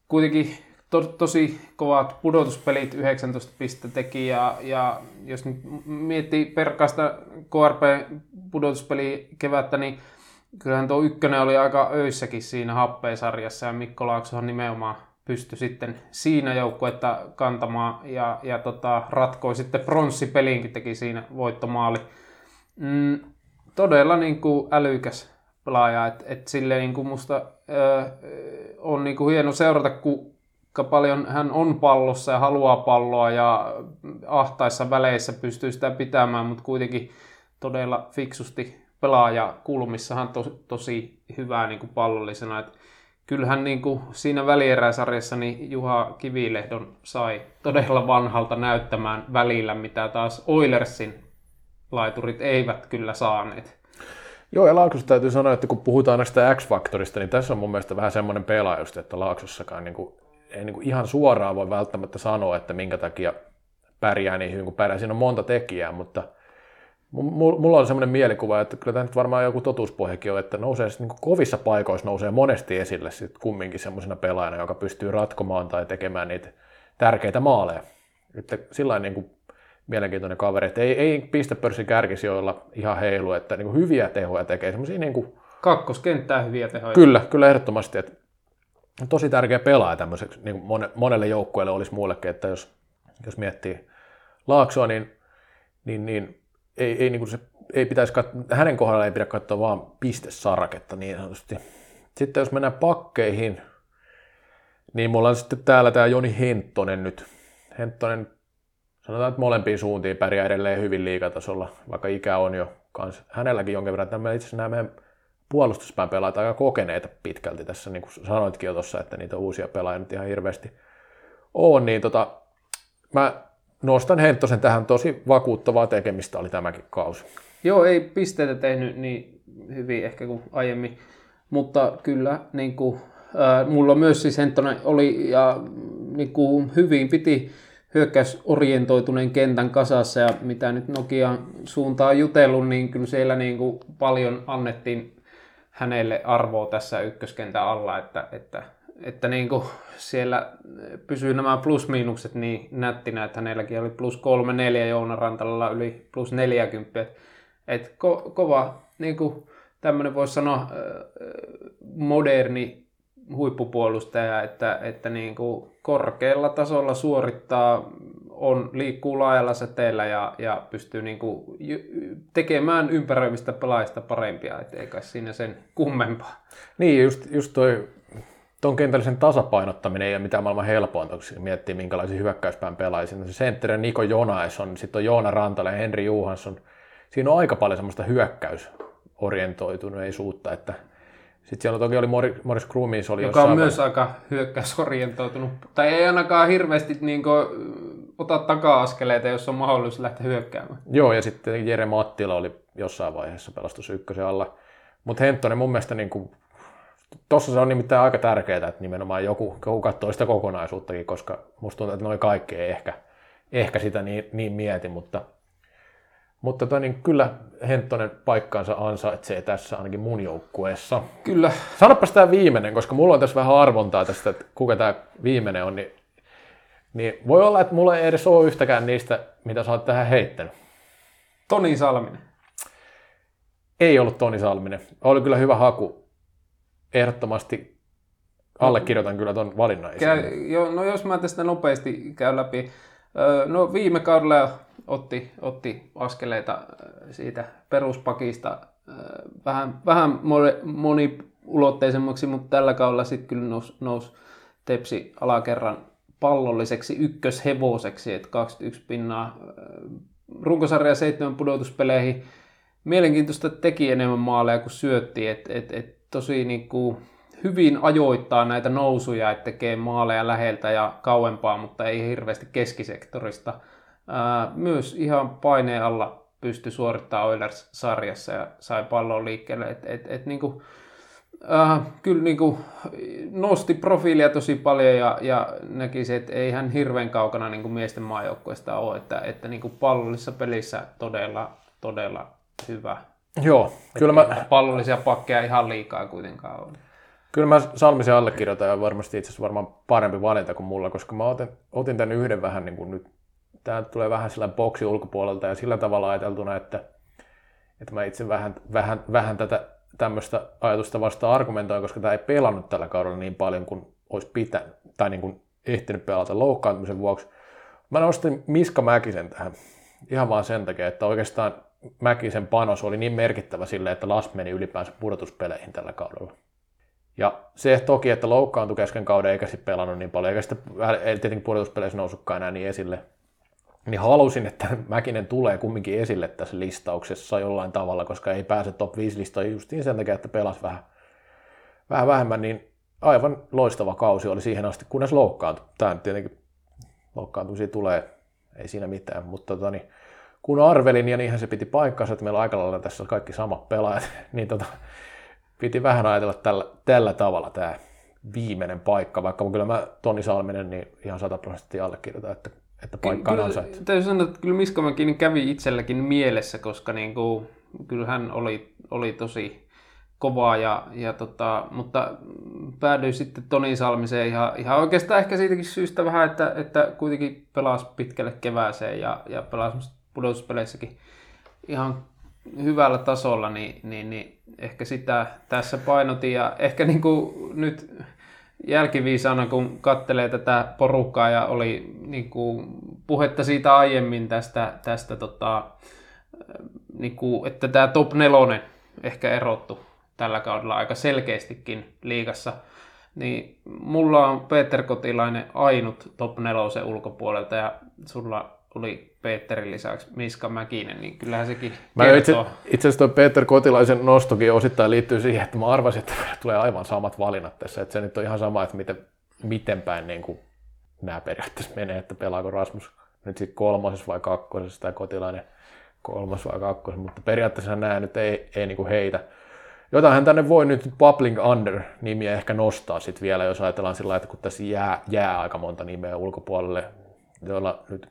kuitenkin to, tosi kovat pudotuspelit, 19 pistettä teki ja, ja jos nyt miettii perkaista KRP-pudotuspeli kevättä, niin kyllähän tuo ykkönen oli aika öissäkin siinä happeisarjassa ja Mikko Laaksohan nimenomaan pystyi sitten siinä joukkuetta kantamaan ja, ja tota, ratkoi sitten pronssipelinkin teki siinä voittomaali. Mm, todella niin kuin älykäs pelaaja, että et silleen niin kuin musta ö, on niin kuin hieno seurata, kun paljon hän on pallossa ja haluaa palloa ja ahtaissa väleissä pystyy sitä pitämään, mutta kuitenkin todella fiksusti pelaaja kulmissahan to, tosi hyvää niin kuin pallollisena. Et kyllähän niin kuin siinä välieräisarjassa niin Juha Kivilehdon sai todella vanhalta näyttämään välillä, mitä taas Oilersin laiturit eivät kyllä saaneet. Joo, ja Laaksossa täytyy sanoa, että kun puhutaan näistä X-faktorista, niin tässä on mun mielestä vähän semmoinen pelaaja että Laaksossakaan niin kuin ei niin kuin ihan suoraan voi välttämättä sanoa, että minkä takia pärjää niin hyvin kuin pärjää. Siinä on monta tekijää, mutta mulla on semmoinen mielikuva, että kyllä tämä nyt varmaan joku totuuspohjakin on, että nousee niin kuin kovissa paikoissa nousee monesti esille sit kumminkin semmoisena pelaajana, joka pystyy ratkomaan tai tekemään niitä tärkeitä maaleja. Että sillä niin kuin mielenkiintoinen kaveri, että ei, ei pistepörssin kärkisi joilla ihan heilu, että niin kuin hyviä tehoja tekee, semmoisia niin kuin... Kakkoskenttää hyviä tehoja. Kyllä, kyllä ehdottomasti, että tosi tärkeä pelaaja tämmöiseksi, niin monelle joukkueelle olisi muullekin, että jos, jos miettii Laaksoa, niin, niin, niin ei, ei, niin kuin se, ei pitäisi kat- hänen kohdalla ei pidä katsoa vaan pistesaraketta niin sanotusti. Sitten jos mennään pakkeihin, niin mulla on sitten täällä tämä Joni Henttonen nyt. Henttonen, sanotaan, että molempiin suuntiin pärjää edelleen hyvin liikatasolla, vaikka ikä on jo kans hänelläkin jonkin verran. Tämä itse asiassa nämä meidän puolustuspään pelaajat aika kokeneita pitkälti tässä, niin kuin sanoitkin jo tuossa, että niitä uusia pelaajia nyt ihan hirveästi on, niin tota, mä nostan Henttosen tähän tosi vakuuttavaa tekemistä oli tämäkin kausi. Joo, ei pisteitä tehnyt niin hyvin ehkä kuin aiemmin, mutta kyllä niin kuin, äh, mulla myös siis Henttonen oli ja niin kuin hyvin piti hyökkäysorientoituneen kentän kasassa ja mitä nyt Nokian suuntaan jutellut, niin kyllä siellä niin kuin paljon annettiin hänelle arvoa tässä ykköskentän alla, että, että että niin kuin siellä pysyy nämä plus-miinukset niin nättinä, että hänelläkin oli plus 3-4 Joona Rantalalla yli plus 40. Et ko- kova, niin kuin tämmöinen voisi sanoa moderni huippupuolustaja, että, että niin kuin korkealla tasolla suorittaa, on, liikkuu laajalla säteellä ja, ja pystyy niin kuin tekemään ympäröivistä pelaajista parempia, et ei kai siinä sen kummempaa. Niin, just, just toi tuon kentällisen tasapainottaminen ei ole mitään maailman helpointa, kun miettii minkälaisia hyökkäyspään pelaajia. Se sentteri Niko Jonais on, sitten on Joona Rantala ja Henri Juhansson. Siinä on aika paljon semmoista hyökkäysorientoituneisuutta, että sitten siellä toki oli Morris Krumis. Oli Joka on myös aika hyökkäysorientoitunut. Tai ei ainakaan hirveästi niin kuin, ota taka-askeleita, jos on mahdollisuus lähteä hyökkäämään. Joo, ja sitten Jere Mattila oli jossain vaiheessa pelastus ykkösen alla. Mutta Henttonen mun mielestä niin kuin, Tuossa se on nimittäin aika tärkeää, että nimenomaan joku, joku katsoo sitä kokonaisuuttakin, koska musta tuntuu, että noin kaikki ei ehkä, ehkä sitä niin, niin mieti, mutta, mutta tota, niin kyllä Henttonen paikkaansa ansaitsee tässä ainakin mun joukkueessa. Kyllä. Sanoppa tämä viimeinen, koska mulla on tässä vähän arvontaa tästä, että kuka tämä viimeinen on, niin, niin voi olla, että mulla ei edes ole yhtäkään niistä, mitä sä oot tähän heittänyt. Toni Salminen. Ei ollut Toni Salminen. Oli kyllä hyvä haku, ehdottomasti allekirjoitan kyllä tuon valinnan. Käy, jo, no jos mä tästä nopeasti käyn läpi. No viime kaudella otti, otti askeleita siitä peruspakista vähän, vähän moniulotteisemmaksi, mutta tällä kaudella sitten kyllä nousi nous Tepsi alakerran pallolliseksi ykköshevoseksi, että 21 pinnaa runkosarja seitsemän pudotuspeleihin. Mielenkiintoista teki enemmän maaleja kuin syötti, että et, et tosi niin kuin hyvin ajoittaa näitä nousuja, että tekee maaleja läheltä ja kauempaa, mutta ei hirveästi keskisektorista. myös ihan paineen alla pystyi suorittamaan Oilers-sarjassa ja sai pallon liikkeelle. Et, et, et niin kuin, äh, kyllä niin kuin nosti profiilia tosi paljon ja, ja näkisi, että ei hän hirveän kaukana niin kuin miesten maajoukkueesta ole, että, että niin kuin pallollisessa pelissä todella, todella hyvä Joo, kyllä mä... Pallollisia pakkeja ihan liikaa kuitenkaan on. Kyllä mä Salmisen allekirjoitan ja varmasti itse asiassa varmaan parempi valinta kuin mulla, koska mä otin, otin tämän yhden vähän niin kuin nyt, tämä tulee vähän sillä boksi ulkopuolelta ja sillä tavalla ajateltuna, että, että mä itse vähän, vähän, vähän tätä tämmöistä ajatusta vasta argumentoin, koska tämä ei pelannut tällä kaudella niin paljon kuin olisi pitänyt, tai niin kuin ehtinyt pelata loukkaantumisen vuoksi. Mä nostin Miska Mäkisen tähän ihan vaan sen takia, että oikeastaan Mäkisen panos oli niin merkittävä sille, että Las meni ylipäänsä pudotuspeleihin tällä kaudella. Ja se toki, että loukkaantui kesken kauden eikä sitten pelannut niin paljon, eikä sitten tietenkin pudotuspeleissä noussutkaan enää niin esille, niin halusin, että Mäkinen tulee kumminkin esille tässä listauksessa jollain tavalla, koska ei pääse top 5 listoihin justiin sen takia, että pelasi vähän, vähän vähemmän, niin aivan loistava kausi oli siihen asti, kunnes loukkaantui. Tämä tietenkin loukkaantumisia tulee, ei siinä mitään, mutta tota, niin, kun arvelin, ja niinhän se piti paikkansa, että meillä on aika lailla tässä kaikki samat pelaajat, niin tota, piti vähän ajatella tällä, tällä tavalla tämä viimeinen paikka, vaikka kyllä mä Toni Salminen niin ihan sataprosenttisesti allekirjoitan, että, että paikka on ansaittu. Täytyy sanoa, että kyllä Miskamäkin kävi itselläkin mielessä, koska niin kuin, kyllä hän oli, oli tosi kovaa, ja, ja tota, mutta päädyin sitten Toni Salmiseen ihan, ihan oikeastaan ehkä siitäkin syystä vähän, että, että kuitenkin pelasi pitkälle kevääseen ja, ja pelasi pudotuspeleissäkin ihan hyvällä tasolla, niin, niin, niin ehkä sitä tässä painotin. Ja ehkä niin kuin nyt jälkiviisana, kun kattelee tätä porukkaa ja oli niin kuin puhetta siitä aiemmin tästä, tästä tota, niin kuin, että tämä top nelonen ehkä erottu tällä kaudella aika selkeästikin liigassa, niin mulla on Peter Kotilainen ainut top nelosen ulkopuolelta ja sulla oli Peterin lisäksi Miska Mäkinen, niin kyllähän sekin mä kertoo. Itse, itse asiassa tuo Peter Kotilaisen nostokin osittain liittyy siihen, että mä arvasin, että tulee aivan samat valinnat tässä. Että se nyt on ihan sama, että miten, miten päin niin kuin nämä periaatteessa menee, että pelaako Rasmus nyt sitten kolmosessa vai kakkosessa tai Kotilainen kolmas vai kakkosessa, mutta periaatteessa nämä nyt ei, ei niin kuin heitä. Jotain tänne voi nyt Bubbling Under-nimiä ehkä nostaa sitten vielä, jos ajatellaan sillä että kun tässä jää, jää aika monta nimeä ulkopuolelle, joilla nyt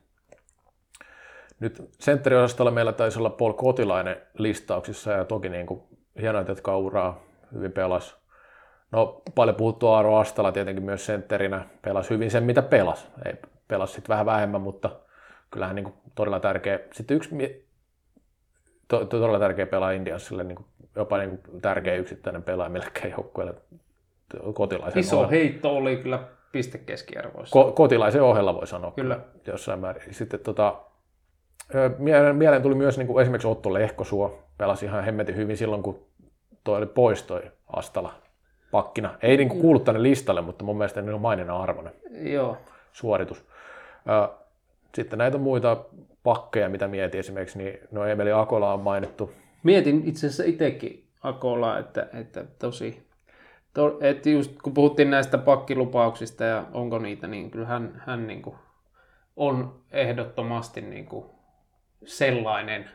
nyt sentteriosastolla meillä taisi olla Paul Kotilainen listauksissa ja toki niin kuin hienoa, että uraa hyvin pelas. No paljon puhuttu Aaro Astala tietenkin myös sentterinä, pelasi hyvin sen mitä pelasi. Ei pelasi sitten vähän vähemmän, mutta kyllähän niin kuin todella tärkeä. Sitten yksi to, to, todella tärkeä pelaaja Indiansille, niin kuin, jopa niin kuin tärkeä yksittäinen pelaaja millekään joukkueelle kotilaisen Iso ohella. heitto oli kyllä pistekeskiarvoissa. Ko, kotilaisen ohella voi sanoa Kyllä. jossain määrin. Sitten tota, mieleen, tuli myös niin kuin esimerkiksi Otto Lehkosuo, pelasi ihan hemmetin hyvin silloin, kun toi oli pois toi Astala pakkina. Ei niin kuin kuulu tänne listalle, mutta mun mielestä ne on maininnan arvoinen Joo. suoritus. Sitten näitä muita pakkeja, mitä mietin esimerkiksi, niin no Emeli Akola on mainittu. Mietin itse asiassa itsekin Akolaa, että, että tosi, to, että just kun puhuttiin näistä pakkilupauksista ja onko niitä, niin kyllä hän, hän niin kuin on ehdottomasti niin kuin sellainen.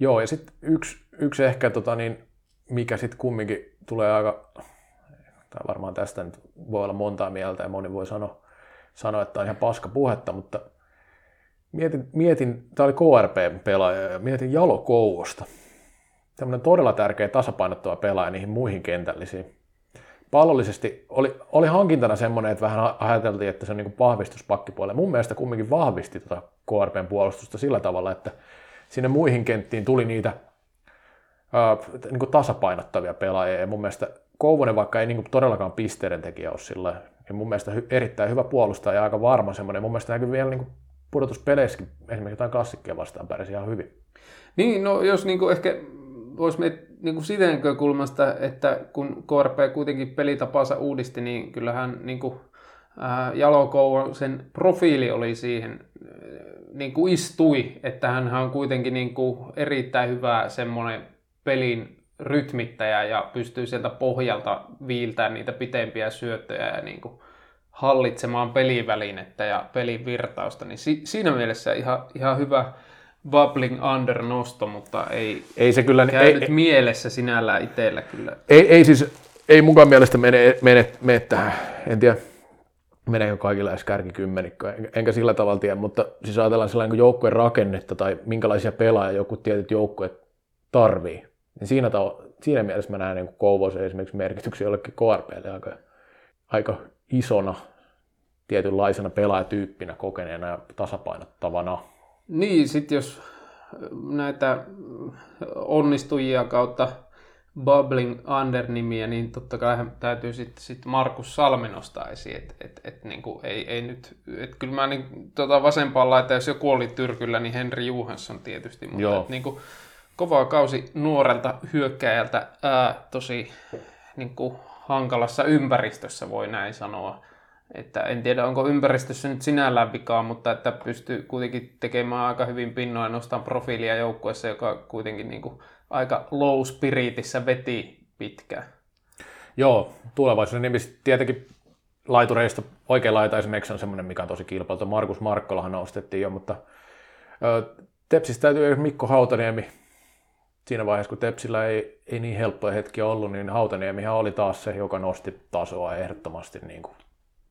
Joo, ja sitten yksi, yksi ehkä, tota, niin, mikä sitten kumminkin tulee aika, tai varmaan tästä nyt voi olla montaa mieltä ja moni voi sanoa, sanoa että on ihan paska puhetta, mutta mietin, mietin tämä oli KRP-pelaaja ja mietin Jalo Kouvosta. Tämmöinen todella tärkeä tasapainottava pelaaja niihin muihin kentällisiin. Pallollisesti oli, oli hankintana semmoinen, että vähän ajateltiin, että se on niin vahvistus pakkipuolelle. Mun mielestä kumminkin vahvisti tuota KRPn puolustusta sillä tavalla, että sinne muihin kenttiin tuli niitä ää, niin tasapainottavia pelaajia. Ja mun mielestä Kouvonen, vaikka ei niin todellakaan pisteiden tekijä ole sillä, niin mun mielestä hy, erittäin hyvä puolustaja ja aika varma semmoinen. Mun mielestä näkyy vielä niin pudotuspeleissäkin, esimerkiksi jotain klassikkia vastaan pärjäsi ihan hyvin. Niin, no jos niin ehkä voisi miettiä niin kuin siitä näkökulmasta, että kun KRP kuitenkin pelitapansa uudisti, niin kyllähän niin kuin, ää, Jalo sen profiili oli siihen niin kuin istui, että hän on kuitenkin niin kuin erittäin hyvä semmoinen pelin rytmittäjä ja pystyy sieltä pohjalta viiltämään niitä pitempiä syöttöjä ja niin kuin hallitsemaan pelivälinettä ja pelin virtausta, niin si- siinä mielessä ihan, ihan hyvä bubbling under nosto, mutta ei, Ei se kyllä, käynyt ei, mielessä sinällään itsellä kyllä. ei, ei siis, ei mukaan mielestä mene, mene, mene tähän, en tiedä, meneekö kaikilla edes kärkikymmenikko, en- enkä sillä tavalla tiedä, mutta siis ajatellaan sellainen kuin joukkueen rakennetta tai minkälaisia pelaajia joku tietyt joukkueet tarvii, niin siinä, tav- siinä mielessä mä näen niin Kouvosen esimerkiksi merkityksen jollekin KRPlle aika, aika isona tietynlaisena pelaajatyyppinä kokeneena ja tasapainottavana. Niin, sitten jos näitä onnistujia kautta Bubbling Under-nimiä, niin totta kai täytyy sitten sit Markus Salmi nostaa esiin, että et, et, niinku, ei, ei nyt, et kyllä mä niin, tota vasempaan laitaan, jos joku oli tyrkyllä, niin Henri Juhansson tietysti, mutta Joo. et, niinku, kova kausi nuorelta hyökkäjältä, ää, tosi niinku, hankalassa ympäristössä voi näin sanoa. Että en tiedä, onko ympäristössä nyt sinällään vikaa, mutta että pystyy kuitenkin tekemään aika hyvin pinnoa ja nostamaan profiilia joukkueessa, joka kuitenkin niin kuin aika low spiritissä veti pitkään. Joo, tulevaisuuden nimissä tietenkin laitureista oikea laita esimerkiksi on semmoinen, mikä on tosi kilpailtu. Markus Markkolahan nostettiin jo, mutta Tepsistä täytyy Mikko Hautaniemi. Siinä vaiheessa, kun Tepsillä ei, ei niin helppoja hetkiä ollut, niin Hautaniemihan oli taas se, joka nosti tasoa ehdottomasti niin kuin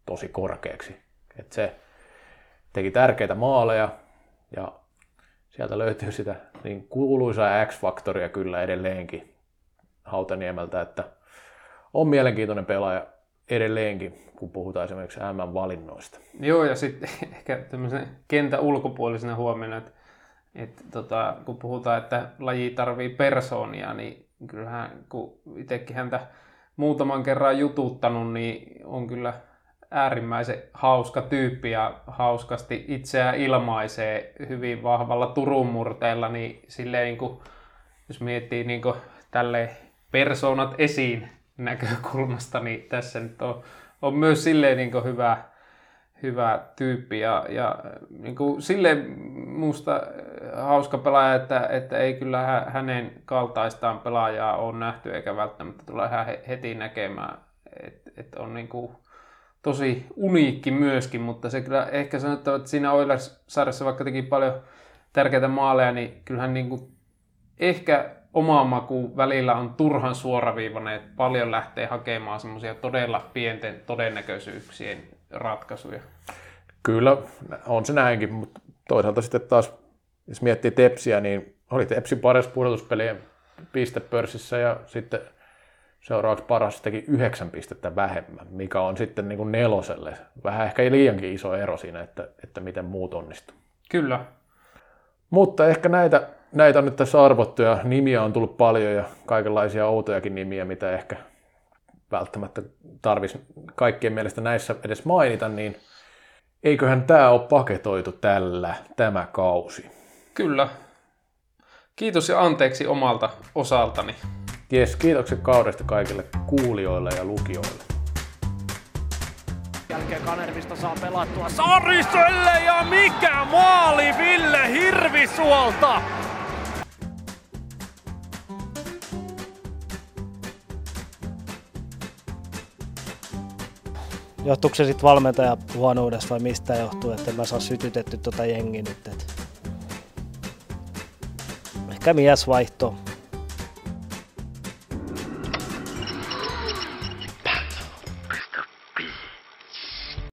tosi korkeaksi. Et se teki tärkeitä maaleja ja sieltä löytyy sitä niin kuuluisaa X-faktoria kyllä edelleenkin Hautaniemeltä, että on mielenkiintoinen pelaaja edelleenkin, kun puhutaan esimerkiksi M-valinnoista. Joo, ja sitten ehkä tämmöisen kentän ulkopuolisena huomiona, että, että tota, kun puhutaan, että laji tarvii persoonia, niin kyllähän kun itsekin häntä muutaman kerran jututtanut, niin on kyllä äärimmäisen hauska tyyppi ja hauskasti itseään ilmaisee hyvin vahvalla Turun murteella, niin silleen niin kuin, jos miettii niin kuin tälle persoonat esiin näkökulmasta, niin tässä nyt on, on myös silleen niin kuin hyvä, hyvä tyyppi ja, ja niin kuin silleen musta hauska pelaaja, että, että ei kyllä hä- hänen kaltaistaan pelaajaa ole nähty eikä välttämättä tule heti näkemään, että et on niin tosi uniikki myöskin, mutta se kyllä ehkä sanottava, että siinä Oilers-sarjassa vaikka teki paljon tärkeitä maaleja, niin kyllähän niin kuin ehkä oma maku välillä on turhan suoraviivainen, että paljon lähtee hakemaan semmoisia todella pienten todennäköisyyksien ratkaisuja. Kyllä, on se näinkin, mutta toisaalta sitten taas, jos miettii Tepsiä, niin oli Tepsin paras pudotuspelien pistepörssissä ja sitten Seuraavaksi paras teki yhdeksän pistettä vähemmän, mikä on sitten niin kuin neloselle vähän ehkä liiankin iso ero siinä, että, että miten muut onnistuu. Kyllä. Mutta ehkä näitä, näitä on nyt tässä arvottu ja nimiä on tullut paljon ja kaikenlaisia outojakin nimiä, mitä ehkä välttämättä tarvitsisi kaikkien mielestä näissä edes mainita, niin eiköhän tämä ole paketoitu tällä tämä kausi. Kyllä. Kiitos ja anteeksi omalta osaltani. Jes, kiitokset kaudesta kaikille kuulijoille ja lukijoille. Jälkeen Kanervista saa pelattua Sariselle ja mikä maali Ville Hirvisuolta! Johtuuko se sitten valmentaja huonoudesta vai mistä johtuu, että en mä saa sytytetty tota jengi nyt. Et. Ehkä mies vaihto